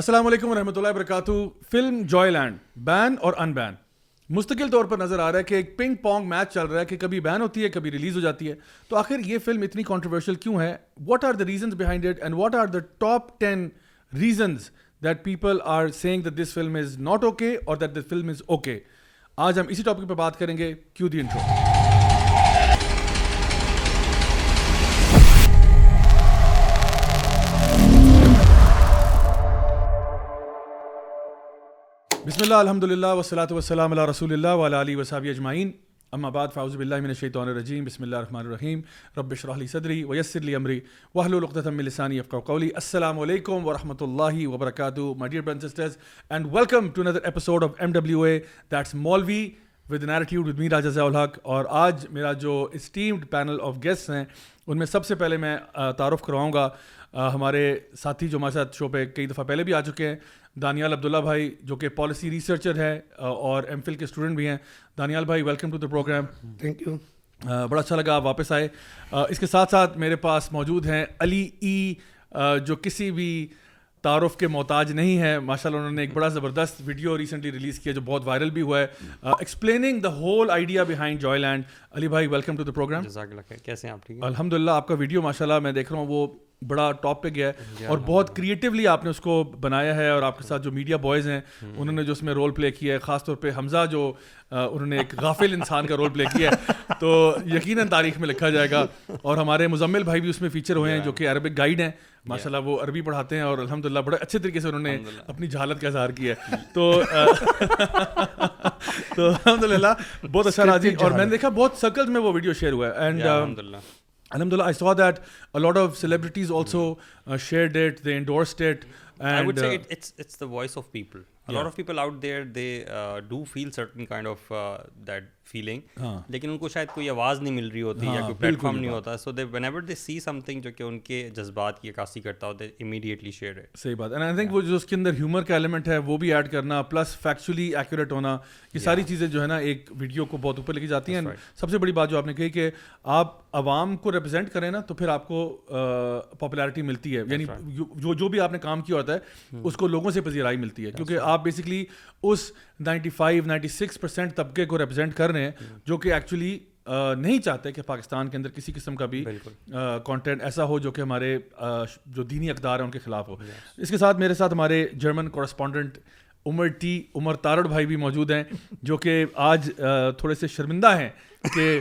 السلام علیکم ورحمۃ اللہ وبرکاتہ فلم جوائے لینڈ بین اور ان بین مستقل طور پر نظر آ رہا ہے کہ ایک پنگ پونگ میچ چل رہا ہے کہ کبھی بین ہوتی ہے کبھی ریلیز ہو جاتی ہے تو آخر یہ فلم اتنی کانٹروورشل کیوں ہے what are the reasons behind it and what are the top ten reasons that people are saying that this film is not okay اور that this film is okay آج ہم اسی ٹاپک پہ بات کریں گے کیوں دی انٹرو بسم اللہ الحمد للہ وسلۃ وسلم اللہ رسول اللہ وعلع اجمعین اما بعد آباد باللہ من شیط الرجیم بسم اللہ الرحمن الرحیم رب شرح علی صدری ویسر یسر عمری وحل لسانی السانی قولی السلام علیکم و رحمۃ اللہ وبرکاتہ my dear sisters and welcome to another episode of M W A that's مولوی with narratives with me Raja ul-Haq اور آج میرا جو اسٹیمڈ پینل آف گیسٹ ہیں ان میں سب سے پہلے میں تعارف کراؤں گا ہمارے ساتھی جو ہمارے ساتھ شو پہ کئی دفعہ پہلے بھی آ چکے ہیں دانیال عبداللہ بھائی جو کہ پالیسی ریسرچر ہے اور ایم فل کے اسٹوڈنٹ بھی ہیں دانیال بھائی welcome to the programme thank you بڑا اچھا لگا آپ واپس آئے اس کے ساتھ ساتھ میرے پاس موجود ہیں علی ای جو کسی بھی تعارف کے محتاج نہیں ہے ماشاء اللہ انہوں نے ایک بڑا زبردست ویڈیو ریسنٹلی ریلیز کیا جو بہت وائرل بھی ہوا ہے explaining the whole idea behind Joyland Ali بھائی ویلکم ٹو دا پروگرام کیسے ہیں آپ الحمد للہ آپ کا ویڈیو ماشاء اللہ میں دیکھ رہا ہوں وہ بڑا ٹاپ پہ گیا ہے جی ہاں اور جی ہاں بہت کریٹولی جی ہاں آپ نے اس کو بنایا ہے اور آپ کے ساتھ جو میڈیا بوائز ہیں انہوں نے جو اس میں رول پلے کیا ہے خاص طور پہ حمزہ جو انہوں نے ایک غافل انسان کا رول پلے کیا ہے تو یقیناً تاریخ میں لکھا جائے گا اور ہمارے مزمل بھائی بھی اس میں فیچر ہوئے ہیں جو کہ عربک گائیڈ ہیں ماشاء اللہ وہ عربی پڑھاتے ہیں اور الحمد للہ بڑے اچھے طریقے سے انہوں نے اپنی جہالت کا اظہار کیا ہے تو الحمد للہ بہت اچھا راضی اور میں نے دیکھا بہت سرکل میں وہ ویڈیو شیئر ہوا ہے اینڈ الحمد للہ I saw that a lot of celebrities also share that they endorse that voice of people out there they do feel certain kind of that feeling ہاں۔ لیکن ان کو شاید کوئی آواز نہیں مل رہی ہوتی یا ہاں، کوئی پلیٹ فارم نہیں ہوتا so they whenever they see something جو کہ ان کے جذبات کی عکاسی کرتا ہو دے امیڈیٹلی شیئر ہے صحیح بات اینڈ آئی تھنک وہ جو اس کے اندر ہیومر کا ایلیمنٹ ہے وہ بھی ایڈ کرنا پلس فیکچولی ایکوریٹ ہونا یہ ساری چیزیں جو ہے نا ایک ویڈیو کو بہت اوپر لے کے جاتی ہیں سب سے بڑی بات جو آپ نے کہی کہ آپ عوام کو ریپرزینٹ کریں نا تو پھر آپ کو پاپولیرٹی ملتی ہے یعنی جو جو بھی آپ نے کام کیا ہوتا ہے hmm. اس کو لوگوں سے پذیرائی ملتی ہے کیونکہ آپ بیسکلی اس ninety five ninety six percent طبقے کو ریپرزینٹ کر رہے ہیں جو کہ ایکچولی نہیں چاہتے کہ پاکستان کے اندر کسی قسم کا بھی کانٹینٹ ایسا ہو جو کہ ہمارے جو دینی اقدار ہیں ان کے خلاف ہو اس کے ساتھ میرے ساتھ ہمارے German correspondent Umar T Umar Tarar بھائی بھی موجود ہیں جو کہ آج تھوڑے سے شرمندہ ہیں کہ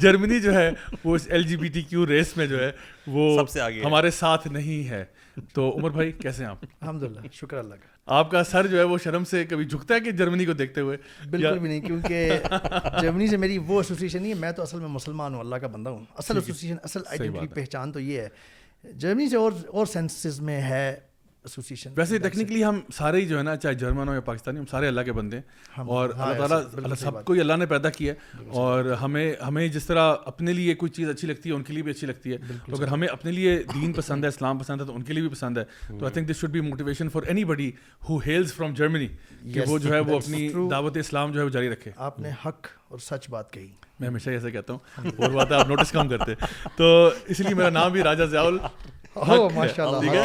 جرمنی جو ہے وہ اس L G B T Q race میں جو ہے وہ ہمارے ساتھ نہیں ہے تو عمر بھائی کیسے ہیں آپ الحمد للہ شکر اللہ کا آپ کا سر جو ہے وہ شرم سے کبھی جھکتا ہے کہ جرمنی کو دیکھتے ہوئے بالکل بھی نہیں کیونکہ جرمنی سے میری وہ ایسوسیشن نہیں ہے میں تو اصل میں مسلمان ہوں اللہ کا بندہ ہوں اصل ایسوسیشن اصل آئیڈینٹی پہچان تو یہ ہے جرمنی سے اور اور سینسز میں ہے ایسوسیشن ویسے ٹیکنیکلی ہم سارے ہی جو ہے نا چاہے جرمن ہو یا پاکستانی ہم سارے اللہ کے بندے ہیں اور ہاں، اللہ تعالیٰ اللہ سب کو اللہ نے پیدا کیا ہے اور ہمیں ہمیں جس طرح اپنے لیے کوئی چیز اچھی لگتی ہے ان کے لیے بھی اچھی لگتی ہے تو اگر ہمیں اپنے لیے دین پسند ہے اسلام پسند ہے تو ان کے لیے بھی پسند ہے تو I think this should be motivation for anybody who hails from Germany کہ وہ جو ہے وہ اپنی دعوت اسلام جو ہے وہ جاری رکھے آپ نے حق اور سچ بات کہی میں ہمیشہ ایسا کہتا ہوں اور ہاں۔ بات آپ نوٹس کم کرتے تو اس لیے میرا نام بھی راجا ضیاء Oh, ماشاء اللہ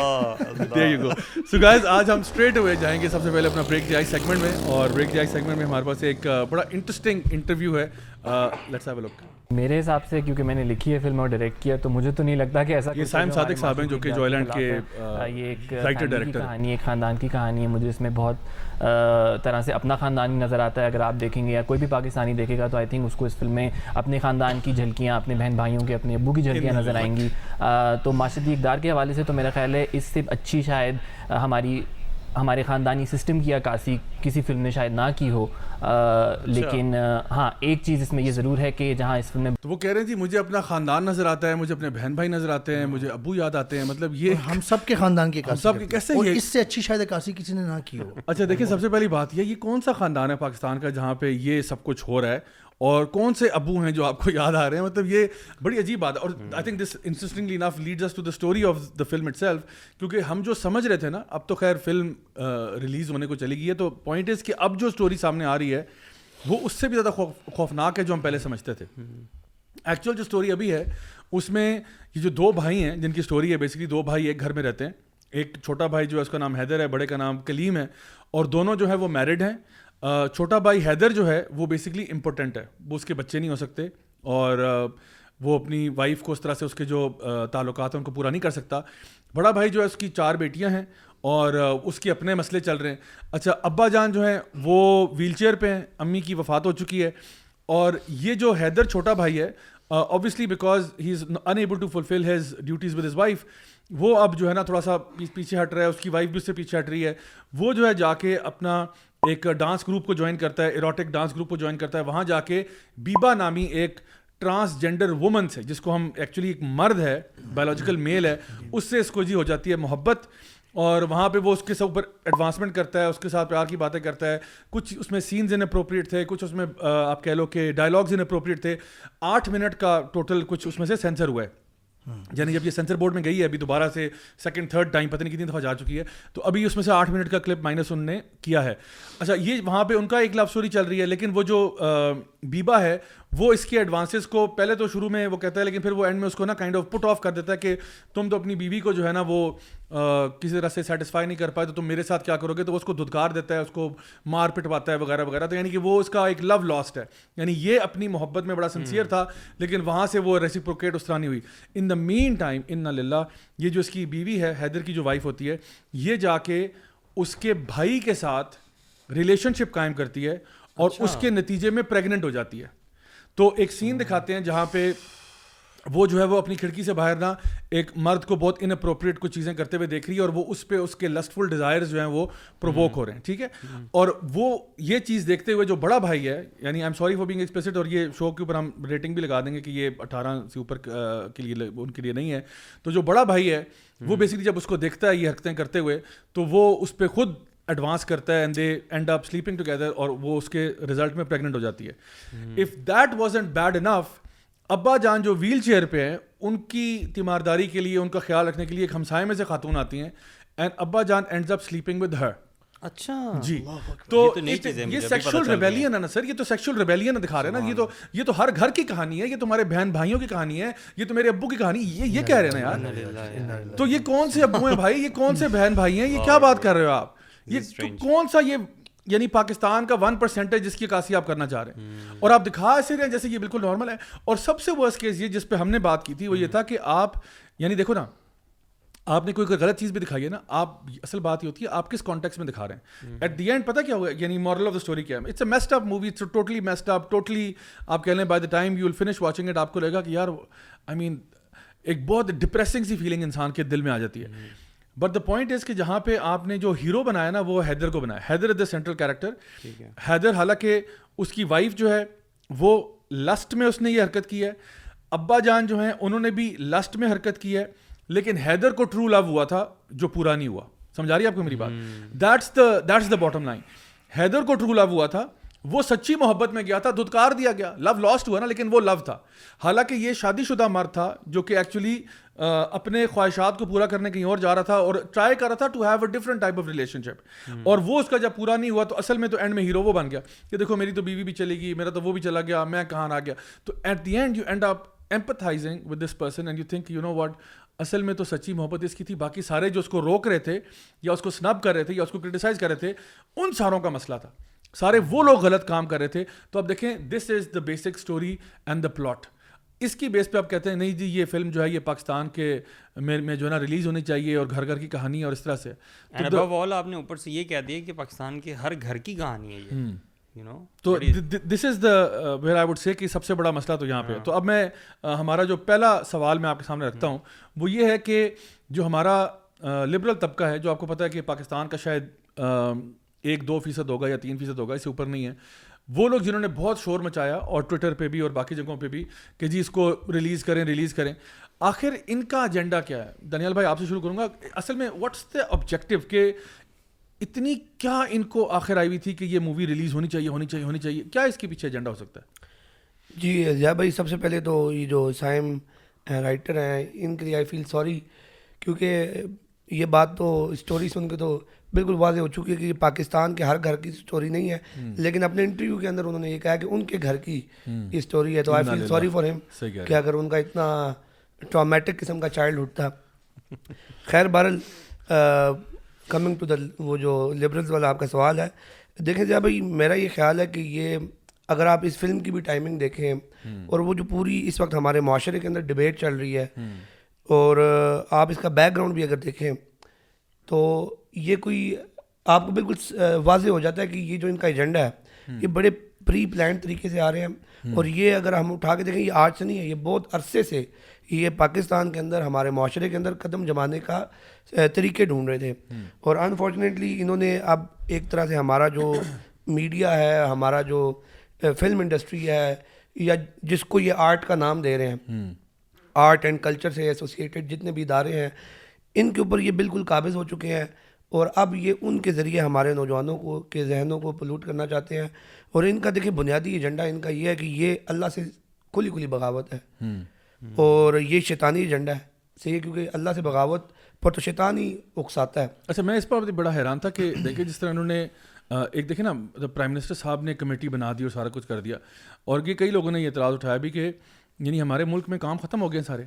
ہاں، آج ہم اسٹریٹ ہوئے جائیں گے سب سے پہلے اپنا بریک سیگمنٹ میں اور بریک جائز سیگمنٹ میں ہمارے پاس ایک بڑا انٹرسٹنگ انٹرویو ہے لیٹس ہیو لک میرے حساب سے کیونکہ میں نے لکھی ہے فلم اور ڈائریکٹ کیا تو مجھے تو نہیں لگتا کہ ایسا یہ سائم صادق صاحب ہیں جو کہ جوائلینڈ کے uh, یہ ایک ڈائریکٹر خاندان کی کہانی ہے مجھے اس میں بہت طرح سے اپنا خاندان نظر آتا ہے اگر آپ دیکھیں گے یا کوئی بھی پاکستانی دیکھے گا تو آئی تھنک اس کو اس فلم میں اپنے خاندان کی جھلکیاں اپنے بہن بھائیوں کے اپنے ابو کی جھلکیاں نظر آئیں گی تو معاشرتی اقدار کے حوالے سے تو میرا خیال ہے اس سے اچھی شاید ہماری ہمارے خاندانی سسٹم کی عکاسی کسی فلم نے شاید نہ کی ہو لیکن اچھا۔ ہاں ایک چیز اس میں یہ ضرور ہے کہ جہاں اس فلم میں تو وہ کہہ رہے ہیں جی مجھے اپنا خاندان نظر آتا ہے مجھے اپنے بہن بھائی نظر آتے ہیں مجھے ابو یاد آتے ہیں مطلب یہ ہم سب کے خاندان کی کے اس سے اچھی شاید عکاسی کسی نے نہ کی ہو اچھا دیکھیں سب سے پہلی بات یہ یہ کون سا خاندان ہے پاکستان کا جہاں پہ یہ سب کچھ ہو رہا ہے اور کون سے ابو ہیں جو آپ کو یاد آ رہے ہیں مطلب یہ بڑی عجیب بات ہے اور I think this interesting lead to the story of the film itself کیونکہ ہم جو سمجھ رہے تھے نا اب تو خیر فلم ریلیز ہونے کو چلی گئی ہے تو پوائنٹ از کہ اب جو اسٹوری سامنے آ رہی ہے وہ اس سے بھی زیادہ خوفناک ہے جو ہم پہلے سمجھتے تھے ایکچوئل جو اسٹوری ابھی ہے اس میں یہ جو دو بھائی ہیں جن کی اسٹوری ہے بیسکلی دو بھائی ایک گھر میں رہتے ہیں ایک چھوٹا بھائی جو ہے اس کا نام حیدر ہے بڑے کا نام کلیم ہے اور دونوں جو ہے وہ میرڈ ہیں چھوٹا بھائی حیدر جو ہے وہ بیسکلی امپورٹنٹ ہے وہ اس کے بچے نہیں ہو سکتے اور وہ اپنی وائف کو اس طرح سے اس کے جو تعلقات ہیں ان کو پورا نہیں کر سکتا بڑا بھائی جو ہے اس کی چار بیٹیاں ہیں اور اس کے اپنے مسئلے چل رہے ہیں اچھا ابا جان جو ہیں وہ ویل چیئر پہ ہیں امی کی وفات ہو چکی ہے اور یہ جو حیدر چھوٹا بھائی ہے obviously because he is unable to fulfil his duties with his wife وہ اب جو ہے نا تھوڑا سا پیچھے ہٹ رہا ہے اس کی وائف بھی اس سے پیچھے ہٹ رہی ہے وہ جو ہے جا کے اپنا ایک ڈانس گروپ کو جوائن کرتا ہے ایروٹک ڈانس گروپ کو جوائن کرتا ہے وہاں جا کے بیبا نامی ایک ٹرانس جینڈر وومنس ہے جس کو ہم ایکچولی ایک مرد ہے بایولوجیکل میل ہے اس سے اس کو جی ہو جاتی ہے محبت اور وہاں پہ وہ اس کے سب اوپر ایڈوانسمنٹ کرتا ہے اس کے ساتھ پیار کی باتیں کرتا ہے کچھ اس میں ان انپروپریٹ تھے کچھ اس میں آپ کہہ لو کہ ڈائلاگز ان اپروپریٹ تھے آٹھ منٹ کا ٹوٹل کچھ اس میں سے سینسر ہوا ہے یعنی جب یہ سینسر بورڈ میں گئی ہے ابھی دوبارہ سے سیکنڈ تھرڈ ٹائم پتہ نہیں کتنی دفعہ جا چکی ہے تو ابھی اس میں سے آٹھ منٹ کا کلپ مائنس ان نے کیا ہے اچھا یہ وہاں پہ ان کا ایک لو اسٹوری چل رہی ہے لیکن وہ جو بیبا ہے وہ اس کی ایڈوانسز کو پہلے تو شروع میں وہ کہتا ہے لیکن پھر وہ اینڈ میں اس کو نا کائنڈ آف پٹ آف کر دیتا ہے کہ تم تو اپنی بیوی کو جو ہے نا وہ کسی طرح سے سیٹسفائی نہیں کر پائے تو تم میرے ساتھ کیا کرو گے تو وہ اس کو دھدکار دیتا ہے اس کو مار پٹواتا ہے وغیرہ وغیرہ تو یعنی کہ وہ اس کا ایک لو لاسٹ ہے یعنی یہ اپنی محبت میں بڑا سنسیئر تھا لیکن وہاں سے وہ ریسیپروکیٹ اس طرح نہیں ہوئی ان دا مین ٹائم ان للہ یہ جو اس کی بیوی بی ہے حیدر کی جو وائف ہوتی ہے یہ جا کے اس کے بھائی کے ساتھ ریلیشن شپ قائم کرتی ہے اور اچھا۔ اس کے نتیجے میں پریگننٹ ہو جاتی ہے تو ایک سین دکھاتے ہیں جہاں پہ وہ جو ہے وہ اپنی کھڑکی سے باہر نہ ایک مرد کو بہت ان اپروپریٹ کچھ چیزیں کرتے ہوئے دیکھ رہی ہے اور وہ اس پہ اس کے لسٹ فل ڈیزائر جو ہیں وہ پرووک ہو رہے ہیں ٹھیک ہے اور وہ یہ چیز دیکھتے ہوئے جو بڑا بھائی ہے یعنی I am sorry for being اسپیسیڈ اور یہ شو کے اوپر ہم ریٹنگ بھی لگا دیں گے کہ یہ اٹھارہ سے اوپر کے لیے ان کے لیے نہیں ہے تو جو بڑا بھائی ہے وہ بیسکلی جب اس کو دیکھتا ہے یہ حرکتیں کرتے ہوئے تو وہ اس پہ خود ایڈوانس کرتا ہے اینڈ دے اینڈ آپ سلیپنگ ٹوگیدر اور وہ اس کے ریزلٹ میں پریگنٹ ہو جاتی ہے if that was and bad enough ابا جان جو ویل چیئر پہ ہیں ان کی تیمارداری کے لیے ان کا خیال رکھنے کے لیے ایک ہمسائے میں سے خاتون آتی ہیں اینڈ ابا جان ends up sleeping with her اچھا جی تو یہ سیکشل ریبیلین ہے نا سر یہ تو سیکشل ریبیلین دکھا رہے ہیں نا یہ تو یہ تو ہر گھر کی کہانی ہے یہ تمہارے بہن بھائیوں کی کہانی ہے یہ تو میرے ابو کی کہانی یہ یہ کہہ رہے ہیں نا یار تو یہ کون سے ابو ہیں بھائی یہ کون سے بہن بھائی ہیں یہ کیا بات کر رہے ہو آپ یہ کون سا یہ یعنی پاکستان کا ون پرسینٹ ہے جس کی عکاسی آپ کرنا چاہ رہے ہیں hmm. اور آپ دکھا ایسے رہے ہیں جیسے یہ بالکل نارمل ہے اور سب سے ورسٹ کیس یہ جس پہ ہم نے بات کی تھی وہ یہ hmm. تھا کہ آپ یعنی دیکھو نا آپ نے کوئی غلط چیز بھی دکھائی ہے نا آپ اصل بات یہ ہوتی ہے آپ کس کانٹیکس میں دکھا رہے ہیں ایٹ دی اینڈ پتا کیا ہوا یعنی مورل آف دا اسٹوری کیا ہے it's it's a up up movie totally totally آپ کہہ لیں by the time you will finish watching it آپ کو لگے گا کہ یار آئی مین ایک بہت ڈپریسنگ سی فیلنگ انسان کے دل میں آ جاتی ہے hmm. But the point is کہ جہاں پہ آپ نے جو ہیرو بنایا نا وہ حیدر کو بنایا Haider is the central character Haider حالانکہ اس کی وائف جو ہے وہ لسٹ میں اس نے یہ حرکت کی ہے ابا جان جو ہیں انہوں نے بھی لسٹ میں حرکت کی ہے لیکن حیدر کو ٹرو لو ہوا تھا جو پورا نہیں ہوا سمجھا رہی ہے آپ کو میری بات that's the that's the bottom line Haider کو ٹرو لو ہوا تھا وہ سچی محبت میں گیا تھا دھتکار دیا گیا لو لاسٹ ہوا نا لیکن وہ لو تھا حالانکہ یہ شادی شدہ مرد تھا جو کہ ایکچولی اپنے خواہشات کو پورا کرنے کہیں اور جا رہا تھا اور ٹرائی کر رہا تھا to have a different type of relationship اور وہ اس کا جب پورا نہیں ہوا تو اصل میں تو اینڈ میں ہیرو وہ بن گیا کہ دیکھو میری تو بیوی بھی چلے گی میرا تو وہ بھی چلا گیا میں کہاں آ گیا تو at the end you and آپ empathising with this person and you think you know what اصل میں تو سچی محبت اس کی تھی باقی سارے جو اس کو روک رہے تھے یا اس کو سنب کر رہے تھے یا اس کو کرٹیسائز کر رہے تھے ان ساروں کا مسئلہ تھا سارے وہ لوگ غلط کام کر رہے تھے تو اب دیکھیں this is the basic story and the plot اس کی بیس پہ آپ کہتے ہیں نہیں جی یہ فلم جو ہے یہ پاکستان کے میں جو ہے نا ریلیز ہونی چاہیے اور گھر گھر کی کہانی اور اس طرح سے آپ نے اوپر سے یہ کہہ دیا کہ پاکستان کے ہر گھر کی کہانی ہے تو دس از دا ویئر سب سے بڑا مسئلہ تو یہاں پہ ہاں۔ تو اب میں ہمارا جو پہلا سوال میں آپ کے سامنے رکھتا ہوں وہ یہ ہے کہ جو ہمارا لبرل طبقہ ہے جو آپ کو پتا ہے کہ پاکستان کا شاید ایک دو فیصد ہوگا یا تین فیصد ہوگا اس سے اوپر نہیں ہے وہ لوگ جنہوں نے بہت شور مچایا اور ٹویٹر پہ بھی اور باقی جگہوں پہ بھی کہ جی اس کو ریلیز کریں ریلیز کریں آخر ان کا ایجنڈا کیا ہے دنیال بھائی آپ سے شروع کروں گا اصل میں واٹس دا آبجیکٹو کہ اتنی کیا ان کو آخر آئی ہوئی تھی کہ یہ مووی ریلیز ہونی چاہیے ہونی چاہیے ہونی چاہیے کیا اس کے پیچھے ایجنڈا ہو سکتا ہے جی ضیاء بھائی سب سے پہلے تو یہ جو سائم رائٹر ہیں ان کے لیے آئی فیل سوری کیونکہ یہ بات تو اسٹوری سن کے تو بالکل واضح ہو چکی ہے کہ پاکستان کے ہر گھر کی سٹوری نہیں ہے لیکن اپنے انٹرویو کے اندر انہوں نے یہ کہا کہ ان کے گھر کی سٹوری ہے تو آئی فیل سوری فار ہم کہ اگر ان کا اتنا ٹرامیٹک قسم کا چائلڈ ہوڈ تھا خیر بہرحال کمنگ ٹو دا وہ جو لبرلز والا آپ کا سوال ہے دیکھیں جی بھائی میرا یہ خیال ہے کہ یہ اگر آپ اس فلم کی بھی ٹائمنگ دیکھیں اور وہ جو پوری اس وقت ہمارے معاشرے کے اندر ڈبیٹ چل رہی ہے اور آپ اس کا بیک گراؤنڈ بھی اگر دیکھیں تو یہ کوئی آپ کو بالکل واضح ہو جاتا ہے کہ یہ جو ان کا ایجنڈا ہے یہ بڑے پری پلان طریقے سے آ رہے ہیں اور یہ اگر ہم اٹھا کے دیکھیں یہ آج سے نہیں ہے یہ بہت عرصے سے یہ پاکستان کے اندر ہمارے معاشرے کے اندر قدم جمانے کا طریقے ڈھونڈ رہے تھے اور انفارچونیٹلی انہوں نے اب ایک طرح سے ہمارا جو میڈیا ہے ہمارا جو فلم انڈسٹری ہے یا جس کو یہ آرٹ کا نام دے رہے ہیں آرٹ اینڈ کلچر سے ایسوسیٹیڈ جتنے بھی ادارے ہیں ان کے اوپر یہ بالکل قابض ہو چکے ہیں اور اب یہ ان کے ذریعے ہمارے نوجوانوں کو کے ذہنوں کو پلوٹ کرنا چاہتے ہیں اور ان کا دیکھیں بنیادی ایجنڈا ان کا یہ ہے کہ یہ اللہ سے کھلی کھلی بغاوت ہے اور یہ شیطانی ایجنڈا ہے صحیح ہے کیونکہ اللہ سے بغاوت پر تو شیطانی اکساتا ہے اچھا میں اس پر بڑا حیران تھا کہ دیکھیں جس طرح انہوں نے ایک دیکھیں نا پرائم منسٹر صاحب نے کمیٹی بنا دی اور سارا کچھ کر دیا اور یہ کئی لوگوں نے یہ اعتراض اٹھایا بھی کہ یعنی ہمارے ملک میں کام ختم ہو گئے ہیں سارے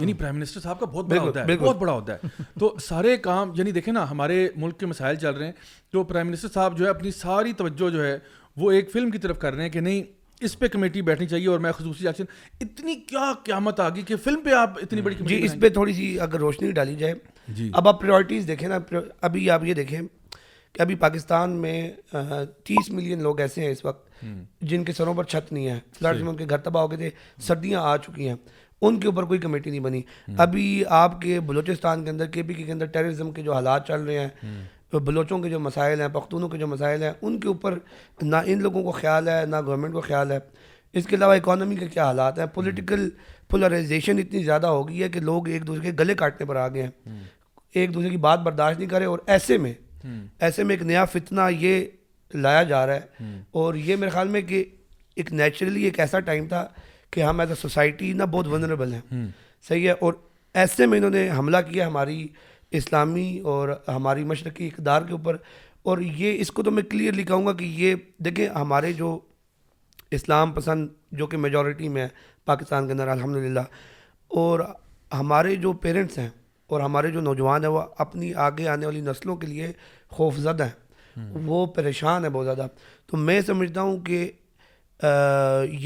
یعنی پرائم منسٹر صاحب کا بہت بڑا ہوتا ہے بہت بڑا ہوتا ہے تو سارے کام یعنی دیکھیں نا ہمارے ملک کے مسائل چل رہے ہیں تو پرائم منسٹر صاحب جو ہے اپنی ساری توجہ جو ہے وہ ایک فلم کی طرف کر رہے ہیں کہ نہیں اس پہ کمیٹی بیٹھنی چاہیے اور میں خصوصی ایکشن اتنی کیا قیامت آ گئی کہ فلم پہ آپ اتنی بڑی جی اس پہ تھوڑی سی اگر روشنی ڈالی جائے جی اب آپ پریورٹیز دیکھیں نا ابھی آپ یہ دیکھیں کہ ابھی پاکستان میں تیس ملین لوگ ایسے ہیں اس وقت جن کے سروں پر چھت نہیں ہے فلڈ جی۔ میں ان کے گھر تباہ ہو گئے تھے سردیاں آ چکی ہیں ان کے اوپر کوئی کمیٹی نہیں بنی ابھی آپ کے بلوچستان کے اندر کے پی کے اندر ٹیررزم کے جو حالات چل رہے ہیں بلوچوں کے جو مسائل ہیں پختونوں کے جو مسائل ہیں ان کے اوپر نہ ان لوگوں کو خیال ہے نہ گورنمنٹ کو خیال ہے اس کے علاوہ اکانومی کے کیا حالات ہیں پولیٹیکل پولرائزیشن اتنی زیادہ ہو گئی ہے کہ لوگ ایک دوسرے کے گلے کاٹنے پر آ گئے ہیں ایک دوسرے کی بات برداشت نہیں کرے اور ایسے میں ایسے میں ایک نیا فتنہ یہ لایا جا رہا ہے اور یہ میرے خیال میں کہ ایک نیچرلی ایک ایسا ٹائم تھا کہ ہم ایز اے سوسائٹی نا بہت ونریبل ہیں صحیح ہے اور ایسے میں انہوں نے حملہ کیا ہماری اسلامی اور ہماری مشرقی اقدار کے اوپر اور یہ اس کو تو میں کلیئرلی کہوں گا کہ یہ دیکھیں ہمارے جو اسلام پسند جو کہ میجورٹی میں ہے پاکستان کے اندر الحمد للہ اور ہمارے جو پیرنٹس ہیں اور ہمارے جو نوجوان ہیں وہ اپنی آگے آنے والی نسلوں کے لیے خوف زدہ ہیں وہ پریشان ہیں بہت زیادہ تو میں سمجھتا ہوں کہ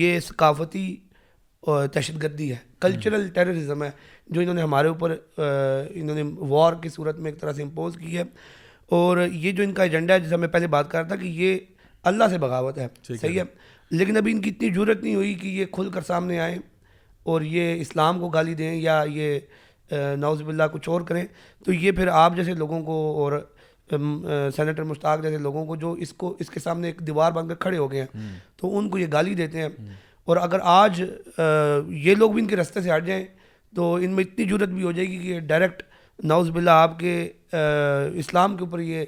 یہ ثقافتی دہشت گردی ہے کلچرل ٹیررزم ہے جو انہوں نے ہمارے اوپر انہوں نے وار کی صورت میں ایک طرح سے امپوز کی ہے اور یہ جو ان کا ایجنڈا ہے جیسے میں پہلے بات کر رہا تھا کہ یہ اللہ سے بغاوت ہے صحیح ہے لیکن ابھی ان کی اتنی ضرورت نہیں ہوئی کہ یہ کھل کر سامنے آئیں اور یہ اسلام کو گالی دیں یا یہ نوز اللہ کچھ اور کریں تو یہ پھر آپ جیسے لوگوں کو اور سینیٹر مشتاق جیسے لوگوں کو جو اس کو اس کے سامنے ایک دیوار بن کر کھڑے ہو گئے ہیں تو ان کو یہ گالی دیتے ہیں اور اگر آج یہ لوگ بھی ان کے رستے سے ہٹ جائیں تو ان میں اتنی جرت بھی ہو جائے گی کہ ڈائریکٹ نوز بلّہ آپ کے اسلام کے اوپر یہ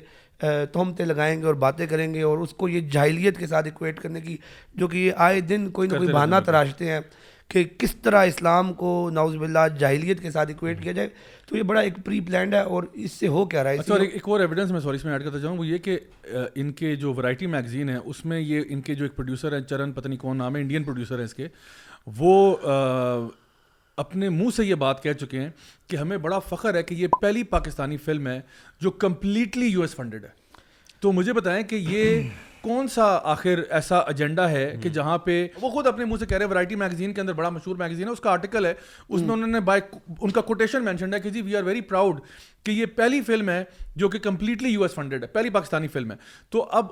تہمتیں لگائیں گے اور باتیں کریں گے اور اس کو یہ جاہلیت کے ساتھ ایکویٹ کرنے کی جو کہ یہ آئے دن کوئی نہ کوئی بہانہ تراشتے ہیں کہ کس طرح اسلام کو نوزب باللہ جاہلیت کے ساتھ ایکویٹ کیا جائے تو یہ بڑا ایک پری پلانڈ ہے اور اس سے ہو کیا رہا ہے اچھا اور ایک اور ایویڈنس میں سوری اس میں ایڈ کرتا چاہوں وہ یہ کہ ان کے جو ورائٹی میگزین ہے اس میں یہ ان کے جو ایک پروڈیوسر ہیں چرن پتنی کون نام ہے انڈین پروڈیوسر ہیں اس کے وہ اپنے منہ سے یہ بات کہہ چکے ہیں کہ ہمیں بڑا فخر ہے کہ یہ پہلی پاکستانی فلم ہے جو کمپلیٹلی یو ایس فنڈیڈ ہے تو مجھے بتائیں کہ یہ کون سا آخر ایسا ایجنڈا ہے کہ جہاں پہ وہ خود اپنے منہ سے کہہ رہے ورائٹی میگزین کے اندر بڑا مشہور میگزین ہے اس کا آرٹیکل ہے اس میں انہوں نے بائی ان کا کوٹیشن مینشنڈ ہے کہ جی وی آر ویری پراؤڈ کہ یہ پہلی فلم ہے جو کہ کمپلیٹلی یو ایس فنڈیڈ ہے پہلی پاکستانی فلم ہے تو اب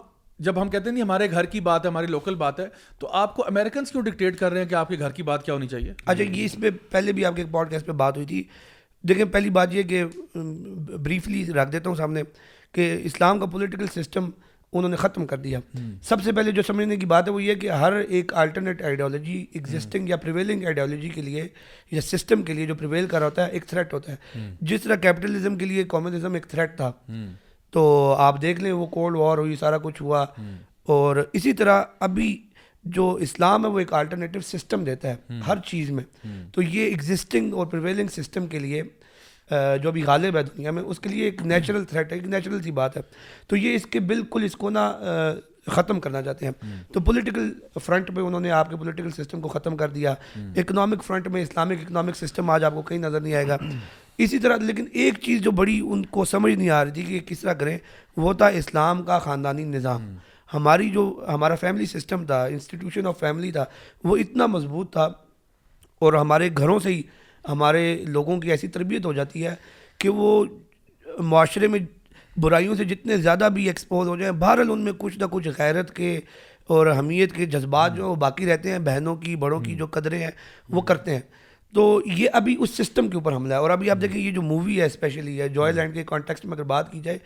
جب ہم کہتے ہیں نہیں ہمارے گھر کی بات ہے ہماری لوکل بات ہے تو آپ کو امیریکنس کیوں ڈکٹیٹ کر رہے ہیں کہ آپ کے گھر کی بات کیا ہونی چاہیے اچھا یہ اس پہ پہلے بھی آپ کے ایک کاسٹ پہ بات ہوئی تھی دیکھیں پہلی بات یہ کہ بریفلی رکھ دیتا ہوں سامنے کہ اسلام کا پولیٹیکل سسٹم انہوں نے ختم کر دیا سب سے پہلے جو سمجھنے کی بات ہے وہ یہ کہ ہر ایک آلٹرنیٹ آئیڈیالوجی ایگزسٹنگ یا پریویلنگ آئیڈیالوجی کے لیے یا سسٹم کے لیے جو پریویل کر رہا ہوتا ہے ایک تھریٹ ہوتا ہے جس طرح کیپٹلزم کے لیے کامنزم ایک تھریٹ تھا تو آپ دیکھ لیں وہ کولڈ وار ہوئی سارا کچھ ہوا اور اسی طرح ابھی جو اسلام ہے وہ ایک آلٹرنیٹیو سسٹم دیتا ہے ہر چیز میں تو یہ ایگزسٹنگ اور پریویلنگ سسٹم کے لیے جو بھی غالب ہے دنیا میں اس کے لیے ایک نیچرل تھریٹ ہے ایک نیچرل سی بات ہے تو یہ اس کے بالکل اس کو نہ ختم کرنا چاہتے ہیں تو پولیٹیکل فرنٹ پہ انہوں نے آپ کے پولیٹیکل سسٹم کو ختم کر دیا اکنامک فرنٹ میں اسلامک اکنامک سسٹم آج آپ کو کہیں نظر نہیں آئے گا اسی طرح لیکن ایک چیز جو بڑی ان کو سمجھ نہیں آ رہی تھی کہ کس طرح کریں وہ تھا اسلام کا خاندانی نظام ہماری جو ہمارا فیملی سسٹم تھا انسٹیٹیوشن آف فیملی تھا وہ اتنا مضبوط تھا اور ہمارے گھروں سے ہی ہمارے لوگوں کی ایسی تربیت ہو جاتی ہے کہ وہ معاشرے میں برائیوں سے جتنے زیادہ بھی ایکسپوز ہو جائیں بہرحال ان میں کچھ نہ کچھ غیرت کے اور حمیت کے جذبات جو باقی رہتے ہیں بہنوں کی بڑوں کی جو قدریں ہیں وہ کرتے ہیں تو یہ ابھی اس سسٹم کے اوپر حملہ ہے اور ابھی آپ دیکھیں یہ جو مووی ہے اسپیشلی ہے جوائے لینڈ کے کانٹیکسٹ میں اگر بات کی جائے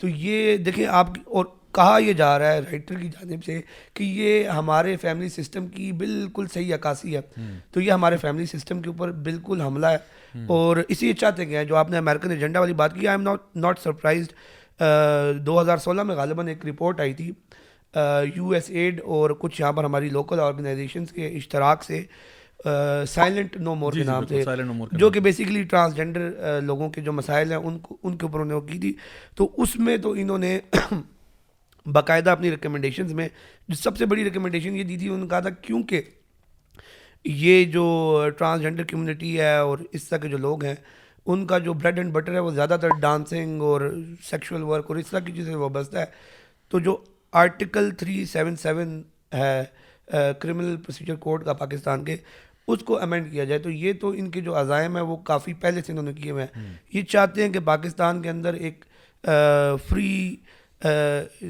تو یہ دیکھیں آپ اور کہا یہ جا رہا ہے رائٹر کی جانب سے کہ یہ ہمارے فیملی سسٹم کی بالکل صحیح عکاسی ہے تو یہ ہمارے فیملی سسٹم کے اوپر بالکل حملہ ہے اور اسی لیے چاہتے ہیں جو آپ نے امریکن ایجنڈا والی بات کی I am not not surprised دو ہزار سولہ میں غالباً ایک رپورٹ آئی تھی یو ایس ایڈ اور کچھ یہاں پر ہماری لوکل آرگنائزیشنس کے اشتراک سے سائلنٹ نو مور کے جی، نام سے جو کہ بیسکلی ٹرانسجنڈر لوگوں کے جو مسائل ہیں ان کو ان کے اوپر انہوں نے وہ کی تھی تو اس میں تو انہوں نے باقاعدہ اپنی ریکمنڈیشنز میں جو سب سے بڑی ریکمنڈیشن یہ دی تھی انہوں نے کہا تھا کیونکہ یہ جو ٹرانسجنڈر کمیونٹی ہے اور اس طرح کے جو لوگ ہیں ان کا جو بریڈ اینڈ بٹر ہے وہ زیادہ تر ڈانسنگ اور سیکشول ورک اور اس طرح کی چیزیں وابستہ ہے تو جو آرٹیکل تھری سیون سیون ہے کرمنل پروسیجر کوڈ کا پاکستان کے اس کو امینڈ کیا جائے تو یہ تو ان کے جو عزائم ہیں وہ کافی پہلے سے انہوں نے کیے ہوئے ہیں یہ چاہتے ہیں کہ پاکستان کے اندر ایک فری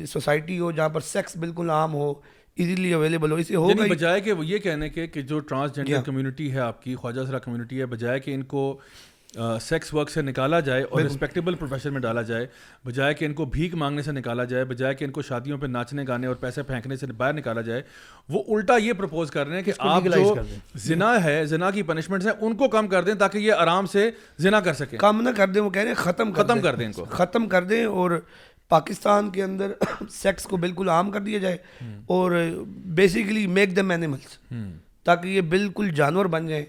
سوسائٹی ہو جہاں پر سیکس بالکل عام ہو ایزیلی اویلیبل ہو ہو اسے یعنی بجائے کہ کہ یہ کہنے کے جو کمیونٹی ہے آپ کی خواجہ سرا کمیونٹی ہے بجائے کہ ان کو سیکس ورک سے نکالا جائے اور رسپیکٹیبل پروفیشن میں ڈالا جائے بجائے کہ ان کو بھیک مانگنے سے نکالا جائے بجائے کہ ان کو شادیوں پہ ناچنے گانے اور پیسے پھینکنے سے باہر نکالا جائے وہ الٹا یہ پرپوز کر رہے ہیں کہ آپ جو زنا ہے زنا کی پنشمنٹ ہیں ان کو کم کر دیں تاکہ یہ آرام سے زنا کر سکے کم نہ کر دیں وہ کہہ رہے ختم ختم کر دیں ان کو ختم کر دیں اور پاکستان کے اندر سیکس کو بالکل عام کر دیا جائے اور بیسیکلی میک دم اینیملس تاکہ یہ بالکل جانور بن جائیں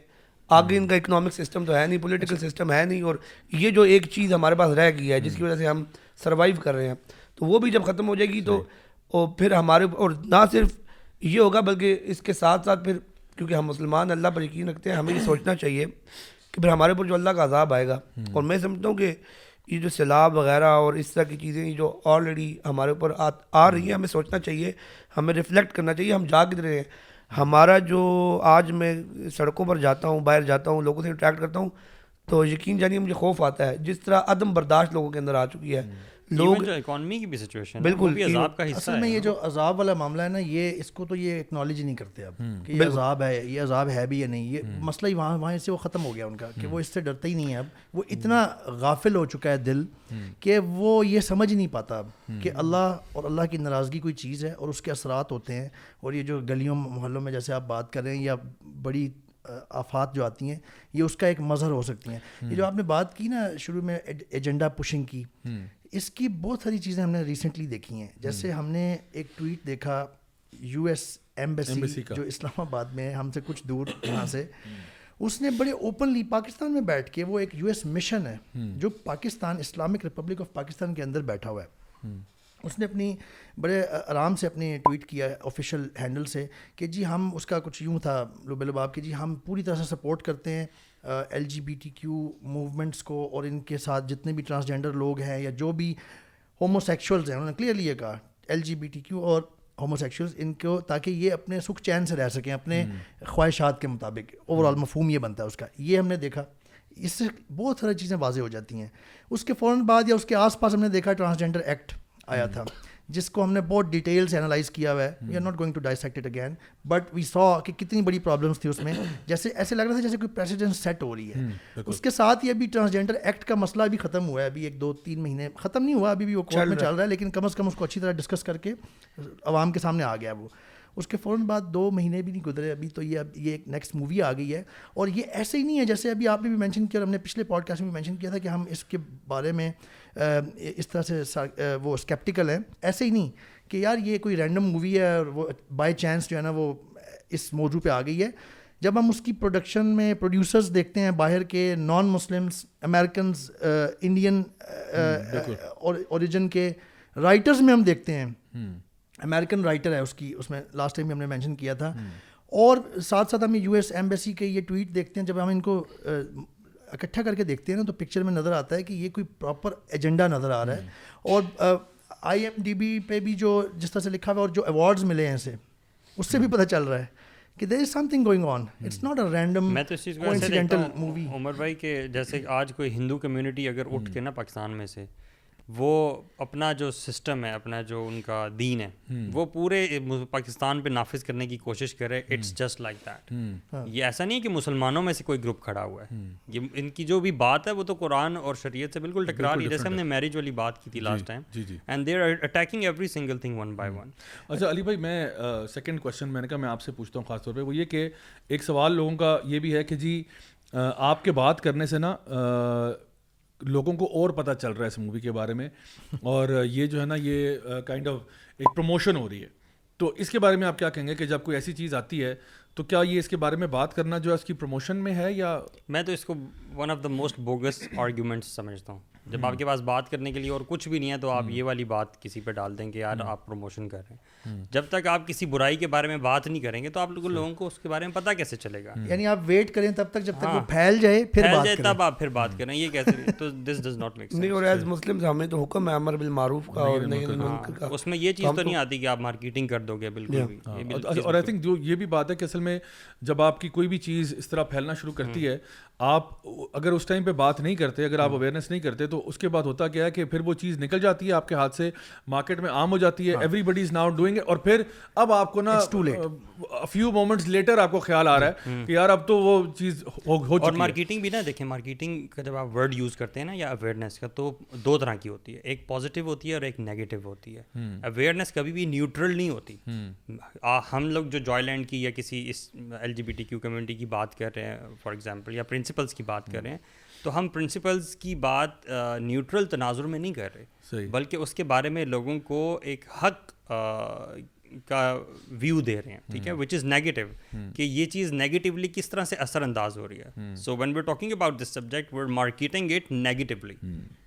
آگے ان کا اکنامک سسٹم تو ہے نہیں پولیٹیکل سسٹم اچھا۔ ہے نہیں اور یہ جو ایک چیز ہمارے پاس رہ گئی ہے جس کی وجہ سے ہم سروائیو کر رہے ہیں تو وہ بھی جب ختم ہو جائے گی تو پھر ہمارے اور نہ صرف یہ ہوگا بلکہ اس کے ساتھ ساتھ پھر کیونکہ ہم مسلمان اللہ پر یقین رکھتے ہیں ہمیں یہ سوچنا چاہیے کہ پھر ہمارے اوپر جو اللہ کا عذاب آئے گا اور میں سمجھتا ہوں کہ یہ جو سیلاب وغیرہ اور اس طرح کی چیزیں جو آلریڈی ہمارے اوپر آ رہی ہیں ہمیں سوچنا چاہیے ہمیں ریفلیکٹ کرنا چاہیے ہم جا رہے ہیں ہمارا جو آج میں سڑکوں پر جاتا ہوں باہر جاتا ہوں لوگوں سے اٹریکٹ کرتا ہوں تو یقین جانیے مجھے خوف آتا ہے جس طرح عدم برداشت لوگوں کے اندر آ چکی ہے لوگ اکانومی کی بھی سچویشن بالکل اصل میں یہ جو عذاب والا معاملہ ہے نا یہ اس کو تو یہ اکنالج نہیں کرتے اب کہ یہ عذاب ہے یہ عذاب ہے بھی یا نہیں یہ مسئلہ ہی وہاں وہاں سے وہ ختم ہو گیا ان کا کہ وہ اس سے ڈرتا ہی نہیں ہے اب وہ اتنا غافل ہو چکا ہے دل کہ وہ یہ سمجھ نہیں پاتا اب کہ اللہ اور اللہ کی ناراضگی کوئی چیز ہے اور اس کے اثرات ہوتے ہیں اور یہ جو گلیوں محلوں میں جیسے آپ بات کریں یا بڑی آفات جو آتی ہیں یہ اس کا ایک مظہر ہو سکتی ہیں یہ جو آپ نے بات کی نا شروع میں ایجنڈا پشنگ کی اس کی بہت ساری چیزیں ہم نے ریسنٹلی دیکھی ہیں جیسے ہم نے ایک ٹویٹ دیکھا یو ایس ایمبیسی جو اسلام آباد میں ہم سے کچھ دور یہاں سے اس نے بڑے اوپنلی پاکستان میں بیٹھ کے وہ ایک یو ایس مشن ہے جو Pakistan Islamic Republic of Pakistan کے اندر بیٹھا ہوا ہے اس نے اپنی بڑے آرام سے اپنی ٹویٹ کیا آفیشیل ہینڈل سے کہ جی ہم اس کا کچھ یوں تھا لبے لباب کہ جی ہم پوری طرح سے سپورٹ کرتے ہیں L G B T Q movements کو اور ان کے ساتھ جتنے بھی ٹرانسجنڈر لوگ ہیں یا جو بھی ہومو سیکشولز ہیں انہوں نے کلیئرلی یہ کہا L G B T Q اور ہومو سیکشولز ان کو تاکہ یہ اپنے سکھ چین سے رہ سکیں اپنے خواہشات کے مطابق اوور آل مفہوم یہ بنتا ہے اس کا یہ ہم نے دیکھا اس سے بہت ساری چیزیں واضح ہو جاتی ہیں اس کے فوراً بعد یا اس کے آس پاس ہم نے دیکھا ٹرانسجنڈر ایکٹ آیا تھا جس کو ہم نے بہت ڈیٹیل سے انالائز کیا ہوا ہے we are not going to dissect it again but we so کہ کتنی بڑی پرابلمس تھی اس میں جیسے ایسے لگ رہا تھا جیسے کوئی پریسیڈنٹ سیٹ ہو رہی ہے اس کے ساتھ ہی ابھی ٹرانسجینڈر ایکٹ کا مسئلہ ابھی ختم ہوا ہے ابھی ایک دو تین مہینے ختم نہیں ہوا ابھی بھی وہ کورٹ میں چل رہا ہے لیکن کم از کم اس کو اچھی طرح ڈسکس کر کے عوام کے سامنے آ گیا وہ اس کے فوراً بعد دو مہینے بھی نہیں گزرے ابھی تو یہ اب یہ ایک نیکسٹ مووی آ گئی ہے اور یہ ایسے ہی نہیں ہے جیسے ابھی آپ نے بھی مینشن کیا اور ہم نے پچھلے پوڈ کاسٹ میں بھی مینشن کیا تھا کہ ہم اس کے بارے میں اس طرح سے وہ اسکیپٹیکل ہیں ایسے ہی نہیں کہ یار یہ کوئی رینڈم مووی ہے اور وہ بائی چانس جو ہے نا وہ اس موضوع پہ آ گئی ہے جب ہم اس کی پروڈکشن میں پروڈیوسرز دیکھتے ہیں باہر کے non Muslims Americans Indian origin کے رائٹرز میں ہم دیکھتے ہیں امیریکن رائٹر ہے اس کی اس میں لاسٹ ٹائم بھی ہم نے مینشن کیا تھا اور ساتھ ساتھ ہم یو ایس ایمبیسی کے یہ ٹویٹ دیکھتے ہیں جب ہم ان کو اکٹھا کر کے دیکھتے ہیں نا تو پکچر میں نظر آتا ہے کہ یہ کوئی پراپر ایجنڈا نظر آ رہا ہے اور آئی ایم ڈی بی پہ بھی جو جس طرح سے لکھا ہوا ہے اور جو ایوارڈز ملے ہیں اسے اس سے بھی پتہ چل رہا ہے کہ there is something going on it's not a random میں تو اس چیز رینڈمینٹ کے جیسے کہ آج کوئی ہندو کمیونٹی اگر اٹھ کے نا پاکستان میں سے وہ اپنا جو سسٹم ہے اپنا جو ان کا دین ہے وہ پورے پاکستان پہ نافذ کرنے کی کوشش کرے اٹس جسٹ لائک دیٹ یہ ایسا نہیں ہے کہ مسلمانوں میں سے کوئی گروپ کھڑا ہوا ہے یہ ان کی جو بھی بات ہے وہ تو قرآن اور شریعت سے بالکل ٹکرا رہی ہے جیسے ہم نے میرج والی بات کی تھی last time and they are attacking every single thing one by one اچھا علی بھائی میں سیکنڈ کوشچن میں نے کہا میں آپ سے پوچھتا ہوں خاص طور پہ وہ یہ کہ ایک سوال لوگوں کا یہ بھی ہے کہ جی آپ کے بات کرنے سے نا لوگوں کو اور پتہ چل رہا ہے اس مووی کے بارے میں اور یہ جو ہے نا یہ کائنڈ آف ایک پروموشن ہو رہی ہے تو اس کے بارے میں آپ کیا کہیں گے کہ جب کوئی ایسی چیز آتی ہے تو کیا یہ اس کے بارے میں بات کرنا جو ہے اس کی پروموشن میں ہے یا میں تو اس کو one of the most bogus arguments سمجھتا ہوں جب آپ کے پاس بات کرنے کے لیے اور کچھ بھی نہیں ہے تو آپ یہ والی بات کسی پہ ڈال دیں کہ یار آپ پروموشن کر رہے ہیں جب تک آپ کسی برائی کے بارے میں بات نہیں کریں گے تو آپ لوگوں لوگوں کو اس کے بارے میں پتہ کیسے چلے گا یعنی آپ ویٹ کریں تب تک جب تک وہ ہاں۔ پھیل جائے پھر بات کریں تب آپ پھر بات کریں یہ کیسے تو دس ڈز ناٹ میک نہیں اور ایز مسلم ہمیں تو حکم ہے امر بالمعروف کا اور نہی المنکر کا اس میں یہ چیز تو نہیں آتی کہ آپ مارکیٹنگ کر دو گے بالکل بھی اور آئی تھنک جو یہ بھی بات ہے کہ اصل میں جب آپ کی کوئی بھی چیز اس طرح پھیلنا شروع کرتی ہے آپ اگر اس ٹائم پہ بات نہیں کرتے اگر آپ اویئرنیس نہیں کرتے تو اس کے بعد ہوتا کیا ہے کہ پھر وہ چیز نکل جاتی ہے آپ کے ہاتھ سے مارکیٹ میں عام ہو جاتی ہے ایوری بڈی از ڈوئنگ اور پھر اب آپ کو نا فیو مومنٹس لیٹر آپ کو خیال آ رہا ہے کہ یار اب تو وہ چیز ہو مارکیٹنگ بھی نا دیکھیں مارکیٹنگ کا جب آپ ورڈ یوز کرتے ہیں نا یا اویئرنیس کا تو دو طرح کی ہوتی ہے ایک پازیٹیو ہوتی ہے اور ایک نیگیٹو ہوتی ہے اویئرنیس کبھی بھی نیوٹرل نہیں ہوتی ہم لوگ جو کی یا کسی اس L G B T Q community کی بات کر رہے ہیں فار ایگزامپل یا پرنس پرنسپلس کی بات کریں تو ہم پرنسپلس کی بات نیوٹرل تناظر میں نہیں کر رہے بلکہ اس کے بارے میں لوگوں کو ایک حق کا ویو دے رہے ہیں ٹھیک ہے وچ از نیگیٹو کہ یہ چیز نیگیٹولی کس طرح سے اثر انداز ہو رہی ہے so when we talking about this subject we're marketing it negatively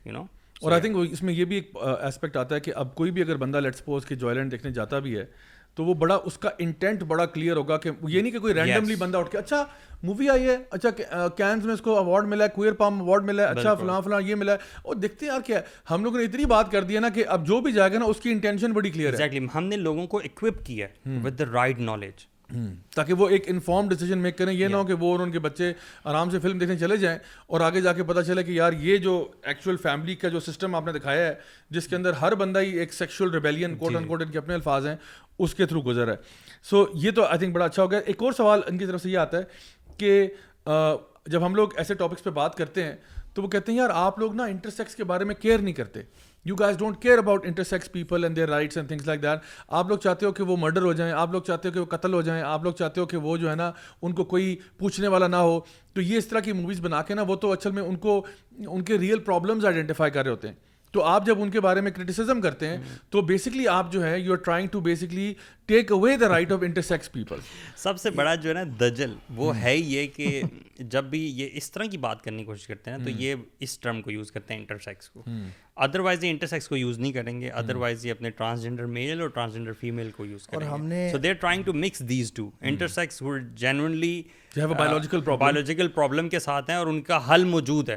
you know اور آئی تھنک اس میں یہ بھی ایک اسپیکٹ آتا ہے کہ اب کوئی بھی اگر بندہ لیٹ سپوز کہ جوائلینڈ دیکھنے جاتا بھی ہے تو وہ بڑا اس کا انٹینٹ بڑا کلیئر ہوگا کہ یہ نہیں کہ کوئی رینڈملی بندہ اٹھ کے اچھا مووی آئی ہے اچھا کینز میں اس کو اوارڈ ملا ہے کوئر پام اوارڈ ملا ہے اچھا فلاں فلاں یہ ملا ہے اور دیکھتے ہیں یار کیا ہم لوگوں نے اتنی بات کر دی ہے نا کہ اب جو بھی جائے گا نا اس کی انٹینشن بڑی کلیئر ہے ہم نے لوگوں کو اکوپ کیا ہے ود دا رائٹ نالج تاکہ وہ ایک انفارم ڈیسیجن میک کریں یہ نہ ہو کہ وہ اور ان کے بچے آرام سے فلم دیکھنے چلے جائیں اور آگے جا کے پتا چلے کہ یار یہ جو ایکچوئل فیملی کا جو سسٹم آپ نے دکھایا ہے جس کے اندر ہر بندہ ہی ایک sexual rebellion quote unquote ان کے اپنے الفاظ ہیں اس کے تھرو گزر ہے سو یہ تو آئی تھنک بڑا اچھا ہو گیا ایک اور سوال ان کی طرف سے یہ آتا ہے کہ جب ہم لوگ ایسے ٹاپکس پہ بات کرتے ہیں تو وہ کہتے ہیں یار آپ لوگ نا انٹرسیکس کے بارے میں کیئر نہیں کرتے you guys don't care about intersex people and their rights and things like that آپ لوگ چاہتے ہو کہ وہ مرڈر ہو جائیں آپ لوگ چاہتے ہو کہ وہ قتل ہو جائیں آپ لوگ چاہتے ہو کہ وہ جو ہے نا ان کو کوئی پوچھنے والا نہ ہو تو یہ اس طرح کی موویز بنا کے نا وہ تو اچھل میں ان کو ان کے ریئل پرابلمز آئیڈینٹیفائی کر رہے ہوتے ہیں تو آپ جب ان کے بارے میں کرٹیسزم کرتے ہیں تو بیسکلی آپ جو ہے you are trying to basically take away the right of people سب سے بڑا جو ہے نا دجل وہ hmm. ہے یہ کہ جب بھی یہ اس طرح کی بات کرنے کی کوشش کرتے ہیں نا تو hmm. یہ اس ٹرم کو یوز کرتے ہیں انٹرسیکس کو ادر وائز انٹرسیکس کو یوز نہیں کریں گے ادر hmm. وائز یہ اپنے ٹرانسجینڈر میل اور ٹرانسجینڈر فیمیل کو یوز کریں ہم نے so trying to mix these two intersex biological biological problem کے ساتھ ہیں اور ان کا حل موجود ہے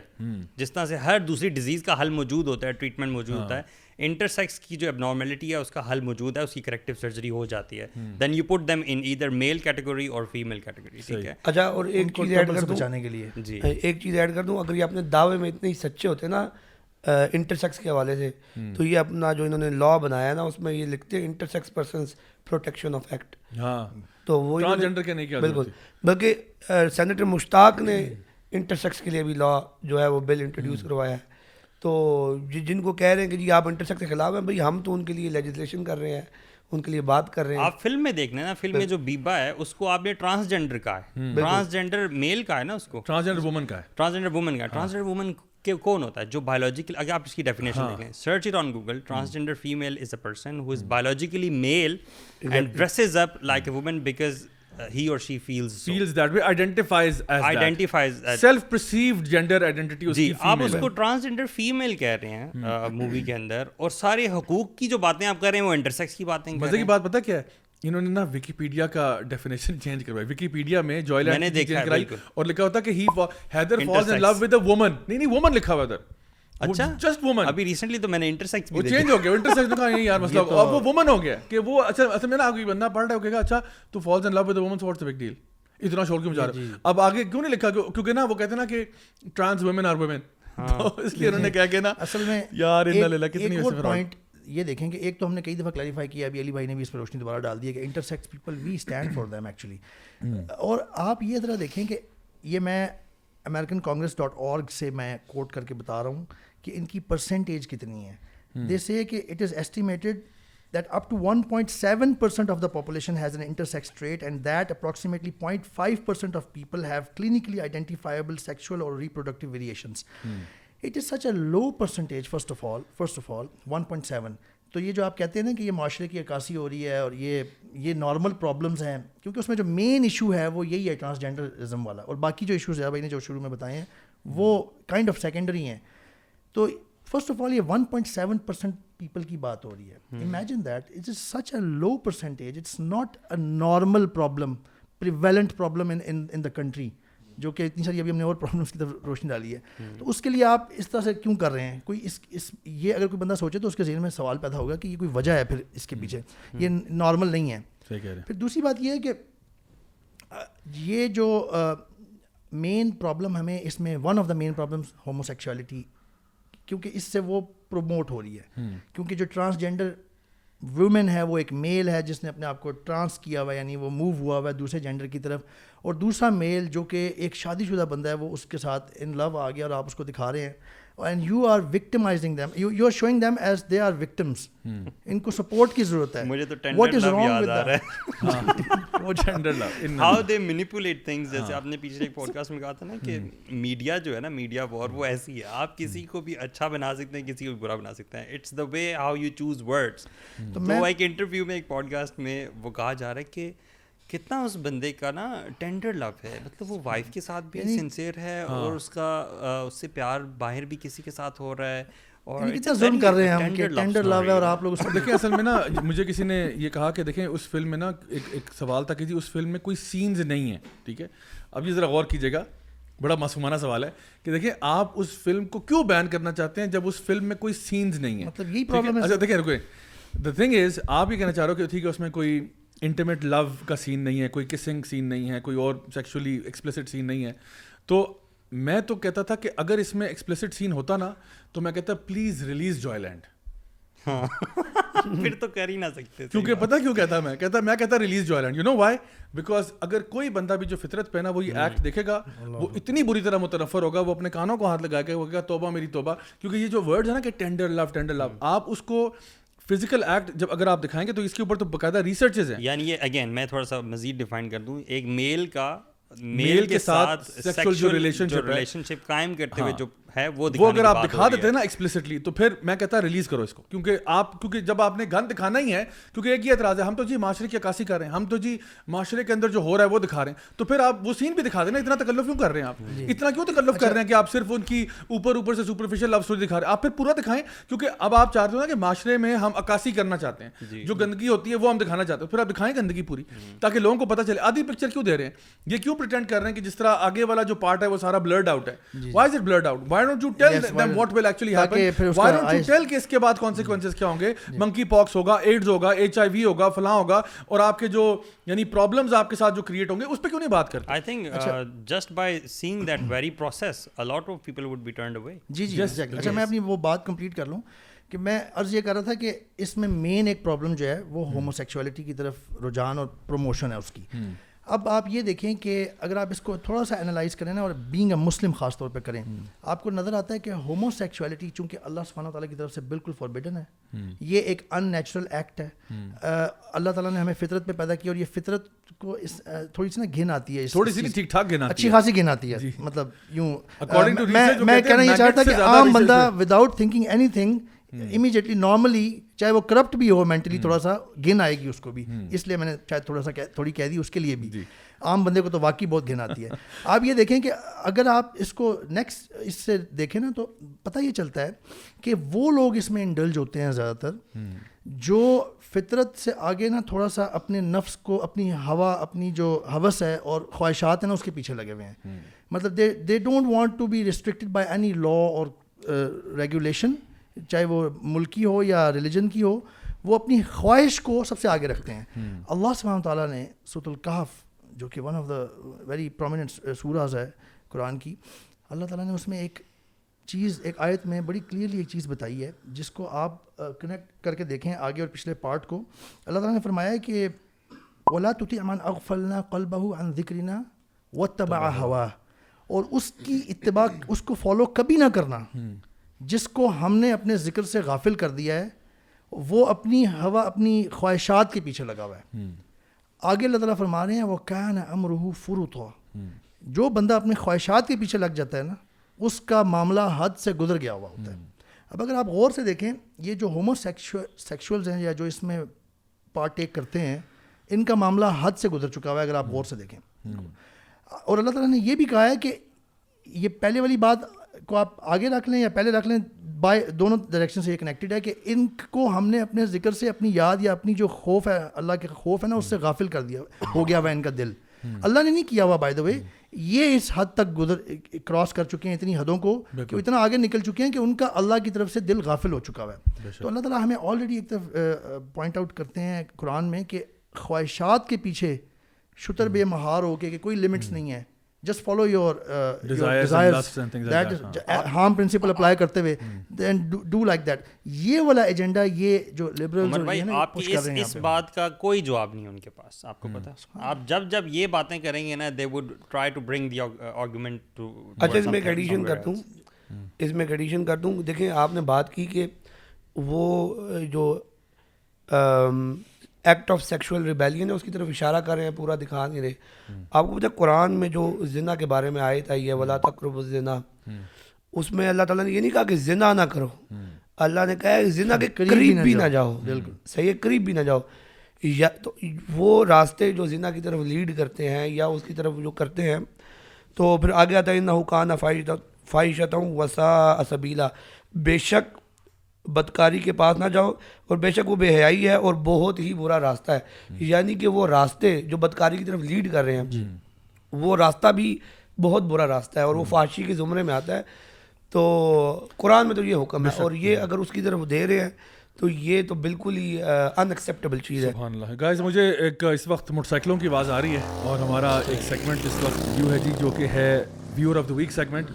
جس طرح سے ہر دوسری ڈیزیز کا حل موجود ہوتا ہے ٹریٹمنٹ موجود ہوتا ہے ہاں۔ انٹرسیکس کی جو اب نارملٹی ہے اس کا حل موجود ہے اس کی کریکٹو سرجری ہو جاتی ہے then you put them in male category category اور اچھا اور ایک چیز ایڈ کر دوں بچانے کے لیے جی ایک چیز ایڈ کر دوں اگر یہ اپنے دعوے میں اتنے ہی سچے ہوتے ہیں نا انٹرسیکس کے حوالے سے تو یہ اپنا جو انہوں نے لا بنایا نا اس میں یہ لکھتے ہیں انٹرسیکس ہاں۔ ایکٹ تو نہیں کیا بالکل بلکہ سینیٹر مشتاق نے انٹرسیکس کے لیے بھی لا جو ہے وہ بل انٹروڈیوس کروایا ہے تو جی- جن کو کہہ رہے ہیں کہ جی آپ انٹرسیکس کے خلاف ہیں بھائی ہم تو ان کے لیے لیجسلیشن کر رہے ہیں ان کے لیے بات کر رہے ہیں آپ فلم میں دیکھ لیں نا فلم میں جو بیبا ہے اس کو آپ نے ٹرانسجینڈر کا ہے ٹرانسجینڈر میل کا ہے نا اس کو ٹرانسجینڈر وومن کا ہے ٹرانسجینڈر وومن کا ہے ٹرانسجینڈر ہاں۔ وومن کے کون ہوتا ہے جو بایولوجیکل اگر آپ اس کی ڈیفینیشن دیکھ لیں search it on Google transgender female is a person who is biologically male and dresses up like a woman because movie uh, جی، uh, کے اندر اور سارے حقوق کی جو باتیں آپ کر رہے ہیں نا وکیپیڈیا کا ڈیفینیشن اور لکھا ہوتا وومن لکھا ہوا اچھا اتنا شور کیوں کیوں جا رہا ہے جی، جی۔ اب آگے نہیں لکھا کیونکہ نا نا نا وہ کہتے ہیں کہ کہ کہ ٹرانس آر اس لیے انہوں نے کہا اصل میں یار اللہ کتنی پوائنٹ یہ دیکھیں ایک تو ہم نے نے کئی دفعہ کلیریفائی کیا ابھی علی بھائی بھی اس پر روشنی دوبارہ ڈال دی کہ intersex people we stand for them actually اور آپ یہ ذرا دیکھیں کہ یہ میں امیرکن کانگریس ڈاٹ اورگ سے میں کوٹ کر کے بتا رہا ہوں کہ ان کی پرسنٹیج کتنی ہے hmm. کہ it is estimated that up to one point seven percent of the population has intersex trait and that point five percent of people have clinically identifiable sexual or reproductive variations it is such a low percentage first of all first of all one point seven تو یہ جو آپ کہتے ہیں نا کہ یہ معاشرے کی عکاسی ہو رہی ہے اور یہ یہ نارمل پرابلمس ہیں کیونکہ اس میں جو مین ایشو ہے وہ یہی ہے ٹرانسجینڈرزم والا اور باقی جو ایشوز ہیں بھائی نے جو شروع میں بتائے ہیں وہ کائنڈ آف سیکنڈری ہیں تو فرسٹ آف آل یہ one point seven percent people کی بات ہو رہی ہے imagine that it is such a low percentage it's not a normal problem prevalent problem in the country جو کہ اتنی ساری ابھی ہم نے اور پرابلمس کی طرف روشنی ڈالی ہے تو اس کے لیے آپ اس طرح سے کیوں کر رہے ہیں کوئی اس اس یہ اگر کوئی بندہ سوچے تو اس کے ذہن میں سوال پیدا ہوگا کہ یہ کوئی وجہ ہے پھر اس کے پیچھے یہ نارمل نہیں ہے پھر دوسری بات یہ ہے کہ یہ جو مین پرابلم ہمیں اس میں one of the main problems homosexuality کیونکہ اس سے وہ پروموٹ ہو رہی ہے کیونکہ جو ٹرانسجینڈر وومن ہے وہ ایک میل ہے جس نے اپنے آپ کو ٹرانس کیا ہوا ہے یعنی وہ موو ہوا ہوا ہے دوسرے جینڈر کی طرف اور دوسرا میل جو کہ ایک شادی شدہ بندہ ہے وہ اس کے ساتھ ان لو آ گیا اور آپ اس کو دکھا رہے ہیں and you are victimising them you you are showing them as they are victims ان کو سپورٹ کی ضرورت ہے مجھے تو what is wrong with that وہ tender love how they manipulate things جیسے اپ نے پیچھے ایک پوڈ کاسٹ میں کہا تھا نا کہ میڈیا جو ہے نا میڈیا وار وہ ایسی ہے اپ کسی کو بھی اچھا بنا سکتے ہیں کسی کو برا بنا سکتے ہیں it's the way how you choose words تو ایک انٹرویو میں ایک پوڈ کاسٹ میں وہ کہا جا رہا ہے کہ کتنا اس بندے کا نا ٹینڈر لو ہے مطلب وہ وائف کے ساتھ بھی سنسیئر یعنی ہے ہاں۔ اور اس کا اس سے پیار باہر بھی کسی کے ساتھ ہو رہا ہے یعنی مجھے کسی نے یہ کہا کہ دیکھیں اس فلم میں نا ایک سوال تھا کہ جی اس فلم میں کوئی سینز نہیں ہے ٹھیک ہے اب یہ ذرا غور کیجیے گا بڑا معصومانہ سوال ہے کہ دیکھیں آپ اس فلم کو کیوں بین کرنا چاہتے ہیں جب اس فلم میں کوئی سینز نہیں ہے مطلب یہی پرابلم ہے اچھا دیکھیں رکوئے دا تھنگ از آپ یہ کہنا چاہ رہے ہو کہ ٹھیک ہے اس میں کوئی انٹیمیٹ لو کا سین نہیں ہے کوئی کسنگ سین نہیں ہے کوئی اور سیکشولی ایکسپلسٹ سین نہیں ہے تو میں تو کہتا تھا کہ اگر اس میں ایکسپلسٹ سین ہوتا نا تو میں کہتا پلیز ریلیز جوائے لینڈ پھر تو کر ہی نہ سکتے کیونکہ پتا کیوں کہتا میں کہتا میں کہتا release Joyland you know why because اگر کوئی بندہ بھی جو فطرت پہنا وہ یہ ایکٹ دیکھے گا وہ اتنی بری طرح متنفر ہوگا وہ اپنے کانوں کو ہاتھ لگا کے وہ کہا توبہ میری توبہ کیونکہ یہ جو ورڈ ہے نا کہ ٹینڈر لو ٹینڈر لو آپ اس کو فزیکل ایکٹ جب اگر آپ دکھائیں گے تو اس کے اوپر تو باقاعدہ ریسرچ ہے یعنی یہ اگین میں تھوڑا سا مزید ڈیفائن کر دوں ایک میل کا میل کے ساتھ جو ریلیشن شپ قائم کرتے ہوئے ہاں۔ جو ہے وہ وہ اگر آپ دکھا دیتے ہیں نا ایکسپلسٹلی تو پھر میں کہتا ریلیز کرو اس کو کیونکہ آپ کیونکہ جب آپ نے گن دکھانا ہی ہے کیونکہ ایک ہی اعتراض ہے ہم تو جی معاشرے کی عکاسی کر رہے ہیں ہم تو جی معاشرے کے اندر جو ہو رہا ہے وہ دکھا رہے ہیں تو پھر آپ وہ سین بھی دکھا دیں نا اتنا تکلف کیوں کر رہے ہیں آپ جی۔ اتنا کیوں تکلف کر اچھا۔ رہے ہیں کہ آپ صرف ان کی اوپر اوپر سے سپرفیشل لو اسٹوری دکھا رہے ہیں آپ پھر پورا دکھائیں کیونکہ اب آپ چاہتے ہو نا کہ معاشرے میں ہم عکاسی کرنا چاہتے ہیں جی۔ جو گندگی ہوتی ہے وہ ہم دکھانا چاہتے ہیں پھر آپ دکھائیں گندگی پوری تاکہ لوگوں کو پتا چلے آدھی پکچر کیوں دے رہے ہیں یہ کیوں پرٹینڈ کر رہے ہیں کہ جس طرح آگے والا جو پارٹ ہے وہ سارا بلرڈ آؤٹ ہے why is it blurred out why میں عرض یہ کر رہا تھا کہ اس میں مین ایک پرابلم جو ہے ہے وہ کی طرف رجحان اور پروموشن اس کی اب آپ یہ دیکھیں کہ اگر آپ اس کو تھوڑا سا انالائز کریں نا اور بینگ اے مسلم خاص طور پہ کریں آپ کو نظر آتا ہے کہ ہومو سیکچویلٹی چونکہ اللہ سبحانہ تعالیٰ کی طرف سے بالکل فاربیڈن ہے یہ ایک ان نیچرل ایکٹ ہے اللہ تعالیٰ نے ہمیں فطرت پہ پیدا کیا اور یہ فطرت کو اس تھوڑی سی نا گھن آتی ہے تھوڑی سی ٹھیک ٹھاک گھن اچھی خاصی گھن آتی ہے جی۔ مطلب یوں میں کہنا یہ چاہتا کہ عام بندہ without thinking anything immediately normally چاہے وہ کرپٹ بھی ہو مینٹلی تھوڑا سا گن آئے گی اس کو بھی اس لیے میں نے چاہے تھوڑا سا تھوڑی کہہ دی اس کے لیے بھی جی۔ عام بندے کو تو واقعی بہت گن آتی ہے آپ یہ دیکھیں کہ اگر آپ اس کو نیکسٹ اس سے دیکھیں نا تو پتہ یہ چلتا ہے کہ وہ لوگ اس میں انڈلج ہوتے ہیں زیادہ تر جو فطرت سے آگے نا تھوڑا سا اپنے نفس کو اپنی ہوا اپنی جو حوث ہے اور خواہشات ہیں نا اس کے پیچھے لگے ہوئے ہیں مطلب they they don't want to be restricted by any law or regulation چاہے وہ ملکی ہو یا ریلیجن کی ہو وہ اپنی خواہش کو سب سے آگے رکھتے ہیں اللہ تعالیٰ نے سوت القاف جو کہ one of the very prominent سوراز ہے قرآن کی اللہ تعالیٰ نے اس میں ایک چیز ایک آیت میں بڑی کلیئرلی ایک چیز بتائی ہے جس کو آپ کنیکٹ کر کے دیکھیں آگے اور پچھلے پارٹ کو اللہ تعالیٰ نے فرمایا کہ اولا تتی امان اغفلنا قلبہ ان ذکرنا و تباہ ہوا اور اس کی اتباع اس کو فالو کبھی نہ کرنا جس کو ہم نے اپنے ذکر سے غافل کر دیا ہے وہ اپنی ہوا اپنی خواہشات کے پیچھے لگا ہوا ہے آگے اللہ تعالیٰ فرما رہے ہیں وہ کہنا امرح فروت ہوا جو بندہ اپنی خواہشات کے پیچھے لگ جاتا ہے نا اس کا معاملہ حد سے گزر گیا ہوا ہوتا ہے اب اگر آپ غور سے دیکھیں یہ جو ہومو سیکشولز ہیں یا جو اس میں پارٹیک کرتے ہیں ان کا معاملہ حد سے گزر چکا ہوا ہے اگر آپ غور سے دیکھیں اور اللہ تعالیٰ نے یہ بھی کہا ہے کہ یہ پہلے والی بات کو آپ آگے رکھ لیں یا پہلے رکھ لیں بائی دونوں ڈائریکشن سے یہ کنیکٹڈ ہے کہ ان کو ہم نے اپنے ذکر سے اپنی یاد یا اپنی جو خوف ہے اللہ کے خوف ہے نا اس سے غافل کر دیا ہو گیا ہوا ان کا دل اللہ نے نہیں کیا ہوا بائی دا وے یہ اس حد تک گزر کراس کر چکے ہیں اتنی حدوں کو کہ اتنا آگے نکل چکے ہیں کہ ان کا اللہ کی طرف سے دل غافل ہو چکا ہوا ہے تو اللہ تعالیٰ ہمیں آلریڈی ایک طرف پوائنٹ آؤٹ کرتے ہیں قرآن میں کہ خواہشات کے پیچھے شتر بے مہار ہو کے کہ کوئی لمٹس نہیں ہے just follow your harm principle apply کرتے ہوئے دین ڈو لائک دیٹ یہ والا ایجنڈا یہ جو لبرل اس بات کا کوئی جواب نہیں ان کے پاس آپ کو پتا آپ جب جب یہ باتیں کریں گے نا they would try to bring the to اچھا اس اس میں میں ایک ایک ایڈیشن ایڈیشن کر کر دوں دوں دیکھیں آپ نے بات کی کہ وہ جو ایکٹ آف سیکشول ریبیلین ہے اس کی طرف اشارہ کر رہے ہیں پورا دکھا نہیں رہے آپ کو پتہ قرآن میں جو زنا کے بارے میں آئے ہے ولا تقرب اس میں اللہ تعالیٰ نے یہ نہیں کہا کہ زنا نہ کرو اللہ نے کہا کہ زنا کے قریب بھی نہ جاؤ بالکل صحیح ہے قریب بھی نہ جاؤ یا تو وہ راستے جو زنا کی طرف لیڈ کرتے ہیں یا اس کی طرف جو کرتے ہیں تو پھر آگے آتا ہے نہ حکا نہ اسبیلا بے شک بدکاری کے پاس نہ جاؤ اور بے شک وہ بے حیائی ہے اور بہت ہی برا راستہ ہے یعنی کہ وہ راستے جو بدکاری کی طرف لیڈ کر رہے ہیں جی۔ وہ راستہ بھی بہت برا راستہ ہے اور وہ فاشی کے زمرے میں آتا ہے تو قرآن میں تو یہ حکم ہے اور یہ اگر اس کی طرف دے رہے ہیں تو یہ تو بالکل ہی ان ایکسیپٹیبل چیز ہے سبحان اللہ گائز مجھے ایک اس وقت موٹر سائیکلوں کی آواز آ رہی ہے اور ہمارا ایک سیگمنٹ اس وقت ویو ہے جی جو کہ ہے viewer of the week segment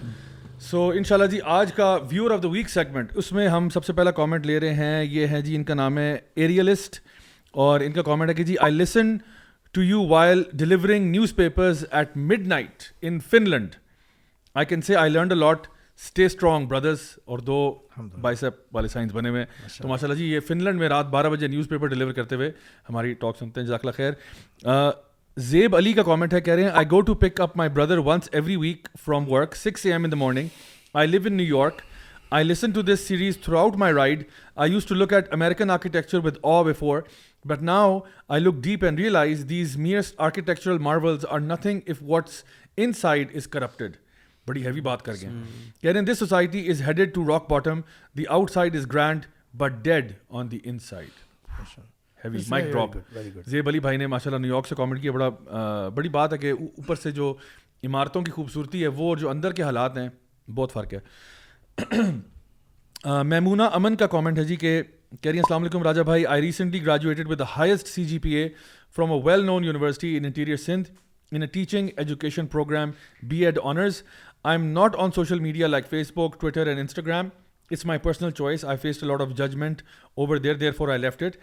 so ان شاء اللہ جی آج کا viewer of the week segment اس میں ہم سب سے پہلا کامنٹ لے رہے ہیں یہ ہے جی ان کا نام ہے ایریلسٹ اور ان کا کامنٹ ہے کہ جی I listen to you while delivering newspapers at midnight in Finland I can see I learn a lot stay strong brothers اور دو بائیسپ والے سائنس بنے ہوئے تو ماشاء اللہ جی یہ فن لینڈ میں رات بارہ بجے نیوز پیپر ڈلیور کرتے ہوئے ہماری ٹاک سنتے ہیں اللہ خیر زیب علی کا کامنٹ ہے کہہ رہے ہیں I go to pick up my brother once every week from work six A M in the morning I live in New York I listen to this series throughout my ride I used to look at American architecture with awe before but now I look deep and realise these mere architectural marvels are nothing if what's inside is corrupted بڑی heavy بات کر گئے hmm. کہہ رہے ہیں this society is headed to rock bottom the outside is grand but dead on the inside heavy mic drop Zeb Ali بھائی نے ماشاء اللہ نیو یارک سے کامنٹ کیا بڑا بڑی بات ہے کہ اوپر سے جو عمارتوں کی خوبصورتی ہے وہ اور جو اندر کے حالات ہیں بہت فرق ہے میمونہ امن کا کامنٹ ہے جی کہ کہہ رہی ہیں السلام علیکم راجا بھائی I recently graduated with the highest C G P A from a well known university in interior Sindh in a teaching education programme B Ed honours I am not on social media like Facebook Twitter and Instagram it's my personal choice I face of judgment over there therefore I left it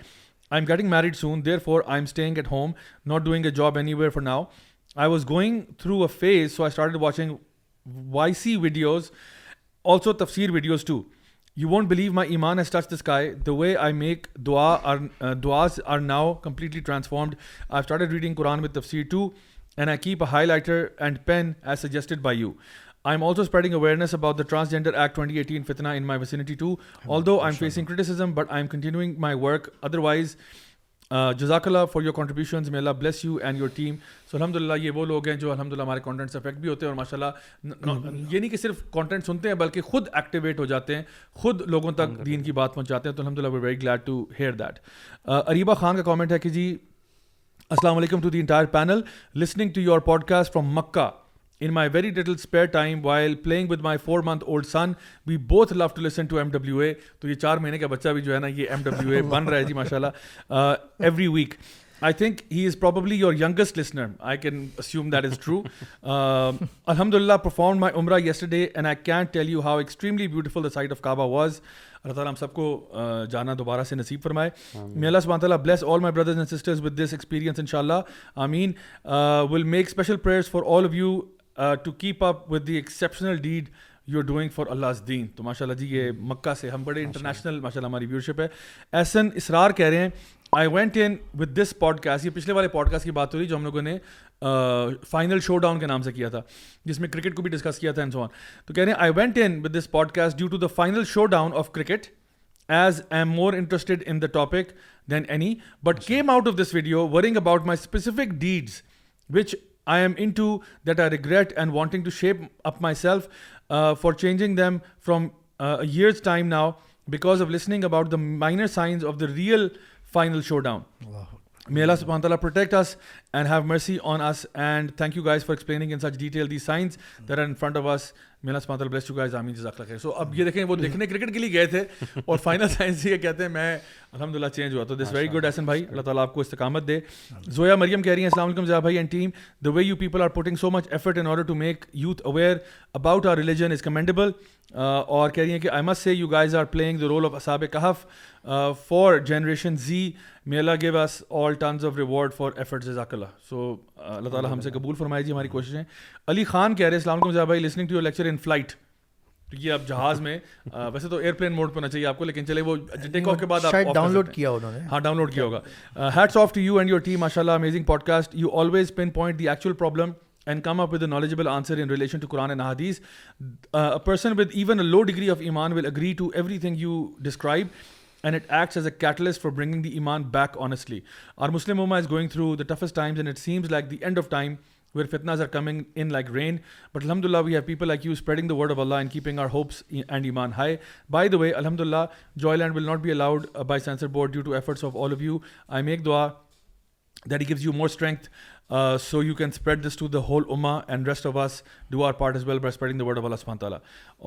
I am getting married soon therefore I am staying at home not doing a job anywhere for now I was going through a phase so I start watching Y C videos also تفسیر videos too you won't believe my ایمان is touch the sky the way I make our دعاز are now completely transformed I start reading Quran with تفسیر too and I keep a highlighter and pen as suggested by you I am also spreading awareness about transgender act twenty eighteen فتنا in my vicinity to all though I am facing criticism but I am continuing my work otherwise جزاک اللہ for your میں Allah bless you and your team so الحمد للہ یہ وہ لوگ ہیں جو الحمد للہ ہمارے کانٹینٹ سے افیکٹ بھی ہوتے ہیں اور ماشاء اللہ یہ نہیں کہ صرف کانٹینٹ سنتے ہیں بلکہ خود ایکٹیویٹ ہو جاتے ہیں خود لوگوں تک دین کی بات پہنچاتے ہیں تو الحمد للہ we very glad to hear that Areeba Khan کا کامنٹ ہے کہ جی السلام علیکم to the entire panel listening to your podcast from Mecca in my very little spare time while playing with my four month old son we both love to listen to M W A تو یہ چار مہینے کا بچہ بھی جو ہے نا یہ ایم ڈبلو اے بن رہا ہے جی ماشاء اللہ every week I think he is probably your biggest listener I can assume that is true الحمد للہ perform my Umrah yesterday and I can tell you how extremely beautiful the side sight of Kaaba was اللہ تعالیٰ ہم سب کو جانا دوبارہ سے نصیب فرمائے میں اللہ تعالیٰ bless all my brothers and sisters with this experience ان شاء اللہ I mean will make special prayers for all of you to keep up with the exceptional deed you are doing for Allah deen تو ماشاء اللہ جی یہ مکہ سے ہم بڑے international ماشاء اللہ ہماری ویورشپ ہے ایس اسرار کہہ رہے ہیں I went in with this podcast یہ پچھلے والے پوڈ کاسٹ کی بات ہو رہی جو ہم لوگوں نے فائنل شو ڈاؤن کے نام سے کیا تھا جس میں کرکٹ کو بھی ڈسکس کیا تھا سو آن تو کہہ رہے ہیں I went in with this podcast due to the final showdown of cricket as I am more interested in the topic then any but came out of this video worrying about my specific deeds which I am into that I regret and wanting to shape up myself uh, for changing them from uh, a year's time now because of listening about the minor signs of the real final showdown. میلا سلمان تعلیٰ protect us and have mercy on us and thank you guys for explaining in such detail the science there in front of us میلا سمت اللہ سو اب یہ دیکھیں وہ دیکھنے کرکٹ کے لیے گئے تھے اور فائنل سائنس یہ کہتے ہیں میں الحمد للہ چینج ہوا تو دس ویری گڈ ایسن بھائی اللہ تعالیٰ آپ کو استقامت دے زویا مریم کہہ رہی ہیں السلام علیکم ضیاء بھائی and team the way you people are putting so much effort in order to make youth aware about our religion is commendable اور کہہ رہی ہیں کہ I must say you guys are playing the role of اباب Kahf for generation Z may Allah give us all tons of reward for effort اک اللہ سو اللہ تعالیٰ ہم سے قبول فرمائے جی ہماری کوششیں علی خان کہہ رہے اسلام علیکم لیکچر ان فلائٹ یہ اب جہاز میں ویسے تو ایئر پلین موڈ پہ ہونا چاہیے آپ کو لیکن چلے وہ ٹیک آف کے بعد ڈاؤن لوڈ کیا انہوں نے ہاں ڈاؤن لوڈ کیا ہوگا hats off to you and your team ماشاء اللہ amazing podcast you always pinpoint the actual problem and come up with knowledgeable answer in relation to Quran and person with even a low degree of iman will agree to everything you describe and it acts as a catalyst for bringing the iman back honestly our Muslim ummah is going through the toughest times and it seems like the end of time where فتناز are coming in like rain but الحمد للہ we have people like you spreading the word of Allah and keeping our hopes and iman high by the way الحمد للہ Joyland will not be allowed by censor board due to efforts of all of you I make dua that gives you more strength so you can spread this to the whole ummah and rest of us do our part as well by spreading the word of Allah سبحانہ تعالیٰ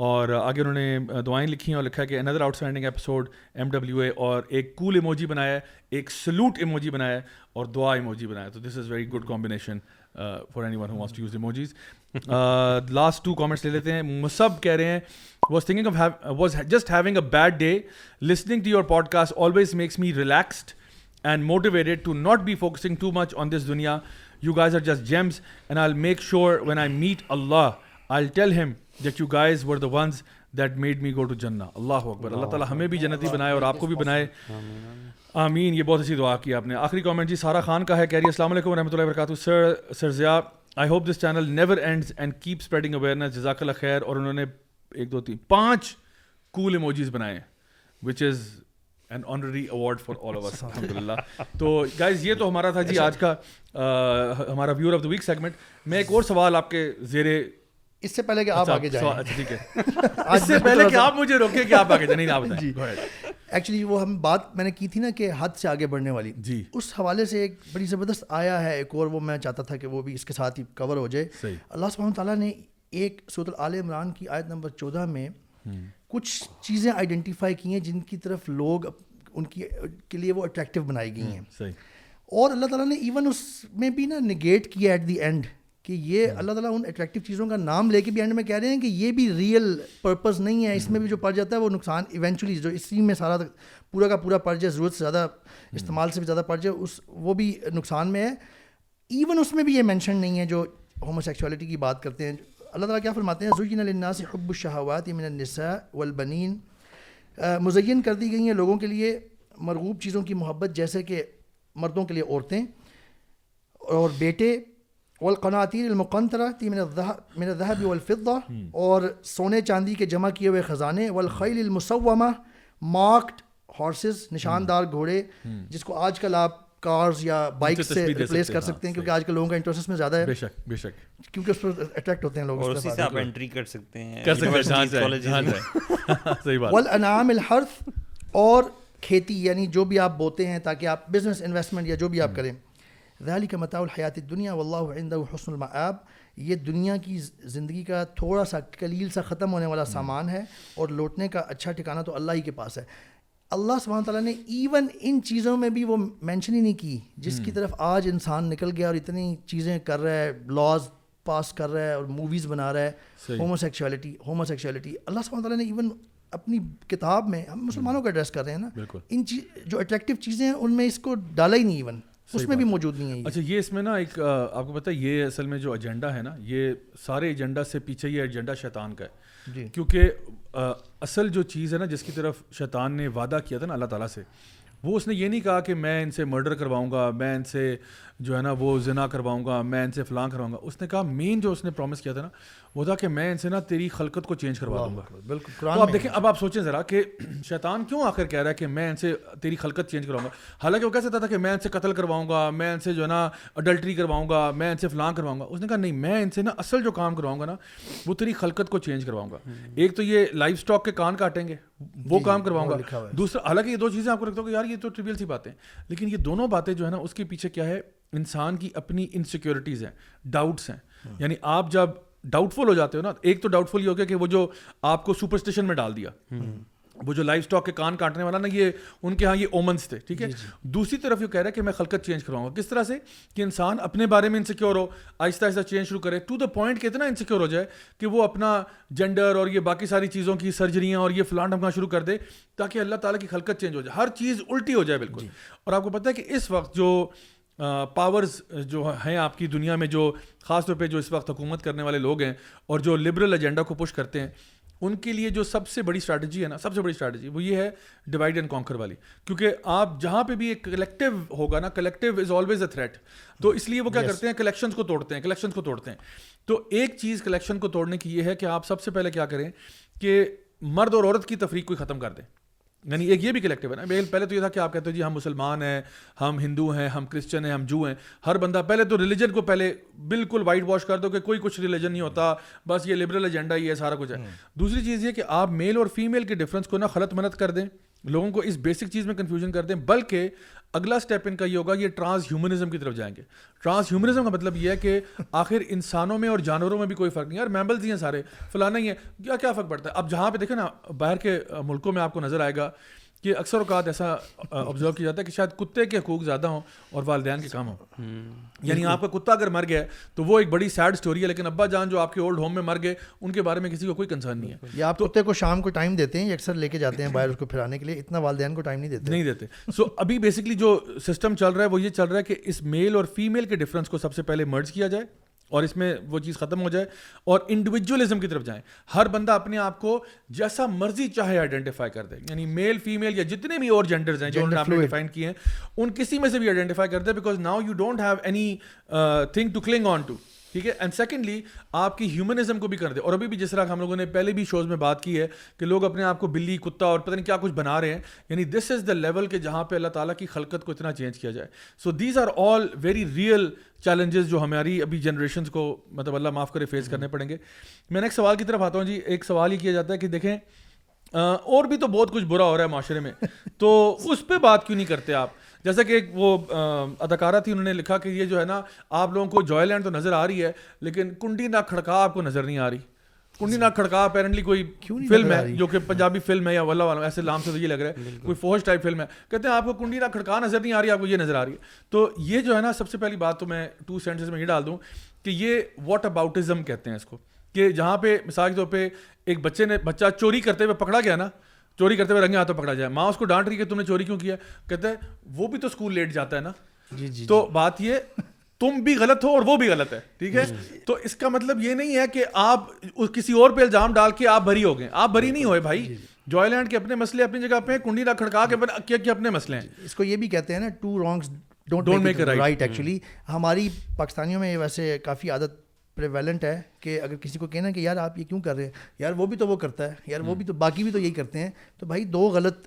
اور آگے انہوں نے uh, دعائیں لکھی ہیں اور لکھا کہ اندر outstanding episode M W A اور ایک کول ایموجی بنایا ہے ایک سلوٹ ایموجی بنایا ہے اور دعا ایموجی بنایا تو this is very good combination for anyone wants to use emojis last two comments لے لیتے ہیں مصب کہہ رہے ہیں was thinking of was just having a bad day listening to your podcast always makes me relaxed and motivated to not be focusing too much on this duniya you guys are just and I I make sure when meet Allah I tell that that you guys were the ones made me go to Allah اکبر اللہ تعالیٰ ہمیں بھی جنتی بنائے اور آپ کو بھی بنائے آمین یہ بہت اچھی دعا کی آپ نے آخری کامنٹ جی سارا خان کا ہے کہہ رہی السلام علیکم و رحمۃ اللہ وبرکاتہ sir sir Zia I hope this channel never ends and keep spreading awareness اللہ خیر اور انہوں نے ایک دو تین پانچ کول ایموجیز بنائے which is an honorary award for all over الحمد للہ تو گائز یہ تو ہمارا تھا جی آج کا ہمارا viewer of the week segment میں ایک اور سوال آپ کے زیر اس سے پہلے کہ آپ اچھا، آگے جائیں اچھا، ٹھیک ہے اس سے پہلے کہ آپ مجھے روکے کہ آپ آگے جائیں نہیں آپ جی ایکچولی وہ ہم بات میں نے کی تھی نا کہ حد سے آگے بڑھنے والی جی اس حوالے سے ایک بڑی زبردست آیا ہے ایک اور وہ میں چاہتا تھا کہ وہ بھی اس کے ساتھ ہی کور ہو جائے اللہ سبحانہ تعالیٰ نے ایک سعود العال عمران کی آیت نمبر چودہ میں کچھ چیزیں آئیڈینٹیفائی کی ہیں جن کی طرف لوگ ان کی کے لیے وہ اٹریکٹیو بنائی گئی ہاں، ہیں اور اللہ تعالیٰ نے ایون اس میں بھی نا نگیٹ کیا ایٹ دی اینڈ کہ یہ ہاں۔ اللہ تعالیٰ ان اٹریکٹیو چیزوں کا نام لے کے بھی اینڈ میں کہہ رہے ہیں کہ یہ بھی ریئل پرپز نہیں ہے اس میں بھی جو پڑ جاتا ہے وہ نقصان ایونچولی جو اسی میں سارا پورا کا پورا پڑ جائے ضرورت سے زیادہ ہاں۔ استعمال سے بھی زیادہ پڑ جائے اس وہ بھی نقصان میں ہے ایون اس میں بھی یہ مینشن نہیں ہے جو ہومو سیکچولیٹی کی بات کرتے ہیں اللہ تعالیٰ کیا فرماتے ہیں زین الناس حب الشہوات من النساء والبنین مزین کر دی گئی ہیں لوگوں کے لیے مرغوب چیزوں کی محبت جیسے کہ مردوں کے لیے عورتیں اور بیٹے المقنطرہ تی المقنطرہ تیمنظہ من الذہب والفضہ اور سونے چاندی کے جمع کیے ہوئے خزانے والخیل المسومہ مارکڈ ہارسز نشاندار گھوڑے جس کو آج کل آپ کارز یا بائک سے ریپلیس کر ہاں، سکتے ہیں کیونکہ آج کل لوگوں کا انٹرسٹ میں زیادہ ہے بے شک بے شک کیونکہ اس پر اٹریکٹ ہوتے ہیں لوگ اور اسی سے آپ انٹری کر سکتے ہیں کر سکتے ہیں ہاں، ہاں، صحیح بات والانعام الحرث اور کھیتی یعنی جو بھی آپ بوتے ہیں تاکہ آپ بزنس انویسمنٹ یا جو بھی آپ کریں ذالک متاع الحیات الدنیا واللہ عندہ حسن المعاب یہ دنیا کی زندگی کا تھوڑا سا کلیل سا ختم ہونے والا سامان ہے اور لوٹنے کا اچھا ٹھکانہ تو اللہ ہی کے پاس ہے اللہ سبحانہ تعالیٰ نے ایون ان چیزوں میں بھی وہ مینشن ہی نہیں کی جس کی hmm. طرف آج انسان نکل گیا اور اتنی چیزیں کر رہا ہے لاز پاس کر رہا ہے اور موویز بنا رہا ہے ہومو سیکشوالٹی ہومو سیکشوالٹی اللہ سبحانہ تعالیٰ نے ایون اپنی کتاب میں ہم مسلمانوں hmm. کا ایڈریس کر رہے ہیں نا ان چیز جو اٹریکٹیو چیزیں ہیں ان میں اس کو ڈالا ہی نہیں ایون اس میں بھی موجود نہیں ہے اچھا یہ اس میں نا ایک آپ کو پتہ ہے یہ اصل میں جو ایجنڈا ہے نا یہ سارے ایجنڈا سے پیچھے یہ ایجنڈا شیطان کا ہے جی کیونکہ اصل جو چیز ہے نا جس کی طرف شیطان نے وعدہ کیا تھا نا اللہ تعالیٰ سے وہ اس نے یہ نہیں کہا کہ میں ان سے مرڈر کرواؤں گا میں ان سے جو ہے نا وہ زنا کرواؤں گا میں ان سے فلاں کرواؤں گا اس نے کہا مین جو اس نے پرومس کیا تھا نا وہ تھا کہ میں ان سے نا تیری خلقت کو چینج کروا دوں گا بالکل آپ آپ دیکھیں اب سوچیں ذرا کہ شیطان کیوں آ کر کہہ رہا ہے کہ میں ان سے تیری خلقت چینج گا حالانکہ وہ کہہ سکتا تھا کہ میں ان سے قتل کرواؤں گا میں ان سے جو ہے نا اڈلٹری کرواؤں گا میں ان سے فلاں کرواؤں گا اس نے کہا نہیں میں ان سے نا اصل جو کام کرواؤں گا نا وہ تیری خلقت کو چینج کرواؤں گا ایک تو یہ لائف اسٹاک کے کان کاٹیں گے وہ جی، کام جی، کرواؤں گا دوسرا حالانکہ یہ دو چیزیں آپ کو رکھتا ہوں کہ یار یہ تو ٹریبیل سی باتیں لیکن یہ دونوں باتیں جو ہے نا اس کے پیچھے کیا ہے انسان کی اپنی انسیکیورٹیز ہیں ڈاؤٹس ہیں یعنی آپ جب ڈاؤٹ فل ہو جاتے ہو نا ایک تو ڈاؤٹ فل یہ ہو گیا کہ وہ جو آپ کو سپرسٹیشن میں ڈال دیا وہ جو لائف اسٹاک کے کان کاٹنے والا نا یہ ان کے یہاں یہ اومنس تھے ٹھیک ہے جی، جی۔ دوسری طرف یہ کہہ رہا ہے کہ میں خلقت چینج کراؤں گا کس طرح سے کہ انسان اپنے بارے میں انسیکیور ہو آہستہ آہستہ چینج شروع کرے ٹو دا پوائنٹ کہ اتنا انسیکیور ہو جائے کہ وہ اپنا جینڈر اور یہ باقی ساری چیزوں کی سرجریاں اور یہ فلان ڈھمکا شروع کر دے تاکہ اللہ تعالیٰ کی خلقت چینج ہو جائے ہر چیز الٹی ہو جائے بالکل جی۔ اور آپ کو پتا ہے کہ اس وقت جو پاورز جو ہیں آپ کی دنیا میں جو خاص طور پہ جو اس وقت حکومت کرنے والے لوگ ہیں اور جو لبرل ایجنڈا کو پش کرتے ہیں ان کے لیے جو سب سے بڑی اسٹریٹجی ہے نا سب سے بڑی اسٹریٹجی وہ یہ ہے ڈیوائڈ اینڈ کانکر والی کیونکہ آپ جہاں پہ بھی ایک کلیکٹیو ہوگا نا collective is always a threat تو اس لیے وہ کیا کرتے ہیں کلیکشنز کو توڑتے ہیں کلیکشنز کو توڑتے ہیں تو ایک چیز کلیکشن کو توڑنے کی یہ ہے کہ آپ سب سے پہلے کیا کریں کہ مرد اور عورت کی تفریق کو ختم کر دیں یعنی ایک یہ بھی کلیکٹو ہے نا پہلے تو یہ تھا کہ آپ کہتے ہیں جی ہم مسلمان ہیں ہم ہندو ہیں ہم کرسچن ہیں ہم جو ہیں ہر بندہ پہلے تو ریلیجن کو پہلے بالکل وائٹ واش کر دو کہ کوئی کچھ ریلیجن نہیں ہوتا بس یہ لبرل ایجنڈا ہی ہے سارا کچھ ہے دوسری چیز یہ کہ آپ میل اور فیمیل کے ڈفرینس کو نہ خلط منت کر دیں لوگوں کو اس بیسک چیز میں کنفیوژن کر دیں بلکہ اگلا سٹیپ ان کا یہ ہوگا یہ ٹرانس ہیومنزم کی طرف جائیں گے ٹرانس ہیومنزم کا مطلب یہ ہے کہ آخر انسانوں میں اور جانوروں میں بھی کوئی فرق نہیں ہے میمبلز ہی ہیں سارے فلانا ہی ہیں کیا کیا فرق پڑتا ہے اب جہاں پہ دیکھیں نا باہر کے ملکوں میں آپ کو نظر آئے گا اکثر اوقات ایسا آبزرو کیا جاتا ہے کہ شاید کتے کے حقوق زیادہ ہوں اور والدین کے کام ہوں یعنی آپ کا کتا اگر مر گیا تو وہ ایک بڑی سیڈ اسٹوری ہے لیکن ابا جان جو آپ کے اولڈ ہوم میں مر گئے ان کے بارے میں کسی کو کوئی کنسرن نہیں ہے یا آپ کتے کو شام کو ٹائم دیتے ہیں یا اکثر لے کے جاتے ہیں باہر اس کو پھرانے کے لیے اتنا والدین کو ٹائم نہیں دیتے نہیں دیتے سو ابھی بیسکلی جو سسٹم چل رہا ہے وہ یہ چل رہا ہے کہ اس میل اور فیمیل کے ڈفرینس کو سب سے پہلے مرج کیا جائے اور اس میں وہ چیز ختم ہو جائے اور انڈیویجولزم کی طرف جائیں ہر بندہ اپنے آپ کو جیسا مرضی چاہے آئیڈینٹیفائی کر دے یعنی میل فیمل یا جتنے بھی اور جینڈرز ہیں جو آپ نے ڈیفائن کیے ہیں ان کسی میں سے بھی آئیڈینٹیفائی کر دے because now you don't have anything to cling on to ٹھیک ہے اینڈ سیکنڈلی آپ کی ہیومنزم کو بھی کر دے اور ابھی بھی جس طرح ہم لوگوں نے پہلے بھی شوز میں بات کی ہے کہ لوگ اپنے آپ کو بلی کتا اور پتہ نہیں کیا کچھ بنا رہے ہیں یعنی دس از دا لیول کہ جہاں پہ اللہ تعالیٰ کی خلقت کو اتنا چینج کیا جائے so these are all very real challenges جو ہماری ابھی جنریشنز کو مطلب اللہ معاف کرے فیس کرنے پڑیں گے میں نے ایک سوال کی طرف آتا ہوں جی ایک سوال یہ کیا جاتا ہے کہ دیکھیں اور بھی تو بہت کچھ برا ہو رہا ہے معاشرے میں تو اس پہ بات کیوں نہیں کرتے آپ جیسا کہ ایک وہ اداکارہ تھی انہوں نے لکھا کہ یہ جو ہے نا آپ لوگوں کو جوائے لینڈ تو نظر آ رہی ہے لیکن کنڈی نہ کھڑکا آپ کو نظر نہیں آ رہی کنڈی نہ کھڑکا اپیرنٹلی کوئی کیوں فلم ہے جو کہ پنجابی فلم ہے یا ولہ والا ایسے لام سے تو یہ لگ رہا ہے کوئی فوج ٹائپ فلم ہے کہتے ہیں آپ کو کنڈی نہ کھڑکا نظر نہیں آ رہی ہے آپ کو یہ نظر آ رہی ہے تو یہ جو ہے نا سب سے پہلی بات تو میں ٹو سینٹنس میں یہ ڈال دوں کہ یہ واٹ اباؤٹزم کہتے ہیں اس کو کہ جہاں پہ مثال کے طور پہ ایک بچے نے بچہ چوری کرتے ہوئے پکڑا گیا نا چوری کرتے ہوئے رنگے ہاتھوں پکڑا جائے ماں اس کو ڈانٹ رہی کہ تم نے چوری کیوں کیا کہتے ہیں وہ بھی تو اسکول لیٹ جاتا ہے نا جی جی تو جی۔ بات یہ تم بھی غلط ہو اور وہ بھی غلط ہے ٹھیک ہے جی، جی۔ تو اس کا مطلب یہ نہیں ہے کہ آپ کسی اور پہ الزام ڈال کے آپ بھری ہو گئے آپ بھری نہیں ہوئے بھائی جوائے لینڈ کے اپنے مسئلے اپنی جگہ پہ کنڈی نہ کھڑکا کے اپنے اکیے کے اپنے مسئلے ہیں اس کو یہ بھی کہتے ہیں نا two wrongs don't don't make right actually ہماری پاکستانیوں میں ویسے کافی عادت پریویلنٹ ہے کہ اگر کسی کو کہنا ہے کہ یار آپ یہ کیوں کر رہے ہیں یار وہ بھی تو وہ کرتا ہے یار وہ بھی تو باقی بھی تو یہی کرتے ہیں تو بھائی دو غلط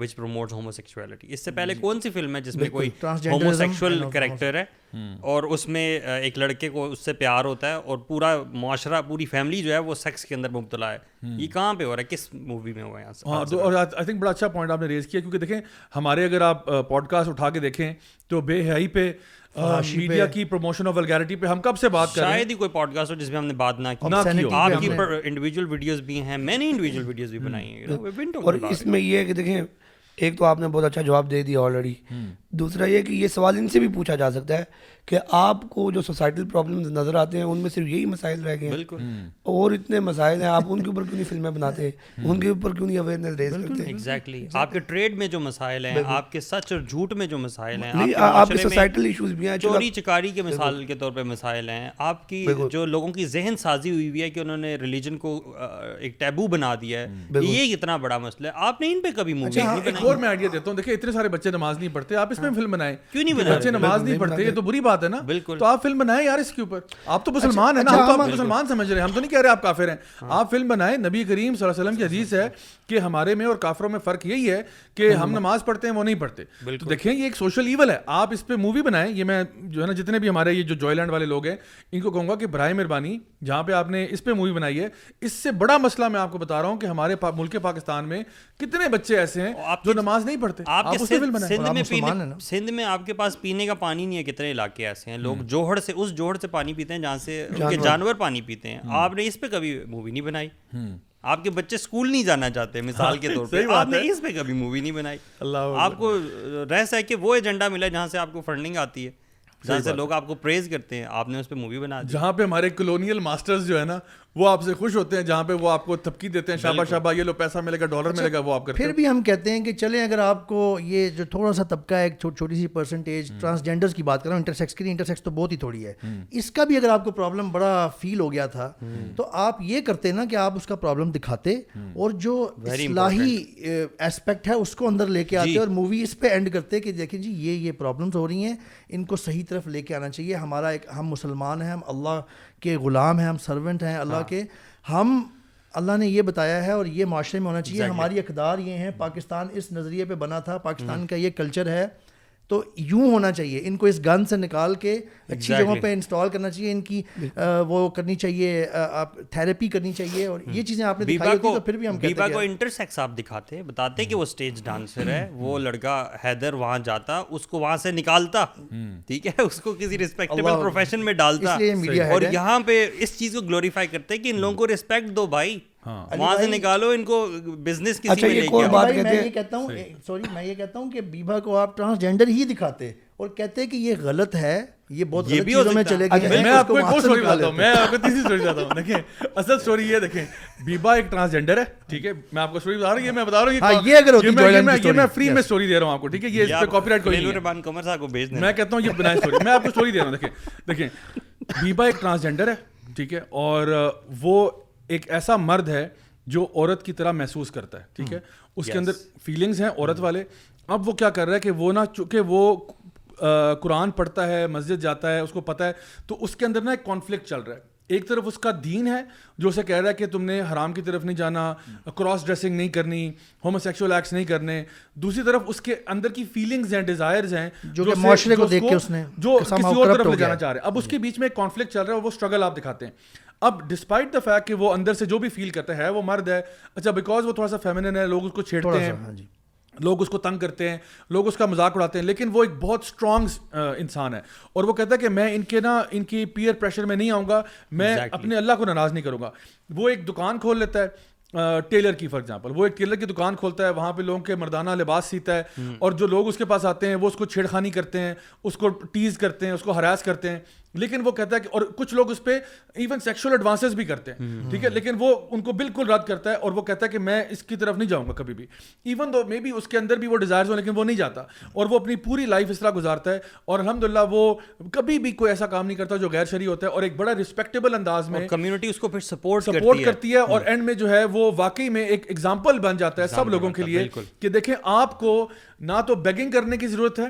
وچ پروموٹ ہومو سیکچویلٹی اس سے جی. پہلے کون سی فلم ہے جس میں کوئی ہومو سیکچوئل کریکٹر ہے اور اس میں ایک لڑکے کو اس سے پیار ہوتا ہے اور پورا معاشرہ پوری فیملی جو ہے وہ سیکس کے اندر مبتلا ہے یہ کہاں پہ ہو رہا ہے کس مووی میں ہوا ہے ہاں، اور آئی تھنک بڑا اچھا پوائنٹ آپ نے ریز کیا کیونکہ دیکھیں ہمارے اگر آپ پوڈ کاسٹ اٹھا کے دیکھیں تو بے حی پہ میڈیا کی پروموشن آف ویلگیرٹی پہ ہم کب سے بات کر رہے ہیں شاید ہی کوئی پوڈ کاسٹ ہو جس میں ہم نے بات نہ کی آپ کی انڈیویجول ویڈیوز بھی ہیں میں نے انڈیویجول ویڈیوز بھی بنائی ہیں ہاں۔ اور اس میں یہ ہے کہ دیکھیں ایک تو آپ نے بہت اچھا جواب دے دیا آلریڈی دوسرا یہ کہ یہ سوال ان سے بھی پوچھا جا سکتا ہے کہ آپ کو جو سوسائٹل پرابلمز نظر آتے ہیں ان میں صرف یہی مسائل رہ گئے ہیں بالکل اور اتنے مسائل ہیں آپ ان کے اوپر کیوں نہیں فلمیں بناتے ہیں ان کے اوپر کیوں نہیں اویئرنیس ریز کرتے ہیں ایگزیکٹلی آپ کے ٹریڈ میں جو مسائل ہیں آپ کے سچ اور جھوٹ میں جو مسائل ہیں آپ کے سوسائٹل ایشوز بھی ہیں چوری چکاری کے مثال کے طور پہ مسائل ہیں آپ کی جو لوگوں کی ذہن سازی ہوئی ہوئی ہے کہ انہوں نے ریلیجن کو ایک ٹیبو بنا دیا ہے یہ اتنا بڑا مسئلہ ہے آپ نے ان پہ کبھی مووی اچھا، نہیں ہاں، بنائی اور میں آئیڈیا دیتا ہوں دیکھیں اتنے سارے بچے نماز نہیں پڑھتے آپ اس میں فلم بنائیں کیوں نہیں بنائے بچے نماز نہیں پڑھتے یہ تو بری بات ہے نا بالکل تو آپ فلم بنائیں یار اس کے اوپر آپ تو اچھا، مسلمان ہیں نا اچھا، آپ مسلمان سمجھ رہے ہیں ہم تو نہیں کہہ رہے آپ کافر ہیں ہاں۔ آپ فلم بنائیں نبی کریم صلی اللہ علیہ وسلم کی عزیز ہے کہ ہمارے میں اور کافروں میں فرق یہی ہے کہ ہم نماز پڑھتے ہیں وہ نہیں پڑھتے تو دیکھیں یہ ایک سوشل ایول ہے آپ اس پہ مووی بنائیں یہ میں جو ہے نا جتنے بھی ہمارے یہ جو جوائے لینڈ والے لوگ ہیں ان کو کہوں گا کہ برائے مہربانی جہاں پہ آپ نے اس پہ مووی بنائی ہے اس سے بڑا مسئلہ میں آپ کو بتا رہا ہوں کہ ہمارے ملک پاکستان میں کتنے بچے ایسے ہیں جو نماز نہیں پڑھتے آپ کے سندھ میں پینے سندھ میں آپ کے پاس پینے کا پانی نہیں ہے کتنے علاقے ایسے ہیں لوگ جوہر سے اس جوہر سے پانی پیتے ہیں جہاں سے جانور پانی پیتے ہیں آپ نے اس پہ کبھی مووی نہیں بنائی آپ کے بچے اسکول نہیں جانا چاہتے مثال کے طور پہ آپ نے اس پہ کبھی مووی نہیں بنائی آپ کو رہس ہے کہ وہ ایجنڈا ملا جہاں سے آپ کو فنڈنگ آتی ہے جہاں سے لوگ آپ کو پریز کرتے ہیں آپ نے اس پہ مووی بنا جہاں پہ ہمارے کلونیل ماسٹرز جو ہے نا وہ آپ سے خوش ہوتے ہیں جہاں پہ وہ آپ کو تھپکی دیتے ہیں شابہ شابہ یہ لو پیسہ ملے گا ڈالر اچھا، ملے گا وہ آپ کرتے پھر بھی ہم کہتے ہیں کہ چلیں اگر آپ کو یہ جو تھوڑا سا طبقہ ہے ایک چھوٹی سی پرسنٹیج ٹرانسجینڈرز کی بات کر رہا ہوں انٹرسیکس کی انٹرسیکس تو بہت ہی تھوڑی ہے اس کا بھی اگر آپ کو پرابلم بڑا فیل ہو گیا تھا تو آپ یہ کرتے نا کہ آپ اس کا پرابلم دکھاتے اور جو اصلاحی اسپیکٹ ہے اس کو اندر لے کے آتے جی۔ اور مووی اس پہ اینڈ کرتے کہ دیکھیں جی یہ یہ پرابلمس ہو رہی ہیں ان کو صحیح طرف لے کے آنا چاہیے ہمارا ایک ہم مسلمان ہیں ہم اللہ کے غلام ہیں ہم سرونٹ ہیں اللہ ہاں۔ کے ہم اللہ نے یہ بتایا ہے اور یہ معاشرے میں ہونا چاہیے ہماری اقدار یہ ہیں پاکستان اس نظریے پہ بنا تھا پاکستان کا یہ کلچر ہے تو یوں ہونا چاہیے ان کو اس گن سے نکال کے اچھی جگہوں پہ انسٹال کرنا چاہیے ان کی وہ کرنی چاہیے آپ تھیراپی کرنی چاہیے اور یہ چیزیں آپ نے دکھائی ہوتی تو پھر بھی ہم کو انٹرسیکس آپ دکھاتے بتاتے کہ وہ اسٹیج ڈانسر ہے وہ لڑکا حیدر وہاں جاتا اس کو وہاں سے نکالتا ٹھیک ہے اس کو کسی رسپیکٹیبل پروفیشن میں ڈالتا اور یہاں پہ اس چیز کو گلوریفائی کرتے کہ ان لوگوں کو رسپیکٹ دو بھائی ہاں۔ کسی اچھا، میں آپ کو دے رہا ہوں کہتا ہوں بیبا ایک ٹرانسجینڈر ہے ٹھیک ہے اور وہ ایک ایسا مرد ہے جو عورت کی طرح محسوس کرتا ہے ٹھیک ہے اس کے اندر فیلنگس ہیں عورت والے اب وہ کیا کر رہا ہے کہ وہ نہ چونکہ وہ قرآن پڑھتا ہے مسجد جاتا ہے اس کو پتا ہے تو اس کے اندر ایک کانفلکٹ چل رہا ہے ایک طرف اس کا دین ہے جو اسے کہہ رہا ہے کہ تم نے حرام کی طرف نہیں جانا کراس ڈریسنگ نہیں کرنی ہومو سیکس ایکٹس نہیں کرنے دوسری طرف اس کے اندر کی فیلنگز ہیں ڈیزائرز ہیں جو معاشرے کو دیکھ کے اس نے جو کسی اور طرف لے جانا چاہ رہے ہیں اب اس کے بیچ میں ایک کانفلکٹ چل رہا ہے وہ اسٹرگل آپ دکھاتے ہیں اب ڈسپائٹ دا فیکٹ کہ وہ اندر سے جو بھی فیل کرتا ہے وہ مرد ہے اچھا بیکاز وہ تھوڑا سا فیمنن ہے لوگ اس کو چھیڑتے ہیں ہاں جی لوگ اس کو تنگ کرتے ہیں لوگ اس کا مذاق اڑاتے ہیں لیکن وہ ایک بہت اسٹرانگ انسان ہے اور وہ کہتا ہے کہ میں ان کے نا ان کی پیئر پریشر میں نہیں آؤں گا میں اپنے اللہ کو ناراض نہیں کروں گا وہ ایک دکان کھول لیتا ہے ٹیلر کی فار ایگزامپل وہ ایک ٹیلر کی دکان کھولتا ہے وہاں پہ لوگوں کے مردانہ لباس سیتا ہے اور جو لوگ اس کے پاس آتے ہیں وہ اس کو چھیڑخانی کرتے ہیں اس کو ٹیز کرتے ہیں اس کو ہراس کرتے ہیں لیکن وہ کہتا ہے کہ اور کچھ لوگ اس پہ ایون سیکشل ایڈوانسز بھی کرتے ہیں ٹھیک ہے لیکن وہ ان کو بالکل رد کرتا ہے اور وہ کہتا ہے کہ میں اس کی طرف نہیں جاؤں گا کبھی بھی ایون دو مے بی اس کے اندر بھی وہ ڈیزائرز لیکن وہ نہیں جاتا اور وہ اپنی پوری لائف اس طرح گزارتا ہے اور الحمد للہ وہ کبھی بھی کوئی ایسا کام نہیں کرتا جو غیر شریح ہوتا ہے اور ایک بڑا رسپیکٹیبل انداز میں کمیونٹی اس کو پھر سپورٹ سپورٹ کرتی ہے اور اینڈ میں جو ہے وہ واقعی میں ایک ایگزامپل بن جاتا ہے سب لوگوں کے لیے کہ دیکھیں آپ کو نہ تو بیگنگ کرنے کی ضرورت ہے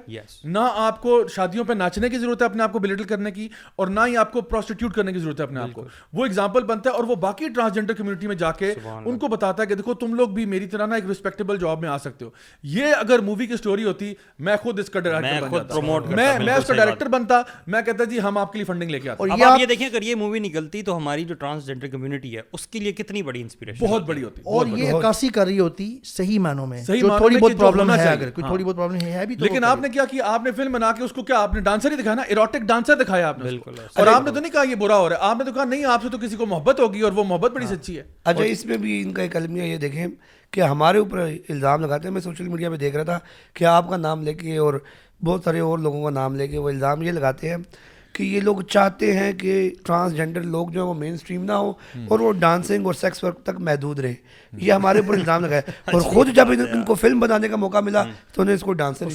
نہ آپ کو شادیوں پہ ناچنے کی ضرورت ہے اپنے آپ کو بلیٹل کرنے کی اور نہ ہی آپ کو پروسٹیٹیوٹ کرنے کی ضرورت ہے اپنے آپ کو وہ ایگزامپل بنتا ہے اور وہ باقی ٹرانسجینڈر کمیونٹی میں جا کے ان کو بتاتا ہے کہ دیکھو تم لوگ بھی میری طرح نا ایک ریسپیکٹیبل جاب میں آ سکتے ہو یہ اگر مووی کی اسٹوری ہوتی میں خود اس کا ڈائریکٹر میں میں اس کا ڈائریکٹر بنتا میں کہتا جی ہم آپ کے لیے فنڈنگ لے کے آتے ہیں آپ یہ دیکھیں اگر یہ مووی نکلتی تو ہماری جو ٹرانسجینڈر کمیونٹی ہے اس کے لیے کتنی بڑی انسپریشن بہت بڑی ہوتی اور یہ عکاسی کر رہی ہوتی صحیح معنوں میں جو ہاں۔ تھوڑی بہت پرابلم ہے اگر کوئی تھوڑی بہت پرابلم ہے بھی لیکن آپ نے کیا کہ آپ نے فلم بنا کے اس کو کیا آپ نے ڈانسر ہی دکھایا نا ایروٹک ڈانسر دکھایا آپ نے بالکل اور آپ نے تو نہیں کہا یہ برا ہو رہا ہے آپ نے تو کہا نہیں آپ سے تو کسی کو محبت ہوگی اور وہ محبت بڑی ہاں۔ سچی ہے اچھا اس میں بھی ان کا ایک المیہ یہ دیکھیں کہ ہمارے اوپر الزام لگاتے ہیں میں سوشل میڈیا پہ دیکھ رہا تھا کہ آپ کا نام لے کے اور بہت سارے اور لوگوں کا نام لے کے وہ الزام یہ لگاتے ہیں کہ یہ لوگ چاہتے ہیں کہ ٹرانسجینڈر لوگ جو ہیں وہ مین اسٹریم نہ ہو اور وہ ڈانسنگ اور سیکس ورک تک محدود رہے یہ ہمارے اوپر الزام لگایا اچھا، اور خود جب ان اچھا۔ کو فلم بنانے کا موقع ملا تو انہیں اس کو ڈانسنگ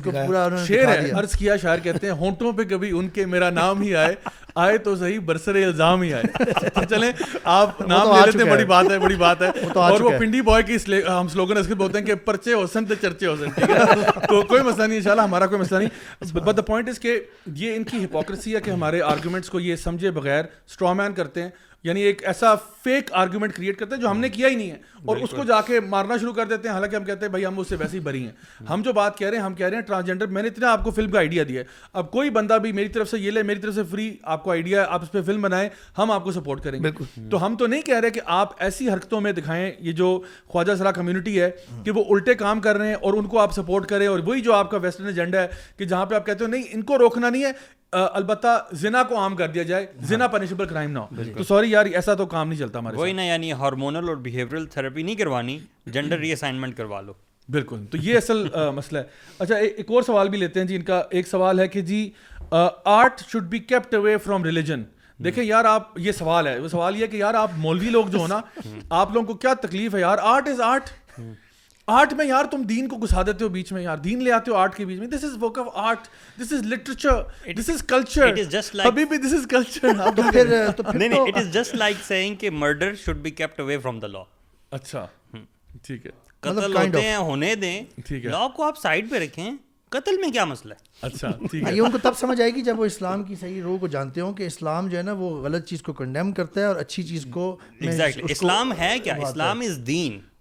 آئے تو صحیح برسر الزام ہی آئے چلیں آپ نام لے لیتے ہیں بڑی بات ہے بڑی بات ہے اور وہ پنڈی بوائے کی ہم سلوگن اس کے بولتے ہیں کہ پرچے ہو سن تو چرچے ہو سن تو کوئی مسئلہ نہیں انشاءاللہ ہمارا کوئی مسئلہ نہیں بٹ دا پوائنٹ از کہ یہ ان کی ہپوکریسی ہے کہ ہمارے آرگومنٹس کو یہ سمجھے بغیر اسٹرا مین کرتے ہیں یعنی ایک ایسا فیک آرگیومنٹ کریٹ کرتے ہیں جو ہم نے کیا ہی نہیں ہے اور اس کو جا کے مارنا شروع کر دیتے ہیں حالانکہ ہم کہتے ہیں بھائی ہم اس سے ویسے ہی بری ہیں ہم جو بات کہہ رہے ہیں ہم کہہ رہے ہیں میں نے اتنا آپ کو فلم کا آئیڈیا دیا ہے اب کوئی بندہ بھی میری طرف سے یہ لے میری طرف سے فری آپ کو آئیڈیا ہے آپ اس پہ فلم بنائیں ہم آپ کو سپورٹ کریں گے تو ہم تو نہیں کہہ رہے کہ آپ ایسی حرکتوں میں دکھائیں یہ جو خواجہ سرا کمیونٹی ہے کہ وہ الٹے کام کر رہے ہیں اور ان کو آپ سپورٹ کریں اور وہی جو آپ کا ویسٹرن ایجنڈا ہے کہ جہاں پہ آپ کہتے ہو نہیں ان کو روکنا نہیں ہے البتہ زنا کو عام کر دیا جائے ہاں۔ زنا پنشبل کرائم نہ ہو تو سوری یار ایسا تو کام نہیں چلتا ہمارے وہی نہ یعنی ہارمونل اور بیہیورل تھراپی نہیں کروانی جینڈر ری اسائنمنٹ کروا لو بالکل تو یہ اصل مسئلہ ہے اچھا ایک اور سوال بھی لیتے ہیں جی ان کا ایک سوال ہے کہ جی art should be kept away from religion دیکھیں یار آپ یہ سوال ہے وہ سوال یہ ہے کہ یار آپ مولوی لوگ جو ہو نا آپ لوگوں کو کیا تکلیف ہے یار آرٹ از آرٹ آرٹ میں یار تم دین کو گھسا دیتے ہو بیچ میں یار دین لے آتے ہو آرٹ کے بیچ میں this is work of art this is literature this is culture ابھی بھی دس از کلچر تو پھر نہیں نہیں it is just like saying کہ murder should be kept away from the law اچھا ٹھیک ہے قتل مطلب ہوتے ہیں ہونے دیں ٹھیک ہے لا کو آپ سائیڈ پہ رکھیں قتل میں کیا مسئلہ ہے اچھا ٹھیک ہاں، ہے یہ ان کو تب سمجھ آئے گی جب وہ اسلام کی صحیح روح کو جانتے ہوں کہ اسلام جو ہے نا وہ غلط چیز کو کنڈیم کرتا ہے اور اچھی چیز کو اسلام ہے کیا اسلام از دین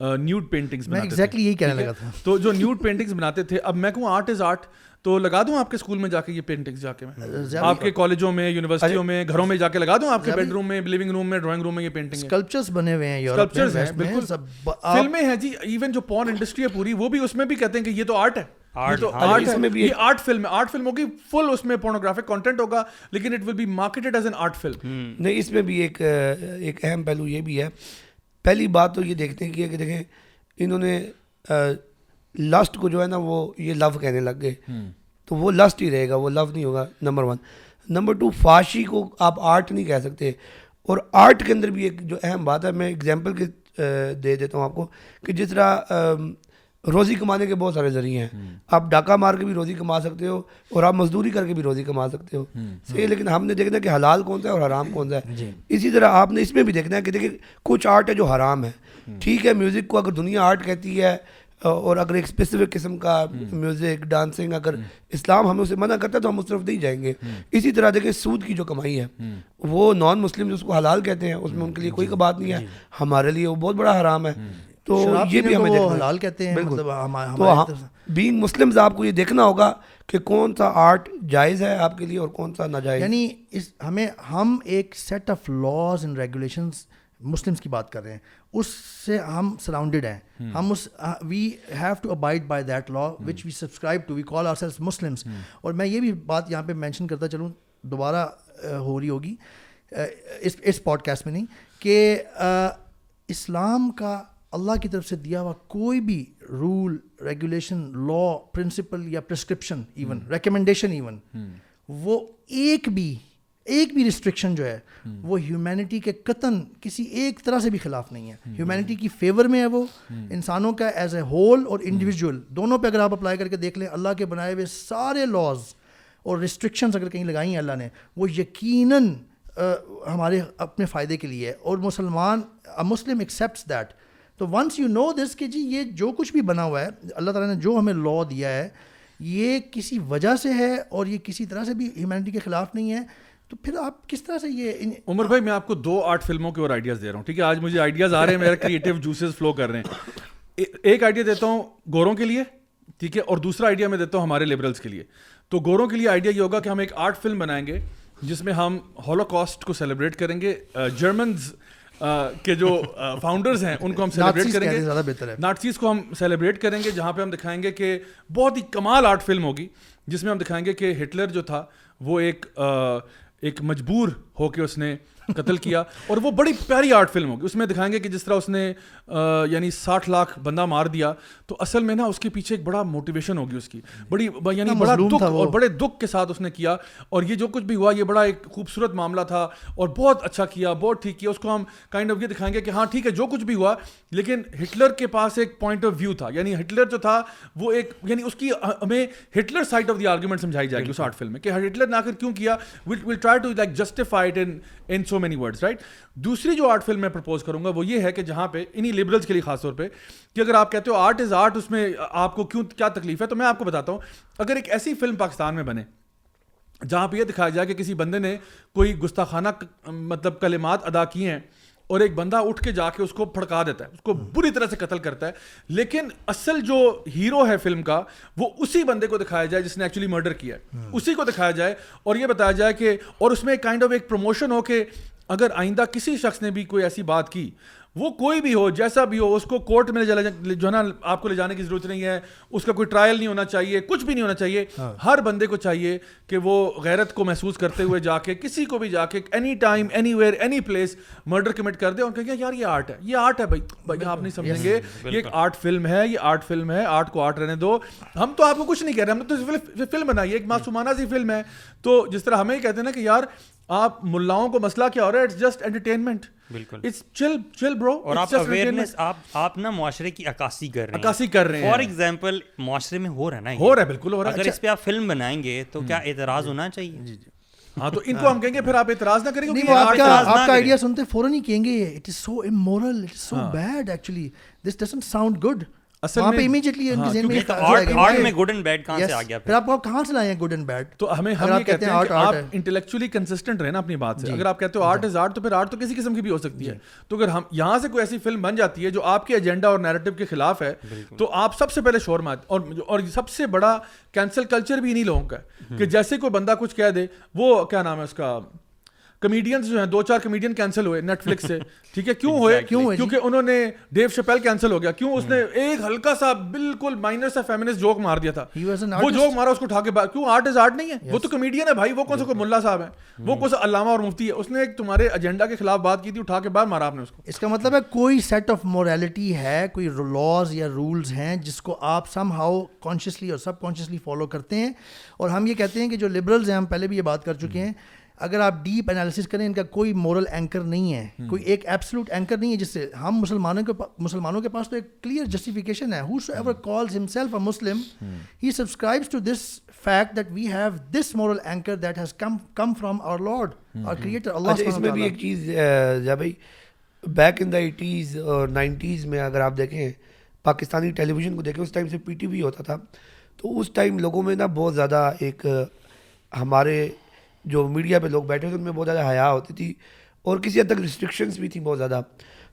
نیوڈ پینٹنگس میں ایگزیکٹلی یہی کہنے لگا تھا تو جو نیوڈ پینٹنگس بناتے تھے اب میں کہوں آرٹ از آرٹ تو لگا دوں آپ کے اسکول میں جا کے یہ پینٹنگس جا کے میں آپ کے کالجوں میں یونیورسٹیوں میں گھروں میں جا کے لگا دوں آپ کے بیڈ روم میں لیونگ روم میں ڈرائنگ روم میں یہ پینٹنگ اسکلپچرس بنے ہوئے ہیں اسکلپچرس ہیں بالکل فلمیں ہیں جی ایون جو پون انڈسٹری ہے پوری وہ بھی اس میں بھی کہتے ہیں کہ یہ تو آرٹ ہے ہاں، لیکن it will be marketed as an art film نہیں اس میں بھی ایک اہم پہلو یہ بھی ہے پہلی بات تو یہ دیکھتے ہیں کہ دیکھیں انہوں نے لسٹ کو جو ہے نا وہ یہ لو کہنے لگ گئے تو وہ لسٹ ہی رہے گا وہ لفظ نہیں ہوگا نمبر ون نمبر ٹو فاشی کو آپ آرٹ نہیں کہہ سکتے اور آرٹ کے اندر بھی ایک جو اہم بات ہے میں اگزامپل کے دے دیتا ہوں آپ کو کہ جس طرح روزی کمانے کے بہت سارے ذریعے ہیں آپ ڈاکہ مار کے بھی روزی کما سکتے ہو اور آپ مزدوری کر کے بھی روزی کما سکتے ہو صحیح لیکن ہم نے دیکھنا ہے کہ حلال کون سا ہے اور حرام کون سا ہے جی۔ اسی طرح آپ نے اس میں بھی دیکھنا ہے کہ دیکھیں کچھ آرٹ ہے جو حرام ہے ٹھیک ہے میوزک کو اگر دنیا آرٹ کہتی ہے اور اگر ایک اسپیسیفک قسم کا میوزک ڈانسنگ اگر اسلام ہمیں اسے منع کرتا ہے تو ہم اس طرف نہیں جائیں گے اسی طرح دیکھیں سود کی جو کمائی ہے وہ نان مسلم جو اس کو حلال کہتے ہیں اس میں ان کے لیے کوئی جی۔ بات نہیں ہے جی۔ ہمارے لیے وہ بہت بڑا حرام ہے تو یہ بھی ہمیں حلال کہتے ہیں مطلب ہاں، آپ کو یہ دیکھنا ہوگا کہ کون سا آرٹ جائز ہے آپ کے لیے اور کون سا ناجائز یعنی اس ہمیں ہم ایک set of laws and regulations Muslims کی بات کر رہے ہیں اس سے ہم سراؤنڈیڈ ہیں ہم اس we have to abide by that law which we subscribe to we call ourselves Muslims اور میں یہ بھی بات یہاں پہ مینشن کرتا چلوں دوبارہ ہو رہی ہوگی اس کاسٹ میں نہیں کہ اسلام کا اللہ کی طرف سے دیا ہوا کوئی بھی رول ریگولیشن لا پرنسپل یا پرسکرپشن ایون ریکمنڈیشن ایون وہ ایک بھی ایک بھی ریسٹرکشن جو ہے hmm. وہ ہیومینٹی کے قطن کسی ایک طرح سے بھی خلاف نہیں ہے ہیومینٹی hmm. کی فیور میں ہے وہ hmm. انسانوں کا ایز اے ہول اور انڈیویجول دونوں پہ اگر آپ اپلائی کر کے دیکھ لیں اللہ کے بنائے ہوئے سارے لاز اور ریسٹرکشنس اگر کہیں لگائی ہیں اللہ نے وہ یقیناً ہمارے اپنے فائدے کے لیے اور مسلمان مسلم ایکسیپٹس دیٹ تو ونس یو نو دس کہ جی یہ جو کچھ بھی بنا ہوا ہے اللہ تعالیٰ نے جو ہمیں لا دیا ہے یہ کسی وجہ سے ہے اور یہ کسی طرح سے بھی ہیومینٹی کے خلاف نہیں ہے تو پھر آپ کس طرح سے یہ عمر بھائی میں آپ کو دو آرٹ فلموں کے اور آئیڈیاز دے رہا ہوں ٹھیک ہے آج مجھے آئیڈیاز آ رہے ہیں میرے کریٹیو جوسز فلو کر رہے ہیں ایک آئیڈیا دیتا ہوں گوروں کے لیے ٹھیک ہے اور دوسرا آئیڈیا میں دیتا ہوں ہمارے لبرلس کے لیے تو گوروں کے لیے آئیڈیا یہ ہوگا کہ ہم ایک آرٹ فلم بنائیں گے جس میں ہم ہولو کاسٹ کو سیلیبریٹ کریں گے جرمنز کے جو فاؤنڈرز ہیں ان کو ہم سیلیبریٹ کریں گے زیادہ بہتر ہے ناٹسیز کو ہم سیلیبریٹ کریں گے جہاں پہ ہم دکھائیں گے کہ بہت ہی کمال آرٹ فلم ہوگی جس میں ہم دکھائیں گے کہ ہٹلر جو تھا وہ ایک ایک مجبور ہو کے اس نے قتل کیا اور وہ بڑی پیاری آرٹ فلم ہوگی اس میں دکھائیں گے کہ جس طرح اس نے یعنی ساٹھ لاکھ بندہ مار دیا تو اصل میں نا اس کے پیچھے ایک بڑا موٹیویشن ہوگی اس کی بڑی یعنی بڑا دکھ اور بڑے دکھ کے ساتھ اس نے کیا اور یہ جو کچھ بھی ہوا یہ بڑا ایک خوبصورت معاملہ تھا اور بہت اچھا کیا بہت ٹھیک کیا اس کو ہم کائنڈ آف یہ دکھائیں گے کہ ہاں ٹھیک ہے جو کچھ بھی ہوا لیکن ہٹلر کے پاس ایک پوائنٹ آف ویو تھا یعنی ہٹلر جو تھا وہ ایک یعنی اس کی ہمیں Hitler side of the argument سمجھائی جائے گی اس آرٹ فلم میں کہ ہٹلر نے آخر کیوں کیا will try to like justified in in so many words right دوسری جو آرٹ فلم میں پرپوز کروں گا وہ یہ ہے کہ جہاں پہ لبرلس کے لیے خاص طور پہ کہ اگر آپ کہتے ہو آرٹ از آرٹ اس میں آپ کو کیوں کیا تکلیف ہے تو میں آپ کو بتاتا ہوں اگر ایک ایسی فلم پاکستان میں بنے جہاں پہ یہ دکھایا جائے کہ کسی بندے نے کوئی گستاخانہ مطلب کلمات ادا کیے ہیں اور ایک بندہ اٹھ کے جا کے اس کو پھڑکا دیتا ہے اس کو بری طرح سے قتل کرتا ہے لیکن اصل جو ہیرو ہے فلم کا وہ اسی بندے کو دکھایا جائے جس نے ایکچولی مرڈر کیا ہے ہاں۔ اسی کو دکھایا جائے اور یہ بتایا جائے کہ اور اس میں ایک کائنڈ آف ایک پروموشن ہو کہ اگر آئندہ کسی شخص نے بھی کوئی ایسی بات کی وہ کوئی بھی ہو جیسا بھی ہو اس کو کورٹ میں جو ہے نا آپ کو لے جانے کی ضرورت نہیں ہے اس کا کوئی ٹرائل نہیں ہونا چاہیے کچھ بھی نہیں ہونا چاہیے ہاں۔ ہر بندے کو چاہیے کہ وہ غیرت کو محسوس کرتے ہوئے جا کے کسی کو بھی جا کے anytime anywhere any place murder commit کر دے اور کہیں یار یہ آرٹ ہے یہ آرٹ ہے بھائی بھائی آپ نہیں سمجھیں گے یہ ایک آرٹ فلم ہے یہ آرٹ فلم ہے آرٹ کو آرٹ رہنے دو ہم تو آپ کو کچھ نہیں کہہ رہے ہم نے تو فلم بنائی ہے ایک معصومانہ سی فلم ہے تو جس طرح ہمیں کہتے ہیں نا کہ یار آپ ملاؤں کو مسئلہ کیا ہو رہا ہے اٹس جسٹ انٹرٹینمنٹ بالکل اٹس چل چل برو اور آپ اویئرنیس آپ آپ نا معاشرے کی عکاسی کر رہے ہیں عکاسی کر رہے ہیں فار ایگزامپل معاشرے میں ہو رہا ہے نا ہو رہا ہے بالکل ہو رہا ہے اگر اچھا۔ اس پہ آپ فلم بنائیں گے تو کیا اعتراض ہونا جی، جی۔ چاہیے جی جی ہاں تو ان کو ہم کہیں گے پھر آپ اعتراض نہ کریں گے آپ کا آئیڈیا سنتے فوراً ہی کہیں گے it is so immoral it is so bad actually this doesn't sound good بھی ہو سکتی جی۔ ہے تو اگر ہم یہاں سے کوئی ایسی فلم بن جاتی ہے جو آپ کے ایجنڈا اور نیریٹو کے خلاف ہے تو آپ سب سے پہلے شور شورما اور سب سے بڑا کینسل کلچر بھی انہیں لوگوں کا کہ جیسے کوئی بندہ کچھ کہہ دے وہ کیا نام ہے اس کا کمیڈینس جو ہیں دو چار کمیڈین کینسل ہوئے نیٹ فلکس سے ٹھیک ہے کیوں ہوئے کیوں کیونکہ انہوں نے ڈیو شپیل کینسل ہو گیا کیوں اس نے ایک ہلکا سا بالکل مائنر سا فیمنسٹ جوک مار دیا تھا وہ جوک مارا اس کو اٹھا کے بعد کیوں آرٹ از آرٹ نہیں ہے وہ تو کمیڈین ہے بھائی وہ کون سا کوئی ملا صاحب ہے وہ hmm. کون سا علامہ اور مفتی ہے اس نے ایک تمہارے ایجنڈا کے خلاف بات کی تھی اٹھا کے بعد مارا آپ نے اس کو اس کا مطلب ہے کوئی سیٹ آف موریلٹی ہے کوئی لاز یا رولز ہیں جس کو آپ سم ہاؤ کانشیسلی اور سب کانشیسلی فالو کرتے ہیں اور ہم یہ کہتے ہیں کہ جو لبرلز ہیں ہم پہلے بھی یہ بات کر چکے ہیں اگر آپ ڈیپ انالیسس کریں ان کا کوئی مورل اینکر نہیں ہے کوئی ایک ایبسلوٹ اینکر نہیں ہے جس سے ہم مسلمانوں کے مسلمانوں کے پاس تو ایک کلیئر جسٹیفیکیشن ہے ever calls a Muslim he subscribes to this this fact that that we have moral anchor has come come from our lord اور کریٹر اللہ اس میں بھی ایک چیز بیک ان دا ایٹیز اور نائنٹیز میں اگر آپ دیکھیں پاکستانی ٹیلی ویژن کو دیکھیں اس ٹائم سے پی ٹی وی ہوتا تھا تو اس ٹائم لوگوں میں نا بہت زیادہ ایک ہمارے جو میڈیا پہ لوگ بیٹھے تھے ان میں بہت زیادہ حیا ہوتی تھی اور کسی حد تک ریسٹرکشنس بھی تھیں بہت زیادہ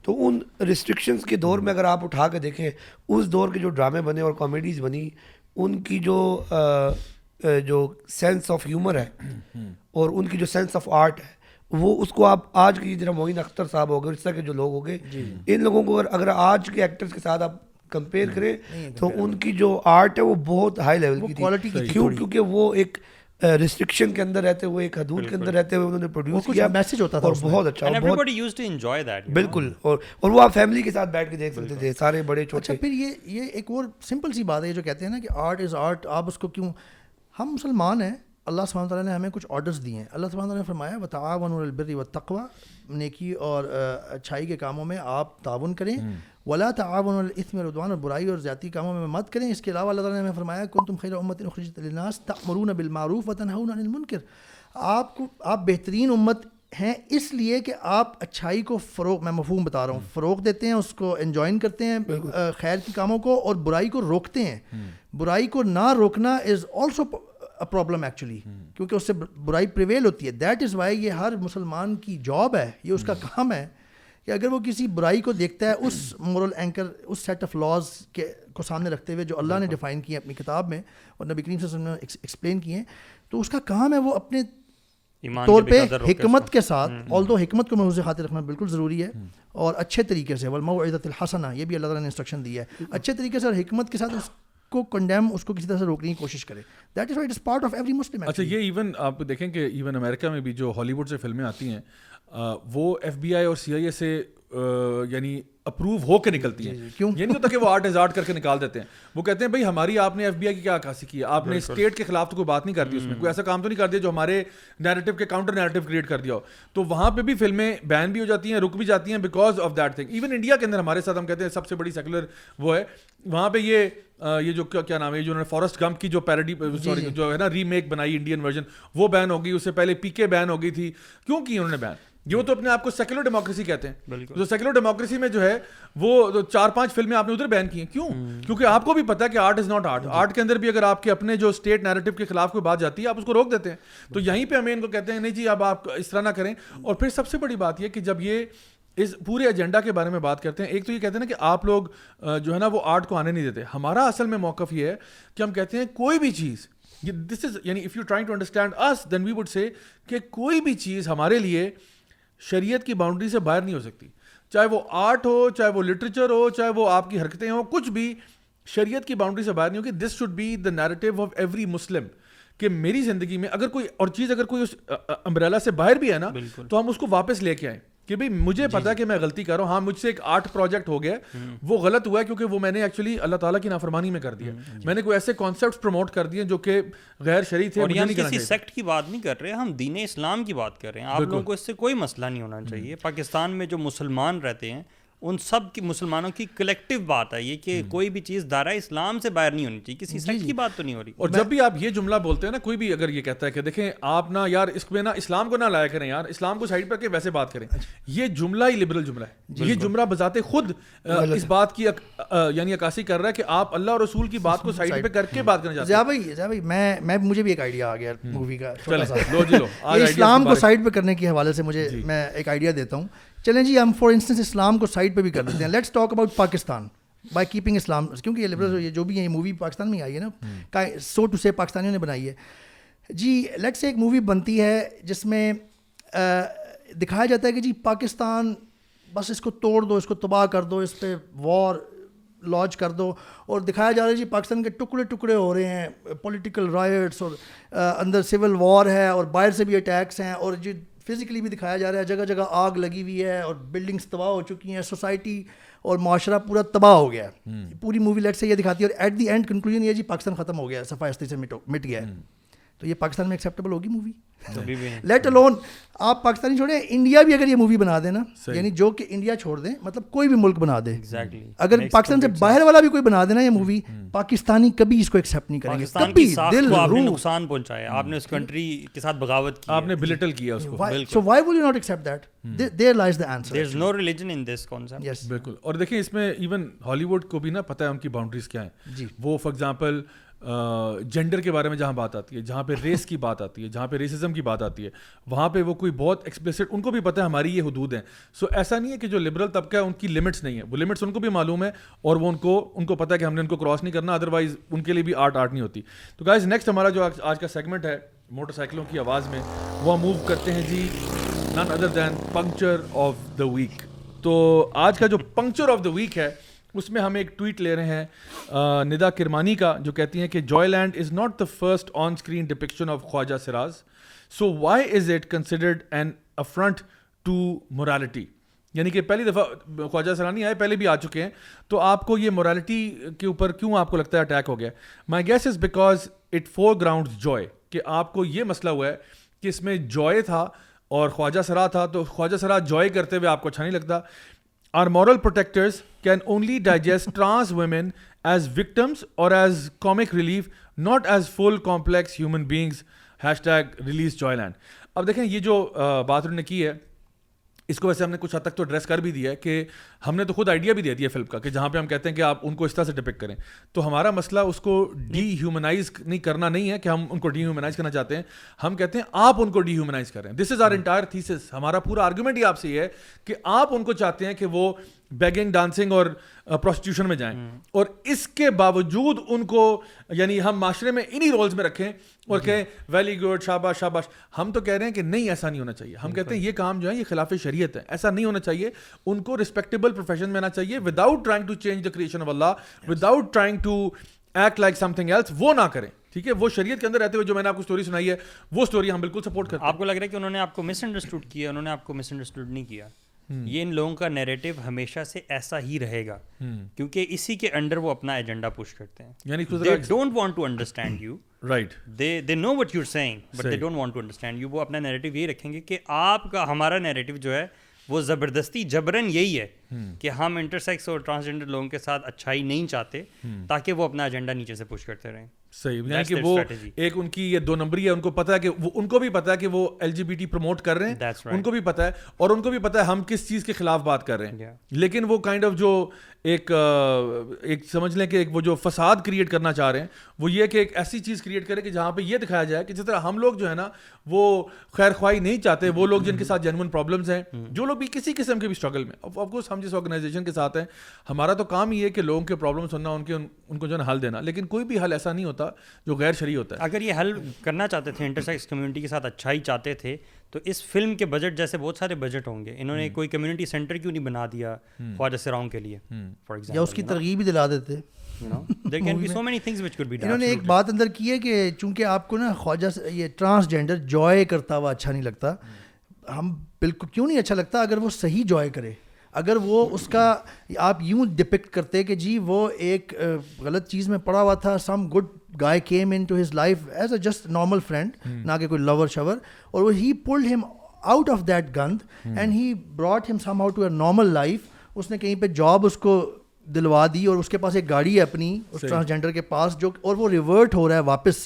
تو ان ریسٹرکشنس کے دور میں اگر آپ اٹھا کے دیکھیں اس دور کے جو ڈرامے بنے اور کامیڈیز بنی ان کی جو جو سینس آف ہیومر ہے اور ان کی جو سینس آف آرٹ ہے وہ اس کو آپ آج کی جیسے معین اختر صاحب ہو گئے طرح کے جو لوگ ہو گئے جی۔ ان لوگوں کو اگر آج کے ایکٹرس کے ساتھ آپ کمپیئر کریں تو ان کی جو آرٹ ہے وہ بہت ہائی لیول کی کوالٹی کیونکہ وہ ایک ریسٹرکشن کے اندر رہتے ہوئے ایک حدود کے اندر رہتے ہوئے انہوں نے پروڈیوس کیا میسج ہوتا تھا اور بہت اچھا اور بہت یوز ٹو انجوائے دیٹ بالکل اور اور وہ آپ فیملی کے ساتھ بیٹھ کے دیکھ سکتے تھے سارے بڑے چھوٹے اچھا پھر یہ یہ ایک اور سمپل سی بات ہے جو کہتے ہیں نا کہ آرٹ از آرٹ آپ اس کو کیوں ہم مسلمان ہیں اللہ سبحانہ تعالیٰ نے ہمیں کچھ آرڈرز دیے ہیں اللہ سبحانہ تعالیٰ نے فرمایا و تعاون البر و تقوا نیکی اور اچھائی کے کاموں میں آپ تعاون کریں ولا تعاون آپ اطمر اردوان اور برائی اور ذاتی کاموں میں مت کریں اس کے علاوہ اللہ تعالیٰ نے فرمایا کن تم خیر امت اخرجت الناس تعمرون بالمعروف تنہون عن المنکر آپ کو آپ بہترین امت ہیں اس لیے کہ آپ اچھائی کو فروغ میں مفہوم بتا رہا ہوں فروغ دیتے ہیں اس کو انجوائن کرتے ہیں خیر کی کاموں کو اور برائی کو روکتے ہیں برائی کو نہ روکنا از آلسو پرابلم ایکچولی کیونکہ اس سے برائی پریویل ہوتی ہے دیٹ از وائی یہ ہر مسلمان کی جاب ہے یہ اس کا کام ہے کہ اگر وہ کسی برائی کو دیکھتا ہے اس مورل اینکر اس سیٹ آف لاز کے کو سامنے رکھتے ہوئے جو اللہ نے ڈیفائن کیے اپنی کتاب میں اور نبی کریم صلی اللہ علیہ وسلم نے ایکسپلین کیے تو اس کا کام ہے وہ اپنے طور پہ حکمت کے ساتھ آل دو حکمت کو محض خاطر رکھنا بالکل ضروری ہے اور اچھے طریقے سے عزت یہ بھی اللہ تعالیٰ نے انسٹرکشن دی ہے اچھے طریقے سے اور حکمت کے ساتھ اس کو کنڈیم اس کو کسی طرح سے روکنے کی کوشش کرے that is is part of every Muslim اچھا یہ ایون آپ دیکھیں کہ ایون امریکہ میں بھی جو ہالی ووڈ سے فلمیں آتی ہیں وہ ایف بی آئی اور سی آئی اے سے یعنی اپروو ہو کے نکلتی ہیں جی، جی، کیوں یہ یعنی نہیں ہوتا کہ وہ آرٹ ایزارٹ کر کے نکال دیتے ہیں وہ کہتے ہیں بھائی ہماری آپ نے ایف بی آئی کی کیا عکاسی کی ہے آپ نے اسٹیٹ کے خلاف تو کوئی بات نہیں کر دی اس میں کوئی ایسا کام تو نہیں کر دیا جو ہمارے نیریٹو کے کاؤنٹر نیریٹو کریٹ کر دیا ہو تو وہاں پہ بھی فلمیں بین بھی ہو جاتی ہیں رک بھی جاتی ہیں because of that thing even India کے اندر ہمارے ساتھ ہم کہتے ہیں سب سے بڑی سیکولر وہ ہے وہاں پہ یہ یہ جو کیا نام ہے جو انہوں نے فارسٹ گمپ کی جو پیرڈی جی، سوری جو ہے نا ری میک بنائی انڈین ورژن وہ بین ہو گئی اس سے پہلے پی کے بین ہو گئی تھی کیوں کی انہوں نے بین یہ تو اپنے آپ کو سیکولر ڈیموکریسی کہتے ہیں جو سیکولر ڈیموکریسی میں جو ہے وہ چار پانچ فلمیں آپ نے ادھر بین کی ہیں کیوں کیونکہ آپ کو بھی پتا ہے کہ art is not art art کے اندر بھی اگر آپ کے اپنے جو اسٹیٹ نیریٹو کے خلاف کوئی بات جاتی ہے آپ اس کو روک دیتے ہیں تو جی۔ یہیں پہ ہمیں ان کو کہتے ہیں نہیں جی اب آپ اس طرح نہ کریں اور پھر سب سے بڑی بات یہ کہ جب یہ اس پورے ایجنڈا کے بارے میں بات کرتے ہیں ایک تو یہ کہتے ہیں نا کہ آپ لوگ جو ہے نا وہ آرٹ کو آنے نہیں دیتے ہمارا اصل میں موقف یہ ہے کہ ہم کہتے ہیں کوئی بھی چیز دس از یعنی if you trying to understand us then we would say کہ کوئی بھی چیز ہمارے لیے شریعت کی باؤنڈری سے باہر نہیں ہو سکتی چاہے وہ آرٹ ہو چاہے وہ لٹریچر ہو چاہے وہ آپ کی حرکتیں ہوں کچھ بھی شریعت کی باؤنڈری سے باہر نہیں ہوگی this should be the narrative of every Muslim کہ میری زندگی میں اگر کوئی اور چیز اگر کوئی اس امبریلا سے باہر بھی ہے نا تو ہم اس کو واپس لے کے آئیں کہ بھائی مجھے جی، پتا جی کہ میں غلطی کر رہا ہوں ہاں مجھ سے ایک آٹھ پروجیکٹ ہو گیا وہ غلط ہوا ہے کیونکہ وہ میں نے ایکچولی اللہ تعالیٰ کی نافرمانی میں کر دیا جی۔ میں نے کوئی ایسے کانسیپٹ پروموٹ کر دیے جو کہ غیر شریف یعنی کی بات نہیں کر رہے ہم دین اسلام کی بات کر رہے ہیں آپ لوگوں کو اس سے کوئی مسئلہ نہیں ہونا چاہیے پاکستان میں جو مسلمان رہتے ہیں ان سب کی مسلمانوں کی کلیکٹیو بات ہے یہ کہ کوئی بھی چیز دارہ اسلام سے باہر نہیں ہونی چاہیے کسی جی، سیکٹ جی۔ کی بات تو نہیں ہو رہی اور جب بھی آپ یہ جملہ بولتے ہیں نا کوئی بھی اگر یہ کہتا ہے کہ دیکھیں آپ نا یار اس میں نا اسلام کو نہ لایا کریں یار اسلام کو سائڈ پر کے ویسے بات کریں اچھا۔ یہ جملہ ہی لبرل جملہ ہے یہ جملہ بذات خود اس بات کی یعنی عکاسی کر رہا ہے کہ آپ اللہ اور رسول کی بات کو سائڈ پہ کر کے بات کرنا چاہتے ہیں میں مجھے بھی ایک آئیڈیا آ گیا مووی کا جی، اسلام کو سائڈ پہ کرنے کے حوالے سے مجھے میں ایک آئیڈیا دیتا ہوں چلیں جی ہم فار انسٹنس اسلام کو سائڈ پہ بھی کر دیتے ہیں let's talk about Pakistan by keeping Islam کیونکہ یہ لبرل یہ جو بھی ہیں یہ مووی پاکستان میں آئی ہے نا سو ٹو سے پاکستانیوں نے بنائی ہے جی لیٹس ایک مووی بنتی ہے جس میں دکھایا جاتا ہے کہ جی پاکستان بس اس کو توڑ دو اس کو تباہ کر دو اس پہ وار لانچ کر دو اور دکھایا جا رہا ہے جی پاکستان کے ٹکڑے ٹکڑے ہو رہے ہیں پولیٹیکل رائٹس اور اندر سول وار ہے اور باہر سے بھی اٹیکس ہیں اور جی فزیکلی بھی دکھایا جا رہا ہے جگہ جگہ آگ لگی ہوئی ہے اور بلڈنگس تباہ ہو چکی ہیں سوسائٹی اور معاشرہ پورا تباہ ہو گیا پوری مووی لیٹ سے یہ دکھاتی ہے اور ایٹ دی اینڈ کنکلوژن یہ جی پاکستان ختم ہو گیا ہے صفائی سے مٹ ہے تو یہ پاکستان میں ایکسیپٹیبل ہوگی مووی لیٹ الون آپ پاکستانی چھوڑیں انڈیا بھی اگر یہ مووی بنا دیں نا یعنی جو کہ انڈیا چھوڑ دیں مطلب کوئی بھی ملک بنا دے اگر پاکستان سے باہر والا بھی کوئی بنا دے نا یہ مووی پاکستانی کبھی اس کو ایکسیپٹ نہیں کریں گے کبھی دل نقصان پہنچایا آپ نے اس کنٹری کے ساتھ بغاوت کی آپ نے بلیٹل کیا اس کو so why will you not accept that there lies the answer there is no religion in this concept yes بالکل اور دیکھیں اس میں ایون ہالی ووڈ کو بھی نا پتہ ہے ان کی باؤنڈریز کیا ہیں جی۔ وہ فار ایگزامپل جینڈر کے بارے میں جہاں بات آتی ہے جہاں پہ ریس کی بات آتی ہے جہاں پہ ریسزم کی بات آتی ہے وہاں پہ وہ کوئی بہت ایکسپلسٹ ان کو بھی پتہ ہے ہماری یہ حدود ہیں سو ایسا نہیں ہے کہ جو لبرل طبقہ ہے ان کی لمٹس نہیں ہے وہ لمٹس ان کو بھی معلوم ہے اور وہ ان کو ان کو پتہ ہے کہ ہم نے ان کو کراس نہیں کرنا ادروائز ان کے لیے بھی آرٹ آرٹ نہیں ہوتی تو گائز نیکسٹ ہمارا جو آج کا سیگمنٹ ہے موٹر سائیکلوں کی آواز میں وہ موو کرتے ہیں جی none other than puncture of the week تو آج کا جو پنکچر آف دا ویک ہے اس میں ہم ایک ٹویٹ لے رہے ہیں ندا کرمانی کا جو کہتی ہیں کہ Joyland is not the first on screen of Khwaja سراز so why is it considered affront to morality یعنی کہ پہلی دفعہ خواجہ سرانی آئے پہلے بھی آ چکے ہیں تو آپ کو یہ مورالٹی کے اوپر کیوں آپ کو لگتا ہے اٹیک ہو گیا my guess is because it foreground Joy کہ آپ کو یہ مسئلہ ہوا ہے کہ اس میں جوائے تھا اور خواجہ سرا تھا تو خواجہ سرا جوائے کرتے ہوئے آپ کو اچھا نہیں لگتا our moral protectors can only digest trans women as victims or as comic relief not as full complex human beings hashtag release Joyland اب دیکھیں یہ جو بات انہوں نے کی ہے اس کو ویسے ہم نے کچھ حد تک تو ایڈریس کر بھی دیا ہے کہ ہم نے تو خود آئیڈیا بھی دے دیا فلم کا کہ جہاں پہ ہم کہتے ہیں کہ آپ ان کو اس طرح سے ڈپک کریں تو ہمارا مسئلہ اس کو ڈی ہیومنائز نہیں کرنا نہیں ہے کہ ہم ان کو ڈی ہیومنائز کرنا چاہتے ہیں ہم کہتے ہیں آپ ان کو ڈی ہیومنائز کریں دس از آر انٹائر ہمارا پورا آرگومنٹ کہ آپ ان کو چاہتے ہیں کہ وہ بیگنگ ڈانسنگ اور پروسٹیوشن uh, میں جائیں اور اس کے باوجود ان کو یعنی ہم معاشرے میں انہی رولز میں رکھیں اور جی۔ کہیں ویلی گڈ شاباش شاباش ہم تو کہہ رہے ہیں کہ نہیں ایسا نہیں ہونا چاہیے ہم کہتے ہیں یہ کام جو ہے یہ خلاف شریعت ہے ایسا نہیں ہونا چاہیے ان کو رسپیکٹبل نوبل پروفیشن میں آنا چاہیے without trying to change the creation of Allah without trying to act like something else وہ نہ کریں ٹھیک ہے وہ شریعت کے اندر رہتے ہوئے جو میں نے آپ کو اسٹوری سنائی ہے وہ اسٹوری ہم بالکل سپورٹ کرتے ہیں آپ کو لگ رہا ہے کہ انہوں نے آپ کو مس انڈرسٹوڈ کیا انہوں نے آپ کو مس انڈرسٹوڈ نہیں کیا یہ ان لوگوں کا نیریٹو ہمیشہ سے ایسا ہی رہے گا کیونکہ اسی کے انڈر وہ اپنا ایجنڈا پوش کرتے ہیں یعنی they don't want to understand you right they they know what you saying but they don't want to understand you وہ اپنا نیریٹو یہ رکھیں گے کہ آپ کا ہمارا نیریٹو جو ہے وہ زبردستی جبرن یہی ہے کہ ہم انٹرسیکس اور ٹرانسجنڈر لوگوں کے ساتھ اچھائی نہیں چاہتے تاکہ وہ اپنا ایجنڈا نیچے سے پوش کرتے رہیں صحیح یعنی کہ وہ ایک ان کی یہ دو نمبری ہے ان کو پتا ہے کہ وہ ان کو بھی پتا ہے کہ وہ L G B T promote کر رہے ہیں ان کو بھی پتا ہے اور ان کو بھی پتا ہے ہم کس چیز کے خلاف بات کر رہے ہیں لیکن وہ کائنڈ آف جو ایک ایک سمجھ لیں کہ ایک وہ جو فساد کریٹ کرنا چاہ رہے ہیں وہ یہ کہ ایک ایسی چیز کریٹ کرے کہ جہاں پہ یہ دکھایا جائے کہ جس طرح ہم لوگ جو ہے نا وہ خیر خواہی نہیں چاہتے وہ لوگ جن کے ساتھ جینون پرابلمس ہیں جو لوگ بھی کسی قسم کے بھی اسٹرگل میں آف کورس ہم جس آرگنائزیشن کے ساتھ ہیں ہمارا تو کام ہی ہے کہ لوگوں کے پرابلم سننا ان کے ان کو جو ہے نا حل دینا لیکن کوئی بھی حل ایسا نہیں ہوتا جو غیر شرعی ہوتا ہے اگر یہ حل کرنا چاہتے تھے انٹرسیکس کمیونٹی کے ساتھ اچھائی چاہتے تھے تو اس فلم کے بجٹ جیسے بہت سارے بجٹ ہوں گے انہوں نے کوئی کمیونٹی سینٹر کیوں نہیں بنا دیا خواجہ سراؤں کے لیے فار ایگزامپل یا اس کی ترغیب دلا دیتے انہوں نے ایک بات اندر کی ہے کہ چونکہ آپ کو نا خواجہ یہ ٹرانسجینڈر جوائے کرتا ہوا اچھا نہیں لگتا ہم بالکل کیوں نہیں اچھا لگتا اگر وہ صحیح جوائے کرے اگر وہ اس کا آپ یوں ڈپکٹ کرتے کہ جی وہ ایک غلط چیز میں پڑا ہوا تھا some good guy came into his life as a just normal friend نہ کہ کوئی لور شور اور وہ he pulled him out of that گند and he brought him somehow to a normal life اس نے کہیں پہ جاب اس کو دلوا دی اور اس کے پاس ایک گاڑی ہے اپنی اس ٹرانسجینڈر کے پاس جو اور وہ ریورٹ ہو رہا ہے واپس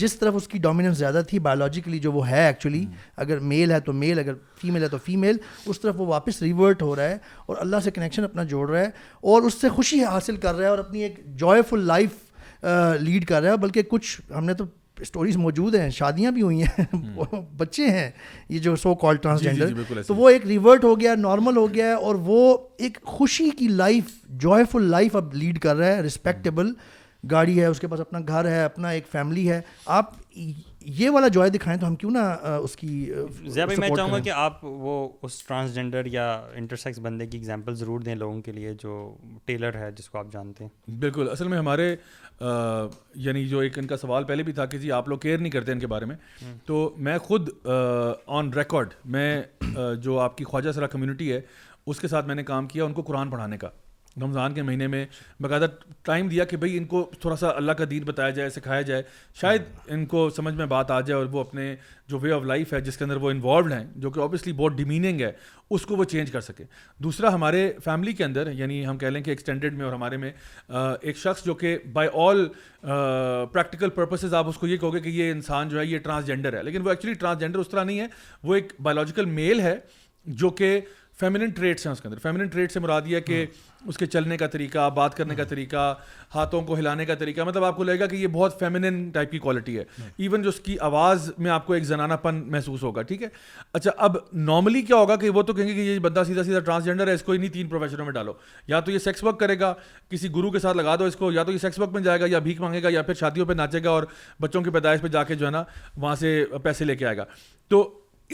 جس طرف اس کی ڈومیننس زیادہ تھی بایولوجیکلی جو وہ ہے ایکچولی اگر میل ہے تو میل اگر فیمیل ہے تو فیمیل اس طرف وہ واپس ریورٹ ہو رہا ہے اور اللہ سے کنیکشن اپنا جوڑ رہا ہے اور اس سے خوشی حاصل کر رہا ہے اور اپنی ایک جوائے فل لائف لیڈ کر رہا ہے بلکہ کچھ ہم نے تو اسٹوریز موجود ہیں شادیاں بھی ہوئی ہیں بچے ہیں یہ جو سو کال ٹرانسجینڈر تو وہ ایک ریورٹ ہو گیا نارمل ہو گیا ہے اور وہ ایک خوشی کی لائف جوائے فل لائف اب لیڈ کر رہا ہے رسپیکٹیبل گاڑی ہے اس کے پاس اپنا گھر ہے اپنا ایک فیملی ہے آپ یہ والا جوائے دکھائیں تو ہم کیوں نہ اس کی میں چاہوں گا کہ آپ وہ اس ٹرانسجینڈر یا انٹرسیکس بندے کی ایگزامپل ضرور دیں لوگوں کے لیے جو ٹیلر ہے جس کو آپ جانتے ہیں بالکل اصل میں ہمارے یعنی جو ایک ان کا سوال پہلے بھی تھا کہ جی آپ لوگ کیئر نہیں کرتے ان کے بارے میں تو میں خود آن ریکارڈ میں جو آپ کی خواجہ سرا کمیونٹی ہے اس کے ساتھ میں نے کام کیا ان کو قرآن پڑھانے کا رمضان کے مہینے میں باقاعدہ ٹائم دیا کہ بھائی ان کو تھوڑا سا اللہ کا دین بتایا جائے سکھایا جائے شاید ہاں۔ ان کو سمجھ میں بات آ جائے اور وہ اپنے جو وے آف لائف ہے جس کے اندر وہ انوالوڈ ہیں جو کہ آبویسلی بہت ڈیمیننگ ہے اس کو وہ چینج کر سکے دوسرا ہمارے فیملی کے اندر یعنی ہم کہہ لیں کہ ایکسٹینڈیڈ میں اور ہمارے میں ایک شخص جو کہ بائی آل پریکٹیکل پرپسز آپ اس کو یہ کہو گے کہ یہ انسان جو ہے یہ ٹرانسجینڈر ہے لیکن وہ ایکچولی ٹرانسجینڈر اس طرح نہیں ہے وہ ایک بایولوجیکل میل ہے جو کہ فیمنن ٹریٹس ہیں اس کے اندر فیمنن ٹریٹ سے مراد یہ ہے کہ ہاں۔ اس کے چلنے کا طریقہ بات کرنے کا طریقہ ہاتھوں کو ہلانے کا طریقہ مطلب آپ کو لگے گا کہ یہ بہت فیمنن ٹائپ کی کوالٹی ہے ایون جو اس کی آواز میں آپ کو ایک زنانہ پن محسوس ہوگا ٹھیک ہے اچھا اب نارملی کیا ہوگا کہ وہ تو کہیں گے کہ یہ بندہ سیدھا سیدھا ٹرانسجینڈر ہے اس کو انہیں تین پروفیشنوں میں ڈالو یا تو یہ سیکس ورک کرے گا کسی گرو کے ساتھ لگا دو اس کو یا تو یہ سیکس ورک میں جائے گا یا بھیک مانگے گا یا پھر شادیوں پہ ناچے گا اور بچوں کی پیدائش پہ جا کے جو ہے نا وہاں سے پیسے لے کے آئے گا تو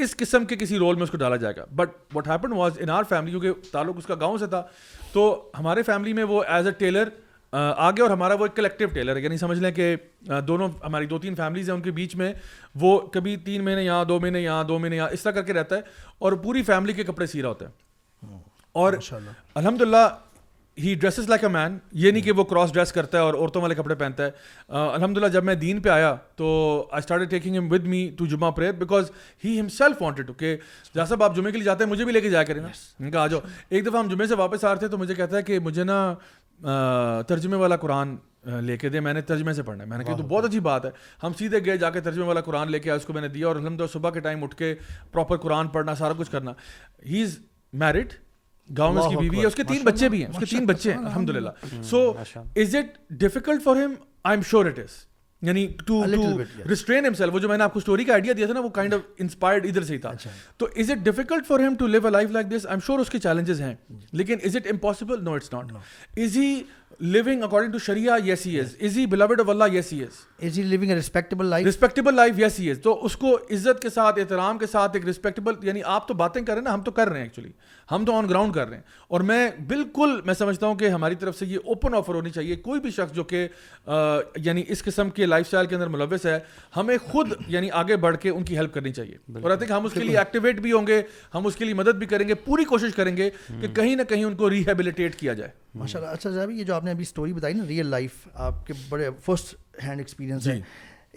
اس قسم کے کسی رول میں اس کو ڈالا جائے گا but what happen was in our family کیونکہ تعلق اس کا گاؤں سے تھا تو ہمارے فیملی میں وہ ایز اے ٹیلر آگے اور ہمارا وہ ایک کلیکٹیو ٹیلر ہے یعنی سمجھ لیں کہ دونوں ہماری دو تین فیملیز ہیں ان کے بیچ میں وہ کبھی تین مہینے یہاں دو مہینے یہاں دو مہینے یہاں اس طرح کر کے رہتا ہے اور پوری فیملی کے کپڑے سیرا ہوتا ہے اور الحمد للہ ہی ڈریسز لائک اے مین یہ نہیں کہ وہ کراس ڈریس کرتا ہے اور عورتوں والے کپڑے پہنتا ہے الحمد للہ جب میں دین پہ آیا تو I started taking him with me to Jumma prayer because he himself wanted to کے صاحب آپ جمعے کے لیے جاتے ہیں مجھے بھی لے کے جایا ان کا آ جاؤ ایک دفعہ ہم جمعے سے واپس آ رہے تھے تو مجھے کہتا ہے کہ مجھے نا ترجمے والا قرآن لے کے دے میں نے ترجمے سے پڑھنا ہے میں نے کہا تو بہت اچھی بات ہے ہم سیدھے گئے جا کے ترجمے والا قرآن لے کے آئے اس کو میں نے دیا اور الحمد للہ صبح کے ٹائم اٹھ کے پراپر قرآن پڑھنا سارا کچھ کرنا ہی از میرٹ گاؤں میں اس کی بیوی ہے اس کے تین بچے بھی ہیں اس کے تین بچے ہیں الحمد للہ so is it difficult for him I am sure it is یعنی ٹو ٹو ریسٹرین ہمسیلف وہ جو میں نے آپ کو اسٹوری کا آئیڈیا دیا تھا نا وہ کائنڈ آف انسپائرڈ ادھر سے ہی تھا اچھا۔ تو is it difficult for him to live a life like this I am sure اس کے چیلنجز ہیں جی۔ لیکن is it impossible no it's not از ہی میں کوئی بھی شخص جو کہ یعنی ملوث ہے ہمیں خود یعنی آگے بڑھ کے ان کی ہیلپ کرنی چاہیے اور اس کے لیے مدد بھی کریں گے پوری کوشش کریں گے کہ کہیں نہ کہیں ان کو ریہیبلیٹیٹ کیا جائے نے ابھی اسٹوری بتائی نا ریئل لائف آپ کے بڑے فرسٹ ہینڈ ایکسپیرینس ہیں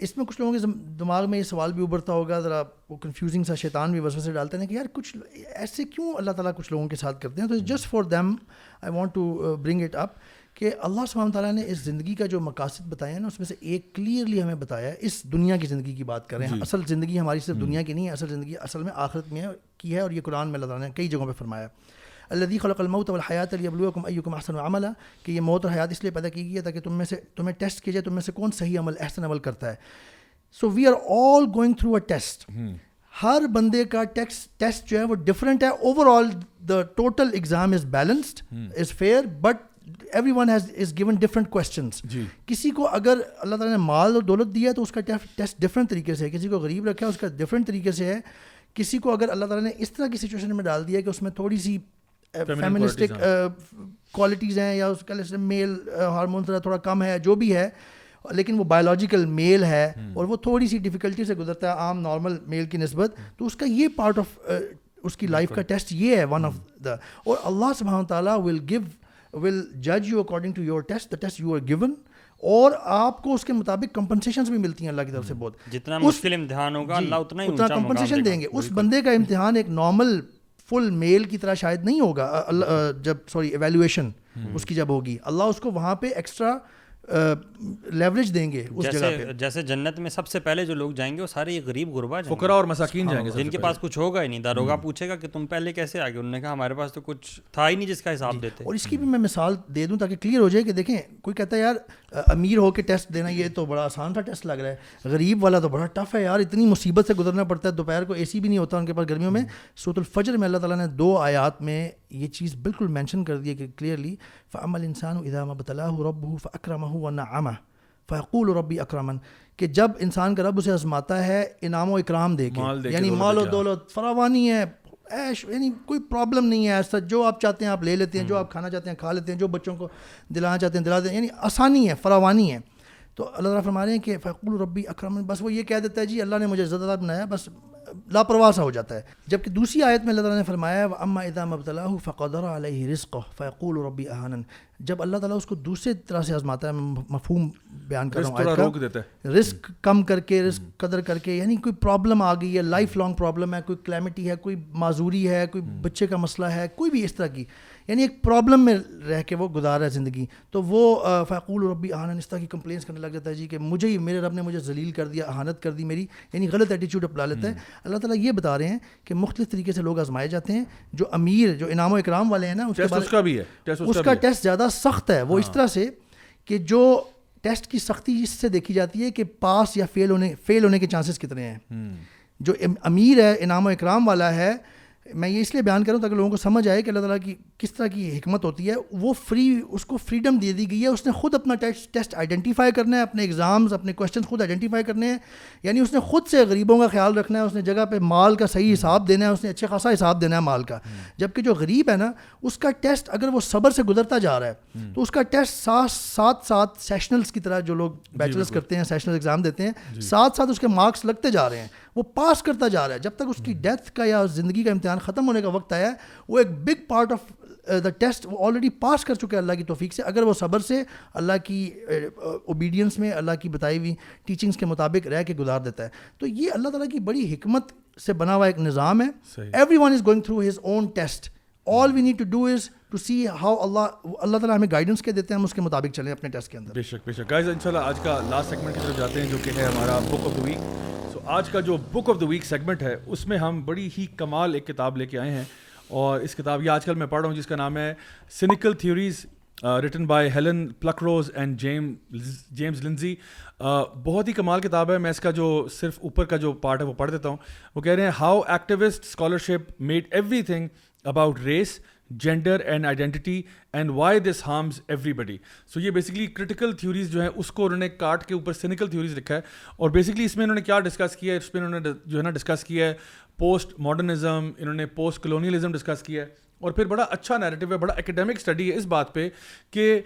اس میں کچھ لوگوں کے دماغ میں یہ سوال بھی ابھرتا ہوگا ذرا وہ کنفیوزنگ سا شیطان بھی سے ڈالتے ہیں کہ یار کچھ ایسے کیوں اللہ تعالیٰ کچھ لوگوں کے ساتھ کرتے ہیں تو just for them I want to bring it up کہ اللہ تعالیٰ نے اس زندگی کا جو مقاصد بتایا ہے نا اس میں سے ایک کلیئرلی ہمیں بتایا ہے اس دنیا کی زندگی کی بات کریں جی۔ اصل زندگی ہماری صرف دنیا کی نہیں ہے اصل زندگی اصل میں آخرت میں کی ہے اور یہ قرآن میں اللہ تعالیٰ نے کئی جگہوں پہ فرمایا ہے خلق الموت والحیات اللہد ایکم احسن عملہ کہ یہ موت اور حیات اس لیے پیدا کی گئی ہے تاکہ تم میں سے تمہیں ٹیسٹ جائے تم سے کون صحیح عمل احسن عمل کرتا ہے so we are all going through a test ہر بندے کا ٹیسٹ جو ہے وہ ڈفرینٹ ہے overall the total exam is balanced is fair but everyone has is given different questions کسی کو اگر اللہ تعالیٰ نے مال اور دولت دیا ہے تو اس کا ٹیسٹ ڈفرینٹ طریقے سے ہے کسی کو غریب رکھا ہے اس کا ڈفرینٹ طریقے سے ہے کسی کو اگر اللہ تعالیٰ نے اس طرح کی سچویشن میں ڈال دیا ہے کہ اس میں تھوڑی سی فیمنسٹک uh, کوالٹیز uh, ہیں یا اس کا میل ہارمون uh, تھوڑا کم ہے جو بھی ہے لیکن وہ بایولوجیکل میل ہے اور وہ تھوڑی سی ڈیفیکلٹی سے گزرتا ہے عام نارمل میل کی نسبت تو اس کا یہ پارٹ آف اس کی لائف کا ٹیسٹ یہ ہے ون آف دا اور اللہ سبحانہ تعالیٰ ول ول گو جج you according to your test test the you are gone اور آپ کو اس کے مطابق کمپنسیشنس بھی ملتی ہیں اللہ کی طرف سے بہت جتنا امتحان ہوگا جی، اتنا کمپنسیشن دیں گے اس بندے کا امتحان ایک نارمل فل میل کی طرح شاید نہیں ہوگا جب سوری ایویلویشن اس کی جب ہوگی اللہ اس کو وہاں پہ ایکسٹرا لیوریج دیں گے اس جیسے جنت میں سب سے پہلے جو لوگ جائیں گے وہ سارے غریب غربا فکرا اور مساکین ہاں، جائیں گے جن کے پاس کچھ ہوگا ہی نہیں داروگا ہاں۔ پوچھے گا کہ تم پہلے کیسے آگے انہوں نے کہا ہمارے پاس تو کچھ تھا ہی نہیں جس کا حساب جی، دیتے اور اس کی بھی میں مثال دے دوں تاکہ کلیئر ہو جائے کہ دیکھیں کوئی کہتا ہے یار امیر ہو کے ٹیسٹ دینا یہ تو بڑا آسان تھا ٹیسٹ لگ رہا ہے غریب والا تو بڑا ٹف ہے یار اتنی مصیبت سے گزرنا پڑتا ہے دوپہر کو اے سی بھی نہیں ہوتا ان کے پاس گرمیوں میں ہاں۔ سوت الفجر میں اللہ تعالیٰ نے دو آیات میں یہ چیز بالکل مینشن کر دی ہے کہ کلیئرلی فعمل انسان ادعمہ بطلا ہو رب ہو فکرم ہو و ناآمہ فیقول و ربی اکرمن کہ جب انسان کا رب اسے آزماتا ہے انعام و اکرام دے کے مال دے یعنی مال و دولت فراوانی ہے ایش یعنی کوئی پرابلم نہیں ہے ایسا جو آپ چاہتے ہیں آپ لے لیتے ہیں جو آپ کھانا چاہتے ہیں کھا لیتے ہیں جو بچوں کو دلانا چاہتے ہیں دلا دیتے ہیں یعنی آسانی ہے فراوانی ہے تو اللہ تعالیٰ فرما رہے ہیں کہ فیقول ربی اکرمن بس وہ یہ کہہ دیتا ہے جی اللہ نے مجھے زد بنایا بس لاپرواہ سا ہو جاتا ہے جبکہ دوسری آیت میں اللہ تعالیٰ نے فرمایا اما علیہ جب اللہ تعالیٰ اس کو دوسرے طرح سے آزماتا ہے مفہوم بیان کر رہا ہوں روک دیتا ہے رسک کم کر کے رسک قدر کر کے یعنی کوئی پرابلم آ گئی ہے لائف لانگ پرابلم ہے کوئی کلیمٹی ہے کوئی معذوری ہے کوئی بچے کا مسئلہ ہے کوئی بھی اس طرح کی یعنی ایک پرابلم میں رہ کے وہ گزار رہا ہے زندگی تو وہ فیقول اور ربی آہنہ نسطہ کی کمپلینس کرنے لگ جاتا ہے جی کہ مجھے ہی میرے رب نے مجھے ذلیل کر دیا احانت کر دی میری یعنی غلط ایٹیچیوڈ اپلا لیتا ہے اللہ تعالیٰ یہ بتا رہے ہیں کہ مختلف طریقے سے لوگ آزمائے جاتے ہیں جو امیر جو انعام و اکرام والے ہیں نا اس کا بھی ہے اس کا ٹیسٹ زیادہ سخت ہے وہ اس ہاں۔ طرح سے کہ جو ٹیسٹ کی سختی اس سے دیکھی جاتی ہے کہ پاس یا فیل ہونے فیل ہونے کے چانسز کتنے ہیں جو امیر ہے انعام و اکرام والا ہے میں یہ اس لیے بیان کروں تاکہ لوگوں کو سمجھ آئے کہ اللہ تعالیٰ کی کس طرح کی حکمت ہوتی ہے وہ فری اس کو فریڈم دے دی گئی ہے اس نے خود اپنا ٹیسٹ ٹیسٹ آئیڈینٹیفائی کرنا ہے اپنے ایگزامز اپنے کوشچنس خود آئیڈینٹیفائی کرنے ہیں یعنی اس نے خود سے غریبوں کا خیال رکھنا ہے اس نے جگہ پہ مال کا صحیح حساب دینا ہے اس نے اچھے خاصا حساب دینا ہے مال کا جب کہ جو غریب ہے نا اس کا ٹیسٹ اگر وہ صبر سے گزرتا جا رہا ہے تو اس کا ٹیسٹ ساتھ ساتھ ساتھ سیشنلس کی طرح جو لوگ جی، بیچلرس کرتے ہیں سیشنل ایگزام دیتے ہیں ساتھ جی۔ ساتھ اس کے مارکس لگتے جا رہے ہیں وہ پاس کرتا جا رہا ہے جب تک اس کی ڈیتھ کا یا زندگی کا امتحان ختم ہونے کا وقت آیا ہے وہ ایک big part of the test وہ آلریڈی پاس کر چکے اللہ کی توفیق سے اگر وہ صبر سے اللہ کی اوبیڈینس uh, uh, میں اللہ کی بتائی ہوئی ٹیچنگس کے مطابق رہ کے گزار دیتا ہے تو یہ اللہ تعالیٰ کی بڑی حکمت سے بنا ہوا ایک نظام ہے everyone is going through his own test all we need to do is to see how اللہ اللہ تعالیٰ ہمیں گائیڈنس کے دیتے ہیں ہم اس کے مطابق چلیں اپنے ٹیسٹ کے اندر بے بے شک شک ان شاء اللہ آج کا لاسٹ سیگمنٹ کی طرف جاتے ہیں جو کہ ہے ہمارا بک ویک آج کا جو book of the week segment ہے اس میں ہم بڑی ہی کمال ایک کتاب لے کے آئے ہیں اور اس کتاب یہ آج کل میں پڑھ رہا ہوں جس کا نام ہے cynical theories written by Helen Pluckrose and James James Lindsay بہت ہی کمال کتاب ہے میں اس کا جو صرف اوپر کا جو پارٹ ہے وہ پڑھ دیتا ہوں وہ کہہ رہے ہیں how activist scholarship made everything about race gender and identity and why this harms everybody so یہ بیسکلی کرٹیکل تھیوریز جو ہے اس کو انہوں نے کاٹ کے اوپر سینیکل تھیوریز لکھا ہے اور بیسکلی اس میں انہوں نے کیا ڈسکس کیا ہے اس میں انہوں نے جو ہے نا ڈسکس کیا ہے پوسٹ ماڈرنزم انہوں نے پوسٹ کلونیلزم ڈسکس کیا ہے اور پھر بڑا اچھا نیریٹو ہے بڑا اکیڈیمک اسٹڈی ہے اس بات پہ کہ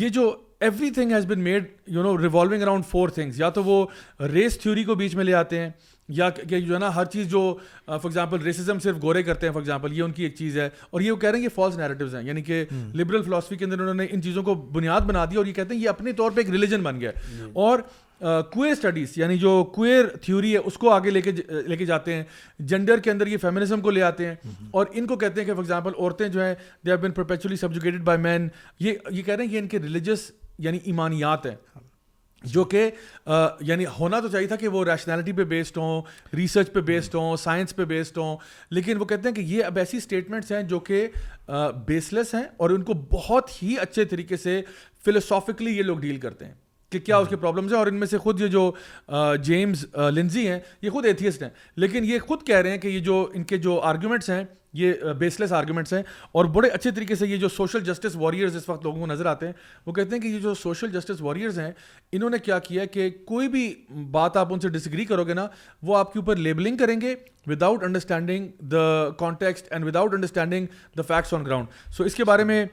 یہ جو everything has been made you know revolving around four things یا تو وہ ریس تھیوری کو بیچ میں لے آتے ہیں یا کہ جو ہے نا ہر چیز جو فار ایگزامپل ریسزم صرف گورے کرتے ہیں فار ایگزامپل یہ ان کی ایک چیز ہے اور یہ وہ کہہ رہے ہیں کہ فالس نیریٹوز ہیں یعنی کہ لبرل فلاسفی کے اندر انہوں نے ان چیزوں کو بنیاد بنا دی اور یہ کہتے ہیں یہ اپنے طور پہ ایک ریلیجن بن گیا اور کوئر اسٹڈیز یعنی جو کوئر تھیوری ہے اس کو آگے لے کے لے کے جاتے ہیں جینڈر کے اندر یہ فیمنزم کو لے آتے ہیں اور ان کو کہتے ہیں کہ فار ایگزامپل عورتیں جو ہیں دے آر بن پرپیچولی سبجوکیٹڈ بائی مین یہ یہ کہہ رہے ہیں کہ ان کے ریلیجس یعنی ایمانیات ہیں جو کہ یعنی ہونا تو چاہیے تھا کہ وہ ریشنالٹی پہ بیسڈ ہوں ریسرچ پہ بیسڈ ہوں سائنس پہ بیسڈ ہوں لیکن وہ کہتے ہیں کہ یہ اب ایسی اسٹیٹمنٹس ہیں جو کہ بیسلیس ہیں اور ان کو بہت ہی اچھے طریقے سے فلوسافکلی یہ لوگ ڈیل کرتے ہیں کہ کیا اس کی پرابلمس ہیں اور ان میں سے خود یہ جو جیمز لنزی ہیں یہ خود ایتھیسٹ ہیں لیکن یہ خود کہہ رہے ہیں کہ یہ جو ان کے جو آرگیومنٹس ہیں یہ بیس لیس آرگیومنٹس ہیں اور بڑے اچھے طریقے سے یہ جو سوشل جسٹس واریئرز اس وقت لوگوں کو نظر آتے ہیں وہ کہتے ہیں کہ یہ جو سوشل جسٹس واریئرز ہیں انہوں نے کیا کیا کہ کوئی بھی بات آپ ان سے ڈسگری کرو گے نا وہ آپ کے اوپر لیبلنگ کریں گے without understanding the context and without understanding the facts on ground so اس کے بارے میں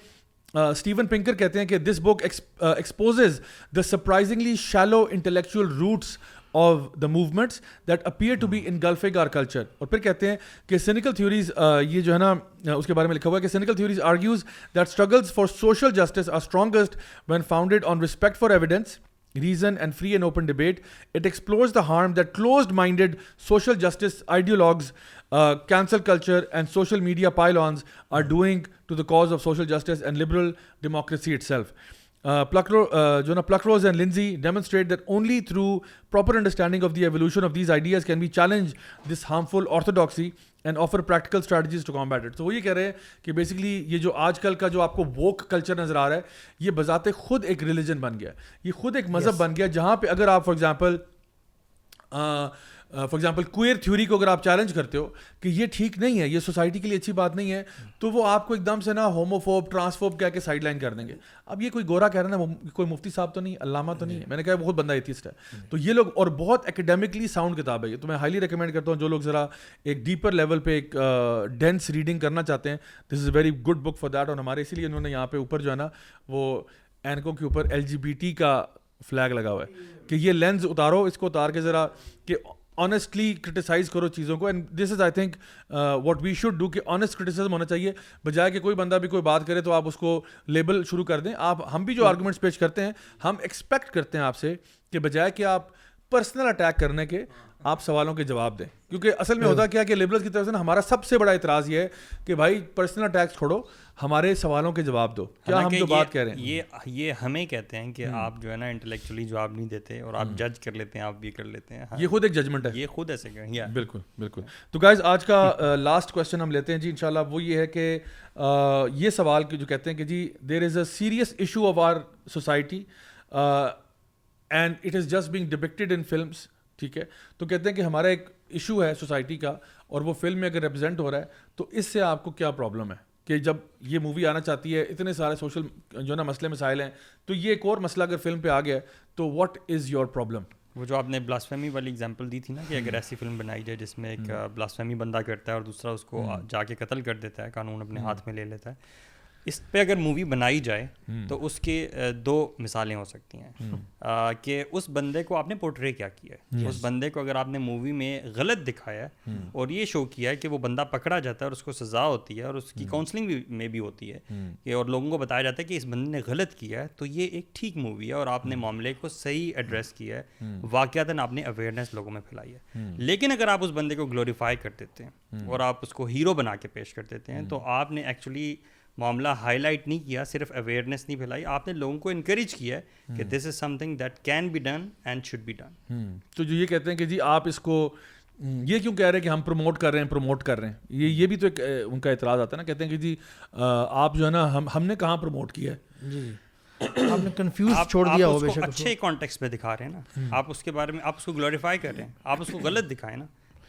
اسٹیون پنکر کہتے ہیں کہ this book exposes the surprisingly shallow intellectual roots of the movements that appear to be engulfing our culture اور پھر کہتے ہیں کہ سینیکل تھیوریز یہ جو ہے نا اس کے بارے میں لکھا ہوا ہے کہ cynical theories argues that struggles for social justice are strongest when founded on respect for evidence reason and free and open debate it explores the harm that closed minded social justice ideologues cancel culture and social media pile-ons are doing to the cause of social justice and liberal democracy itself Pluckrose جو نا Pluckrose and Lindsay demonstrate that only through proper understanding of the evolution of these ideas can be challenge this harmful orthodoxy and offer practical strategies to combat it تو وہ یہ کہہ رہے ہیں کہ basically یہ جو آج کل کا جو آپ کو ووک کلچر نظر آ رہا ہے یہ بذات خود ایک ریلیجن بن گیا یہ خود ایک مذہب بن گیا جہاں پہ اگر آپ for example for example queer theory کو اگر آپ چیلنج کرتے ہو کہ یہ ٹھیک نہیں ہے یہ سوسائٹی کے لیے اچھی بات نہیں ہے تو وہ آپ کو ایک دم سے نا ہوموفوب ٹرانسفوب کہہ کے سائڈ لائن کر دیں گے اب یہ کوئی گورا کہہ رہا ہے نا کوئی مفتی صاحب تو نہیں علامہ تو نہیں ہے جی۔ میں نے کہا بہت بندہ ایتھیسٹ ہے تو یہ لوگ اور بہت اکیڈیمکلی ساؤنڈ کتاب ہے یہ تو میں ہائیلی ریکمینڈ کرتا ہوں جو لوگ ذرا ایک ڈیپر لیول پہ ایک ڈینس ریڈنگ کرنا چاہتے ہیں this is very good book for that اور ہمارے اسی لیے انہوں نے یہاں پہ اوپر جو ہے نا وہ اینکوں کے اوپر ایل جی بی ٹی کا فلیگ لگا ہوا ہے جی۔ کہ یہ لینز اتارو اس کو اتار کے ذرا کہ آنیسٹلی کرٹیسائز کرو چیزوں کو and this is I think what we should do کہ آنیسٹ کرٹیسزم ہونا چاہیے بجائے کہ کوئی بندہ بھی کوئی بات کرے تو آپ اس کو لیبل شروع کر دیں آپ ہم بھی جو آرگومنٹس hmm. پیش کرتے ہیں ہم ایکسپیکٹ کرتے ہیں آپ سے کہ بجائے کہ آپ پرسنل اٹیک کرنے کے hmm. آپ سوالوں کے جواب دیں کیونکہ اصل میں ہاں۔ ہوتا کیا کہ لیبرس کی طرف سے ہمارا سب سے بڑا اعتراض یہ ہے کہ بھائی پرسنل ٹیکس چھوڑو ہمارے سوالوں کے جواب دو کیا ہم جو بات کہہ رہے ہیں یہ یہ ہمیں کہتے ہیں کہ آپ جو ہے نا انٹلیکچولی جواب نہیں دیتے اور آپ جج کر لیتے ہیں آپ یہ کر لیتے ہیں ہاں۔ یہ خود ایک ججمنٹ ہے یہ خود ایسے کہیں تو گائز آج کا لاسٹ کوشچن ہم لیتے ہیں جی انشاءاللہ وہ یہ ہے کہ یہ سوال جو کہتے ہیں کہ جی there is a serious issue of our society and it is just being depicted in films ٹھیک ہے تو کہتے ہیں کہ ہمارا ایک ایشو ہے سوسائٹی کا اور وہ فلم میں اگر ریپرزینٹ ہو رہا ہے تو اس سے آپ کو کیا پرابلم ہے کہ جب یہ مووی آنا چاہتی ہے اتنے سارے سوشل جو نا مسئلے مسائل ہیں تو یہ ایک اور مسئلہ اگر فلم پہ آ گیا تو واٹ از یور پرابلم وہ جو آپ نے بلاسفیمی والی ایگزامپل دی تھی نا کہ اگر ایسی فلم بنائی جائے جس میں ایک بلاسفیمی بندہ کرتا ہے اور دوسرا اس کو جا کے قتل کر دیتا ہے قانون اپنے ہاتھ میں لے لیتا ہے اس پہ اگر مووی بنائی جائے تو اس کے دو مثالیں ہو سکتی ہیں کہ اس بندے کو آپ نے پورٹری کیا کیا ہے اس بندے کو اگر آپ نے مووی میں غلط دکھایا ہے اور یہ شو کیا ہے کہ وہ بندہ پکڑا جاتا ہے اور اس کو سزا ہوتی ہے اور اس کی کاؤنسلنگ بھی میں بھی ہوتی ہے کہ اور لوگوں کو بتایا جاتا ہے کہ اس بندے نے غلط کیا ہے تو یہ ایک ٹھیک مووی ہے اور آپ نے معاملے کو صحیح ایڈریس کیا ہے واقعات آپ نے اویئرنیس لوگوں میں پھیلائی ہے لیکن اگر آپ اس بندے کو گلوریفائی کر دیتے ہیں اور آپ اس کو ہیرو بنا کے پیش کر دیتے ہیں تو آپ نے ایکچولی معاملہ ہائی لائٹ نہیں کیا صرف اویئرنیس نہیں پھیلائی آپ نے لوگوں کو انکریج کیا ہے کہ this is something that can be done and should be done تو جو یہ کہتے ہیں کہ جی آپ اس کو یہ کیوں کہہ رہے ہیں کہ ہم پروموٹ کر رہے ہیں پروموٹ کر رہے ہیں یہ یہ بھی تو ایک ان کا اعتراض آتا ہے نا کہتے ہیں کہ جی آپ جو ہے نا ہم ہم نے کہاں پروموٹ کیا ہے اچھے کانٹیکس میں دکھا رہے ہیں نا آپ اس کے بارے میں آپ اس کو گلوریفائی کر رہے ہیں آپ اس کو غلط دکھائیں نا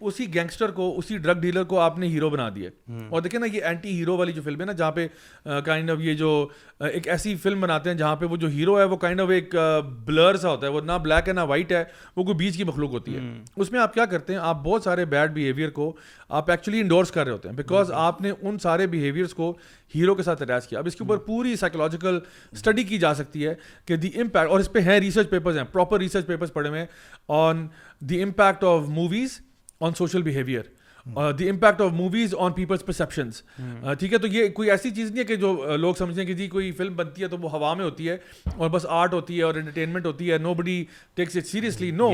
اسی گینگسٹر کو اسی ڈرگ ڈیلر کو آپ نے ہیرو بنا دیا دیکھیں نا یہ اینٹی ہیرو والی جو فلم ہے نا جہاں پہ کائنڈ آف یہ جو ایک ایسی فلم بناتے ہیں جہاں پہ وہ جو ہیرو ہے وہ کائنڈ آف ایک بلر سا ہوتا ہے وہ نہ بلیک ہے نہ وائٹ ہے وہ کوئی بیچ کی مخلوق ہوتی ہے اس میں آپ کیا کرتے ہیں آپ بہت سارے بیڈ بیہیویئر کو آپ ایکچولی انڈورس کر رہے ہوتے ہیں بیکاز آپ نے ان سارے بیہیویئرس کو ہیرو کے ساتھ اٹیچ کیا اب اس کے اوپر پوری سائیکولوجیکل اسٹڈی کی جا سکتی ہے کہ دی امپیکٹ اور اس پہ ہیں ریسرچ پیپرز ہیں پراپر ریسرچ پیپرز پڑے ہوئے ہیں on the impact of movies on social behaviour the impact of movies on people's perceptions ٹھیک ہے تو یہ کوئی ایسی چیز نہیں ہے کہ جو لوگ سمجھتے ہیں کہ جی کوئی فلم بنتی ہے تو وہ ہوا میں ہوتی ہے اور بس آرٹ ہوتی ہے اور انٹرٹینمنٹ ہوتی ہے nobody takes it seriously no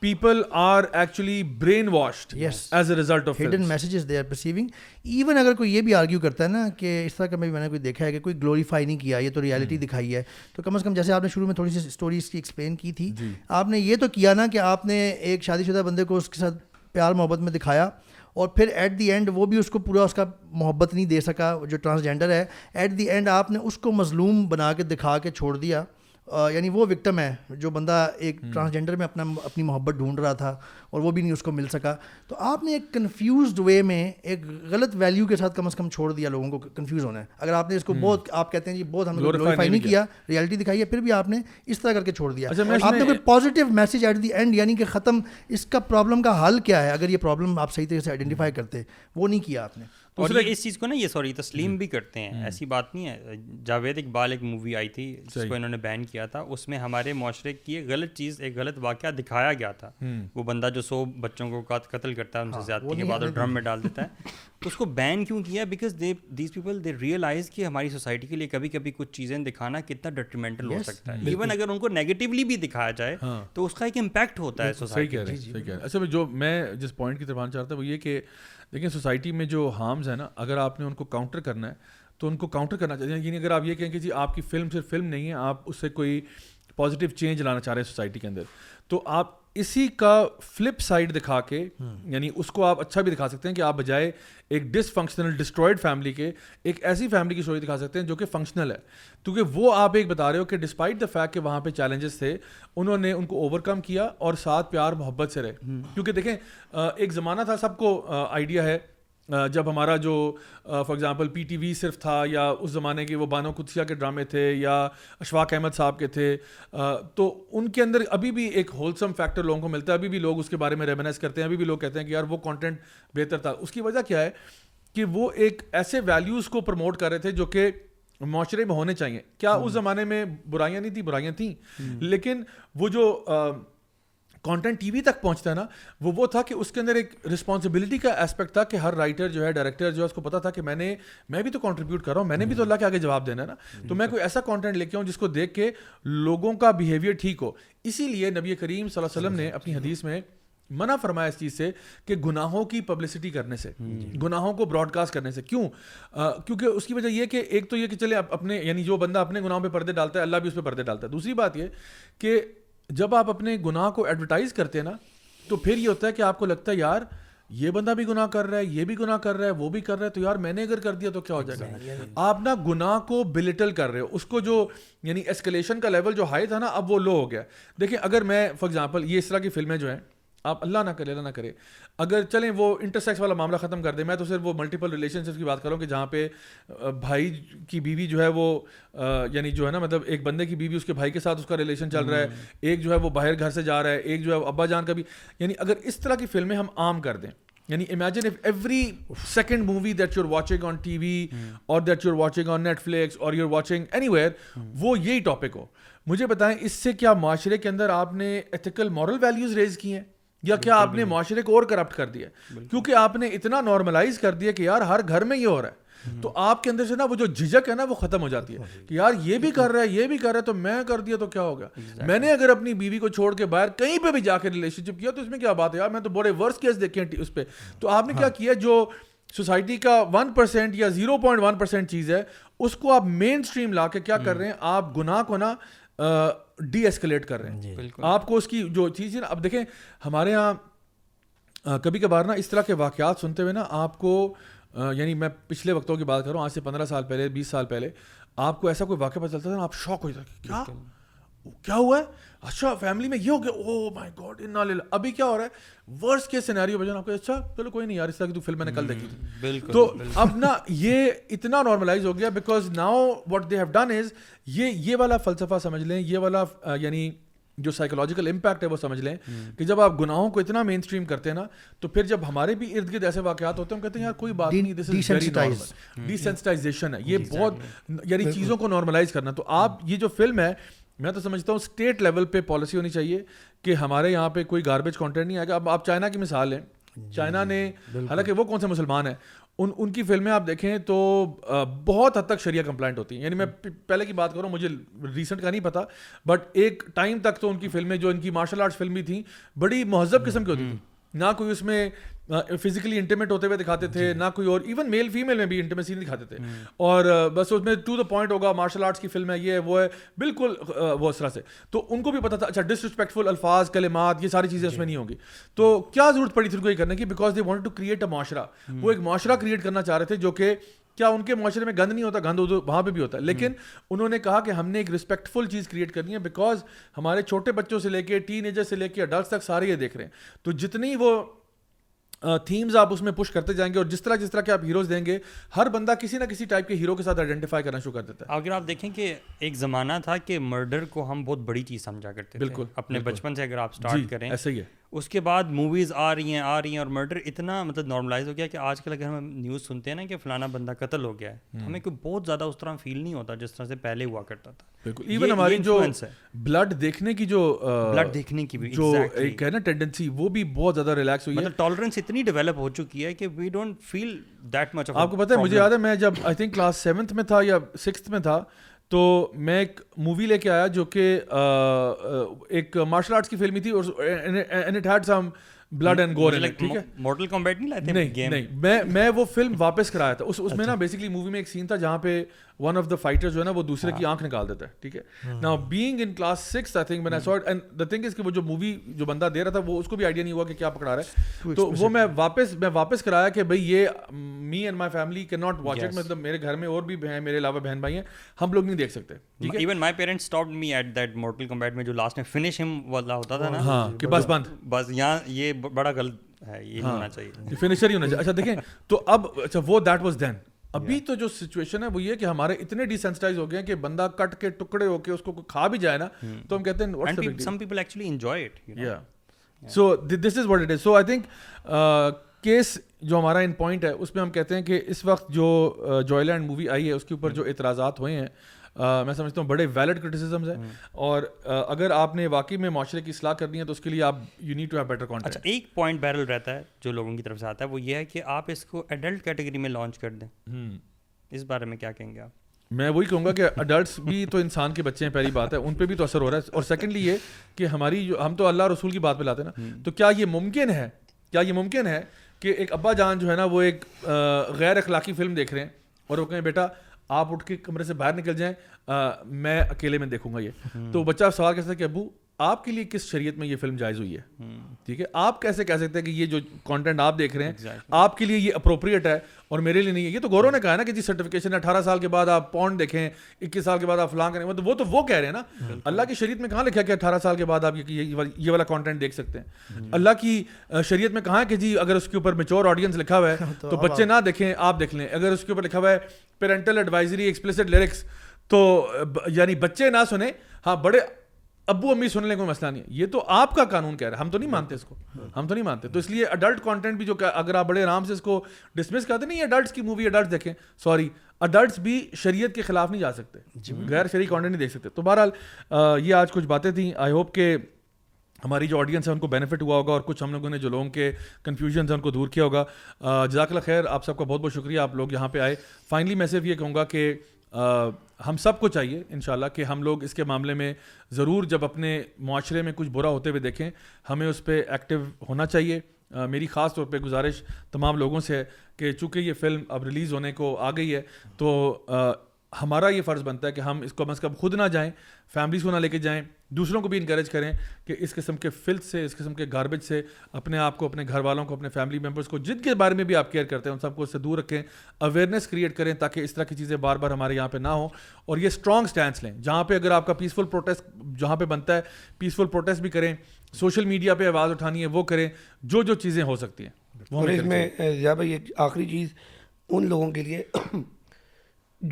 people are actually brainwashed as a result of hidden they are perceiving even اگر کوئی یہ بھی آرگیو کرتا ہے نا کہ اس طرح کا میں بھی میں نے کوئی دیکھا ہے کہ کوئی گلوریفائی نہیں کیا یہ تو ریالٹی دکھائی ہے تو کم از کم جیسے آپ نے شروع میں تھوڑی سی اسٹوریز کی ایکسپلین کی تھی آپ نے یہ تو کیا نا کہ آپ نے ایک شادی شدہ بندے کو اس کے ساتھ پیار محبت میں دکھایا اور پھر ایٹ دی اینڈ وہ بھی اس کو پورا اس کا محبت نہیں دے سکا جو ٹرانسجینڈر ہے ایٹ دی اینڈ آپ نے اس کو مظلوم بنا کے دکھا کے چھوڑ دیا یعنی وہ وکٹم ہے جو بندہ ایک ٹرانسجنڈر میں اپنا اپنی محبت ڈھونڈ رہا تھا اور وہ بھی نہیں اس کو مل سکا تو آپ نے ایک کنفیوزڈ وے میں ایک غلط ویلیو کے ساتھ کم از کم چھوڑ دیا لوگوں کو کنفیوز ہونا ہے اگر آپ نے اس کو بہت آپ کہتے ہیں جی بہت ہم نے نہیں کیا ریالٹی دکھائی ہے پھر بھی آپ نے اس طرح کر کے چھوڑ دیا اچھا، آپ نے کوئی positive message at the end یعنی کہ ختم اس کا پرابلم کا حل کیا ہے اگر یہ پرابلم آپ صحیح طریقے سے آئیڈینٹیفائی کرتے وہ نہیں کیا آپ نے اور یہ اس چیز کو نا یہ سوری تسلیم جی۔ بھی کرتے ہیں ایسی بات نہیں ہے جاوید اقبال ایک مووی آئی تھی جس کو انہوں نے بین کیا تھا اس میں ہمارے معاشرے کی ایک غلط چیز ایک غلط واقعہ دکھایا گیا تھا وہ بندہ جو سو بچوں کو قتل کرتا ہے ان سے ہاں، زیادتی کے بعد اور ڈرم میں ڈال دیتا ہے اس کو بین کیوں کیا because they these people they realise کہ ہماری سوسائٹی کے لیے کبھی کبھی کچھ چیزیں دکھانا کتنا ڈیٹریمنٹل ہو سکتا ہے ایون اگر ان کو نگیٹیولی بھی دکھایا جائے ہاں۔ تو اس کا ایک امپیکٹ ہوتا ہے سوسائٹی اچھا جو میں جس پوائنٹ کی طرف آنا چاہتا ہوں وہ یہ کہ لیکن سوسائٹی میں جو ہارمز ہیں نا اگر آپ نے ان کو کاؤنٹر کرنا ہے تو ان کو کاؤنٹر کرنا چاہیے یعنی اگر آپ یہ کہیں کہ جی آپ کی فلم صرف فلم نہیں ہے آپ اس سے کوئی پازیٹیو چینج لانا چاہ رہے ہیں سوسائٹی کے اندر تو آپ اسی کا فلپ سائڈ دکھا کے یعنی اس کو آپ اچھا بھی دکھا سکتے ہیں کہ آپ بجائے ایک ڈس فنکشنل ڈسٹرائڈ فیملی کے ایک ایسی فیملی کی اسٹوری دکھا سکتے ہیں جو کہ فنکشنل ہے کیونکہ وہ آپ ایک بتا رہے ہو کہ ڈسپائٹ دا فیکٹ کہ وہاں پہ چیلنجز تھے انہوں نے ان کو اوور کم کیا اور ساتھ پیار محبت سے رہے کیونکہ دیکھیں ایک زمانہ تھا سب کو آئیڈیا ہے جب ہمارا جو for example P T V صرف تھا یا اس زمانے کے وہ بانو قدسیہ کے ڈرامے تھے یا اشفاق احمد صاحب کے تھے تو ان کے اندر ابھی بھی ایک ہولسم فیکٹر لوگوں کو ملتا ہے ابھی بھی لوگ اس کے بارے میں ریمنائز کرتے ہیں ابھی بھی لوگ کہتے ہیں کہ یار وہ کانٹینٹ بہتر تھا اس کی وجہ کیا ہے کہ وہ ایک ایسے ویلیوز کو پروموٹ کر رہے تھے جو کہ معاشرے میں ہونے چاہیے کیا اس زمانے میں برائیاں نہیں تھیں برائیاں تھیں لیکن وہ جو کانٹینٹ ٹی وی تک پہنچتا ہے نا وہ وہ تھا کہ اس کے اندر ایک رسپانسبلٹی کا اسپیکٹ تھا کہ ہر رائٹر جو ہے ڈائریکٹر جو ہے اس کو پتا تھا کہ میں نے میں بھی تو کنٹریبیوٹ کر رہا ہوں میں نے بھی تو اللہ کے آگے جواب دینا نا تو میں کوئی ایسا کانٹینٹ لے کے آؤں جس کو دیکھ کے لوگوں کا بہیویئر ٹھیک ہو اسی لیے نبی کریم صلی اللہ علیہ وسلم نے اپنی حدیث میں منع فرمایا اس چیز سے کہ گناہوں کی پبلسٹی کرنے سے جی۔ گناہوں کو براڈ کاسٹ کرنے سے کیوں کیونکہ اس کی وجہ یہ کہ ایک تو یہ کہ چلے اپنے یعنی جو بندہ اپنے گناہوں پہ پردے ڈالتا ہے اللہ بھی اس پہ پردے ڈالتا ہے دوسری بات یہ کہ جب آپ اپنے گناہ کو ایڈورٹائز کرتے ہیں نا تو پھر یہ ہوتا ہے کہ آپ کو لگتا ہے یار یہ بندہ بھی گناہ کر رہا ہے یہ بھی گناہ کر رہا ہے وہ بھی کر رہا ہے تو یار میں نے اگر کر دیا تو کیا ہو جائے گا یعنی آپ نا گناہ کو بلٹل کر رہے ہو اس کو جو یعنی ایسکلیشن کا لیول جو ہائی تھا نا اب وہ لو ہو گیا دیکھیں اگر میں فار ایگزامپل یہ اس طرح کی فلمیں جو ہیں آپ اللہ نہ کرے اللہ نہ کرے اگر چلیں وہ انٹرسیکس والا معاملہ ختم کر دیں میں تو صرف وہ ملٹیپل ریلیشن شپس کی بات کروں کہ جہاں پہ بھائی کی بیوی جو ہے وہ یعنی جو ہے نا مطلب ایک بندے کی بیوی اس کے بھائی کے ساتھ اس کا ریلیشن چل رہا ہے ایک جو ہے وہ باہر گھر سے جا رہا ہے ایک جو ہے ابا جان کا بھی یعنی اگر اس طرح کی فلمیں ہم عام کر دیں یعنی imagine if every second movie that you are watching on T V اور that you are watching on Netflix اور you are watching anywhere وہ یہی ٹاپک ہو مجھے بتائیں اس سے کیا معاشرے کے اندر آپ نے ایتھیکل مورل ویلیوز ریز کی ہیں یا کیا آپ نے معاشرے کو اور کرپٹ کر دیا کیونکہ آپ نے اتنا نارملائز کر دیا کہ یار ہر گھر میں یہ ہو رہا ہے تو آپ کے اندر سے نا وہ جو جھجک ہے نا وہ ختم ہو جاتی ہے کہ یار یہ بھی کر رہا ہے یہ بھی کر رہا ہے تو میں کر دیا تو کیا ہو گیا میں نے اگر اپنی بیوی کو چھوڑ کے باہر کہیں پہ بھی جا کے ریلیشن شپ کیا تو اس میں کیا بات ہے یار میں تو بڑے ورس کیس دیکھے اس پہ تو آپ نے ہاں۔ کیا کیا جو سوسائٹی کا ون پرسینٹ یا زیرو پوائنٹ ون پرسینٹ چیز ہے اس کو آپ مین اسٹریم لا کے کیا کر رہے ہیں آپ گناہ کو نا ڈی ایسکلیٹ کر رہے ہیں جی۔ آپ کو اس کی جو چیز ہے نا اب دیکھیں ہمارے یہاں کبھی کبھار نا اس طرح کے واقعات سنتے ہوئے نا آپ کو یعنی میں پچھلے وقتوں کی بات کر رہا ہوں آج سے پندرہ سال پہلے بیس سال پہلے آپ کو ایسا کوئی واقعہ پتہ چلتا تھا آپ شوق ہو جاتے کیا ہوا ہے اچھا فیملی میں یہ ہو گیا او مائی گاڈ ان ابھی کیا ہو رہا ہے ورس کے سیناریو بجن آپ کو اچھا چلو کوئی نہیں یار اس طرح کی تو فلم میں نے کل دیکھی تھی تو اب نا یہ اتنا نارملائز ہو گیا because now what they have done is یہ یہ والا فلسفہ سمجھ لیں یہ والا یعنی جو سائیکولوجیکل امپیکٹ ہے وہ سمجھ لیں کہ جب آپ گناہوں کو اتنا مین اسٹریم کرتے ہیں نا تو پھر جب ہمارے بھی ارد گرد ایسے واقعات ہوتے ہیں ہم کہتے ہیں یار کوئی بات نہیں دس از ویری ڈیسینسٹائزیشن ہے یہ بہت یعنی چیزوں کو نارملائز کرنا تو آپ یہ جو فلم ہے میں تو سمجھتا ہوں اسٹیٹ لیول پہ پالیسی ہونی چاہیے کہ ہمارے یہاں پہ کوئی گاربیج کانٹینٹ نہیں آئے گا اب آپ چائنا کی مثال ہیں جی، چائنا جی، نے حالانکہ وہ کون سے مسلمان ہیں ان ان کی فلمیں آپ دیکھیں تو بہت حد تک شریعہ کمپلائنٹ ہوتی ہیں یعنی میں پہلے کی بات کروں مجھے ریسنٹ کا نہیں پتا بٹ ایک ٹائم تک تو ان کی فلمیں جو ان کی مارشل آرٹس فلمیں تھیں بڑی مہذب قسم کی ہوتی تھیں نہ کوئی اس میں فزیکلی انٹیمیٹ ہوتے ہوئے دکھاتے تھے جی۔ نہ کوئی اور ایون میل فیمیل میں بھی انٹیمیسی نہیں دکھاتے تھے اور بس اس میں ٹو دا پوائنٹ ہوگا مارشل آرٹس کی فلم ہے یہ ہے وہ ہے بالکل وہ اس طرح سے تو ان کو بھی پتا تھا اچھا ڈس رسپیکٹفل الفاظ کلمات یہ ساری چیزیں اس جی۔ میں نہیں ہوں گی تو کیا ضرورت پڑی تھی ان کو یہ کرنے کی because they want to create a معاشرہ وہ ایک معاشرہ کریٹ کرنا چاہ رہے تھے جو کہ کیا ان کے معاشرے میں گند نہیں ہوتا گند وہاں پہ بھی ہوتا ہے لیکن انہوں نے کہا کہ ہم نے ایک فل چیز کریٹ کرنی ہے بیکاز ہمارے چھوٹے بچوں سے لے کے ٹین ایجر سے لے کے اڈلٹس تک سارے یہ دیکھ رہے ہیں تو جتنی وہ تھیمز آپ اس میں پش کرتے جائیں گے اور جس طرح جس طرح کے آپ ہیروز دیں گے ہر بندہ کسی نہ کسی ٹائپ کے ہیرو کے ساتھ آئیڈینٹیفائی کرنا شروع کر دیتا ہے اگر آپ دیکھیں کہ ایک زمانہ تھا کہ مرڈر کو ہم بہت بڑی چیز سمجھا کرتے بالکل اپنے بچپن سے اگر آپ جی، کریں ایسے ہی ہے اس کے بعد موویز آ رہی ہیں آ رہی ہیں اور مرڈر اتنا مطلب نارملائز ہو گیا کہ آج کل اگر ہم نیوز سنتے ہیں نا کہ فلانا بندہ قتل ہو گیا ہے ہمیں کوئی بہت زیادہ اس طرح فیل نہیں ہوتا جس طرح سے پہلے ہوا کرتا تھا بالکل ایون ہماری جو بلڈ دیکھنے کی جو بلڈ دیکھنے کی بھی جو ایک ہے نا ٹینڈنسی وہ بھی بہت زیادہ ریلیکس ہوئی ہے ٹالرنس مطلب اتنی ڈیولپ ہو چکی ہے کہ we don't feel that much آپ کو پتا ہے مجھے یاد ہے میں جب آئی تھنک کلاس سیونتھ میں تھا یا سکس میں تھا تو میں ایک مووی لے کے آیا جو کہ ایک مارشل آرٹس کی فلم تھی اور بلڈ اینڈ گور ٹھیک ہے موڈل کمبیٹ نہیں لائے تھے نہیں میں میں وہ فلم واپس کرایا تھا اس میں اچھا۔ نا بیسکلی مووی میں ایک سین تھا جہاں پہ ون آف دا فائٹر جو ہے نا وہ دوسرے ہاں۔ کی آنکھ نکال دیتا ہے ٹھیک ہے نا being in class six I think میں اینڈ دا تھنگ از کہ وہ جو مووی جو بندہ دے رہا تھا وہ اس کو بھی آئیڈیا نہیں ہوا کہ کیا پکڑا رہا ہے تو وہ میں واپس میں واپس کرایا کہ بھائی یہ me and my family can not watch it مطلب میرے گھر میں اور بھی ہیں میرے علاوہ بہن بھائی ہیں ہم لوگ نہیں دیکھ سکتے even my parents stop me at that Mortal Kombat میں جو لاسٹ میں فنش ہم والا ہوتا تھا نا ہاں کہ بس بند بس یہاں یہ بڑا غلط ہے یہ ہونا ہاں۔ چاہیے فنشر ہی ہونا چاہیے اچھا دیکھیں تو اب اچھا وہ دیٹ واز دین ابھی تو جو سچویشن ہے وہ یہ کہ ہمارے اتنے ڈیسینسٹائز ہو گئے ہیں کہ بندہ کٹ کے ٹکڑے ہو کے اس کو کھا بھی جائے نا تو ہم کہتے ہیں some people actually enjoy it یا so this is what it is so I think case جو ہمارا ان پوائنٹ ہے اس میں ہم کہتے ہیں کہ اس وقت جو جوائے لینڈ مووی آئی ہے اس کے اوپر جو اعتراضات ہوئے ہیں میں سمجھتا ہوں بڑے ویلڈ کرٹیسزمز ہیں اور اگر آپ نے واقعی میں معاشرے کی اصلاح کرنی ہے تو اس کے لیے آپ you need to have better اچھا ایک پوائنٹ بیرل رہتا ہے جو لوگوں کی طرف سے آتا ہے وہ یہ ہے کہ آپ اس کو ایڈلٹ کیٹیگری میں لانچ کر دیں اس بارے میں کیا کہیں گے آپ میں وہی کہوں گا کہ اڈلٹس بھی تو انسان کے بچے ہیں پہلی بات ہے ان پہ بھی تو اثر ہو رہا ہے اور سیکنڈلی یہ کہ ہماری جو ہم تو اللہ رسول کی بات پہ لاتے ہیں نا تو کیا یہ ممکن ہے کیا یہ ممکن ہے کہ ایک ابا جان جو ہے نا وہ ایک غیر اخلاقی فلم دیکھ رہے ہیں اور وہ کہیں بیٹا آپ اٹھ کے کمرے سے باہر نکل جائیں میں اکیلے میں دیکھوں گا یہ تو بچہ سوال ہے کہ ابو آپ کے لیے کس شریعت میں یہ فلم جائز ہوئی ہے ٹھیک ہے آپ کیسے کہہ سکتے ہیں کہ یہ جو کانٹینٹ آپ دیکھ رہے ہیں آپ کے لیے یہ اپروپریٹ ہے اور میرے لیے نہیں ہے یہ تو گورو نے کہا نا کہ جی سرٹیفکیشن ہے اٹھارہ سال کے بعد آپ پونڈ دیکھیں اکیس سال کے بعد آپ فلاں کریں مطلب وہ تو وہ کہہ رہے ہیں نا اللہ کی شریعت میں کہاں لکھا کہ اٹھارہ سال کے بعد آپ یہ والا کانٹینٹ دیکھ سکتے ہیں اللہ کی شریعت میں کہاں ہے کہ جی اگر اس کے اوپر میچور آڈینس لکھا ہوا ہے تو بچے نہ دیکھیں آپ دیکھ لیں اگر اس کے اوپر لکھا ہوا ہے پیرنٹل ایڈوائزری ایکسپلسڈ لیرکس تو یعنی بچے نہ سنیں ہاں بڑے ابو امی سننے کوئی مسئلہ نہیں ہے یہ تو آپ کا قانون کہہ رہا ہے ہم تو نہیں مانتے اس کو ہم تو نہیں مانتے تو اس لیے اڈلٹ کانٹینٹ بھی جو اگر آپ بڑے آرام سے اس کو ڈسمس کرتے نہیں یہ اڈلٹس کی مووی اڈلٹس دیکھیں سوری اڈلٹس بھی شریعت کے خلاف نہیں جا سکتے جی، غیر شریعی کانٹینٹ نہیں دیکھ سکتے تو بہرحال یہ آج کچھ باتیں تھیں آئی ہوپ کہ ہماری جو آڈینس ہے ان کو بینیفٹ ہوا ہوگا اور کچھ ہم لوگوں نے جو لوگوں کے کنفیوژنس ہیں ان کو دور کیا ہوگا جزاک اللہ خیر آپ سب کا بہت بہت شکریہ آپ لوگ یہاں پہ آئے فائنلی میں صرف یہ کہوں گا کہ ہم سب کو چاہیے ان شاء اللہ کہ ہم لوگ اس کے معاملے میں ضرور جب اپنے معاشرے میں کچھ برا ہوتے ہوئے دیکھیں ہمیں اس پہ ایکٹیو ہونا چاہیے میری خاص طور پہ گزارش تمام لوگوں سے ہے کہ چونکہ یہ فلم اب ریلیز ہونے کو آ گئی ہے تو ہمارا یہ فرض بنتا ہے کہ ہم اس کو کم از کم خود نہ جائیں فیملیز کو نہ لے کے جائیں دوسروں کو بھی انکریج کریں کہ اس قسم کے فلت سے اس قسم کے گاربیج سے اپنے آپ کو اپنے گھر والوں کو اپنے فیملی ممبرس کو جن کے بارے میں بھی آپ کیئر کرتے ہیں ان سب کو اس سے دور رکھیں اویئرنیس کریٹ کریں تاکہ اس طرح کی چیزیں بار بار ہمارے یہاں پہ نہ ہوں اور یہ اسٹرانگ اسٹینڈس لیں جہاں پہ اگر آپ کا پیسفل پروٹیسٹ جہاں پہ بنتا ہے پیسفل پروٹیسٹ بھی کریں سوشل میڈیا پہ آواز اٹھانی ہے وہ کریں جو جو چیزیں ہو سکتی ہیں ضیاء بھائی جی، ایک آخری چیز ان لوگوں کے لیے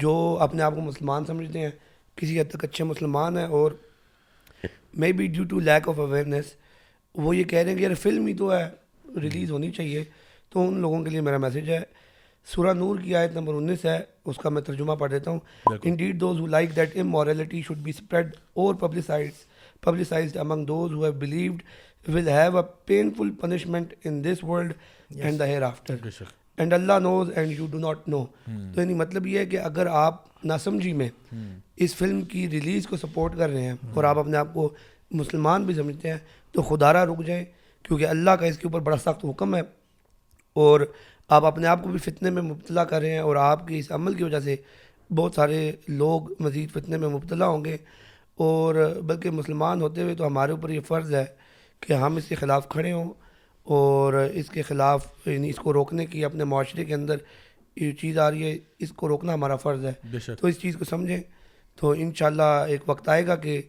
جو اپنے آپ کو مسلمان سمجھتے ہیں کسی حد تک اچھے مسلمان ہیں اور may be due to lack of awareness وہ یہ کہہ رہے ہیں کہ یار فلم ہی تو ہے ریلیز ہونی چاہیے تو ان لوگوں کے لیے میرا میسج ہے سورہ نور کی آیت نمبر انیس ہے اس کا میں ترجمہ پڑھ دیتا ہوں indeed those who like that immorality should be spread اور publicise publicised among those who have believed will have a painful punishment in this world and the hereafter and Allah knows and you do not know تو یعنی مطلب یہ ہے کہ اگر آپ نہ سمجھی میں hmm. اس فلم کی ریلیز کو سپورٹ کر رہے ہیں hmm. اور آپ اپنے آپ کو مسلمان بھی سمجھتے ہیں تو خدا را رک جائیں کیونکہ اللہ کا اس کے اوپر بڑا سخت حکم ہے اور آپ اپنے آپ کو بھی فتنے میں مبتلا کر رہے ہیں اور آپ کے اس عمل کی وجہ سے بہت سارے لوگ مزید فتنے میں مبتلا ہوں گے اور بلکہ مسلمان ہوتے ہوئے تو ہمارے اوپر یہ فرض ہے کہ ہم اس کے خلاف کھڑے ہوں اور اس کے خلاف یعنی اس کو روکنے کی اپنے معاشرے کے اندر یہ چیز آ رہی ہے اس کو روکنا ہمارا فرض ہے تو اس چیز کو سمجھیں تو انشاءاللہ ایک وقت آئے گا کہ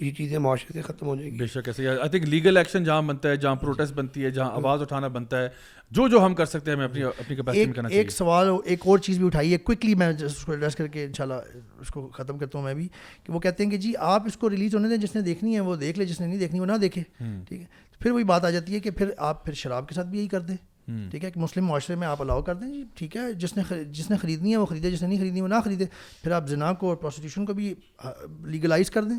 یہ چیزیں معاشرے سے ختم ہو جائیں گی بے شک ایسے آئی تھنک لیگل ایکشن جہاں بنتا ہے جہاں پروٹیسٹ بنتی ہے جہاں آواز اٹھانا بنتا ہے جو جو ہم کر سکتے ہیں میں اپنی ایک سوال ایک اور چیز بھی اٹھائی ہے کوئکلی میں اس کو ایڈریس کر کے ان اس کو ختم کرتا ہوں میں بھی کہ وہ کہتے ہیں کہ جی آپ اس کو ریلیز ہونے دیں جس نے دیکھنی ہے وہ دیکھ لے جس نے نہیں دیکھنی وہ نہ دیکھے ٹھیک ہے پھر وہی بات آ جاتی ہے کہ پھر آپ پھر شراب کے ساتھ بھی یہی کر دیں ٹھیک ہے کہ مسلم معاشرے میں آپ الاؤ کر دیں جی، ٹھیک ہے جس نے جس نے خریدنی ہے وہ خریدے جس نے نہیں خریدنی وہ نہ خریدے پھر آپ زنا کو اور پروسیٹیوشن کو بھی لیگلائز کر دیں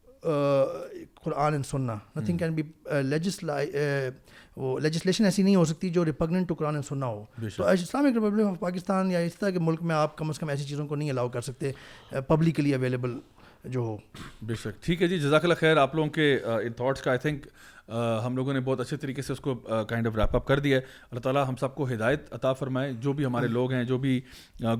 قرآن اینڈ سننا نتھنگ کین لیجسلائی وہ لیجسلیشن ایسی نہیں ہو سکتی جو ریپگننٹ قرآن اینڈ سننا ہو تو اسلامک ریپبلک آف پاکستان یا اس طرح کے ملک میں آپ کم از کم ایسی چیزوں کو نہیں الاؤ کر سکتے پبلکلی اویلیبل جو ہو بے شک ٹھیک ہے جی جزاک اللہ خیر آپ لوگوں کے ان تھاٹس کا آئی تھنک ہم لوگوں نے بہت اچھے طریقے سے اس کو کائنڈ آف ریپ اپ کر دیا ہے اللہ تعالیٰ ہم سب کو ہدایت عطا فرمائے جو بھی ہمارے لوگ ہیں جو بھی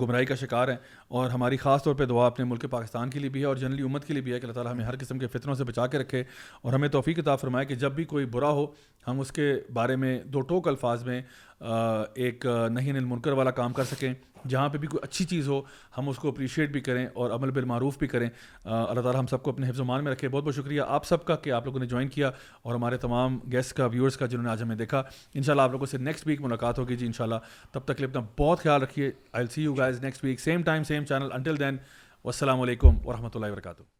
گمراہی کا شکار ہیں اور ہماری خاص طور پہ دعا اپنے ملک پاکستان کے لیے بھی ہے اور جنرلی امت کے لیے بھی ہے کہ اللہ تعالیٰ ہمیں ہر قسم کے فطروں سے بچا کے رکھے اور ہمیں توفیق عطا فرمائے کہ جب بھی کوئی برا ہو ہم اس کے بارے میں دو ٹوک الفاظ میں ایک نہیں منکر والا کام کر سکیں جہاں پہ بھی کوئی اچھی چیز ہو ہم اس کو اپریشیٹ بھی کریں اور عمل بالمعروف بھی کریں اللہ تعالیٰ ہم سب کو اپنے حفظ و مان میں رکھے بہت بہت شکریہ آپ سب کا کہ آپ لوگوں نے جوائن کیا اور ہمارے تمام گیسٹ کا ویورس کا جنہوں نے آج ہمیں دیکھا ان شاء اللہ آپ لوگوں سے نیکسٹ ویک ملاقات ہوگی جی ان شاء اللہ تب تک لیے اپنا بہت خیال رکھیے I see you guys next week same time same channel until then السلام علیکم ورحمۃ اللہ وبرکاتہ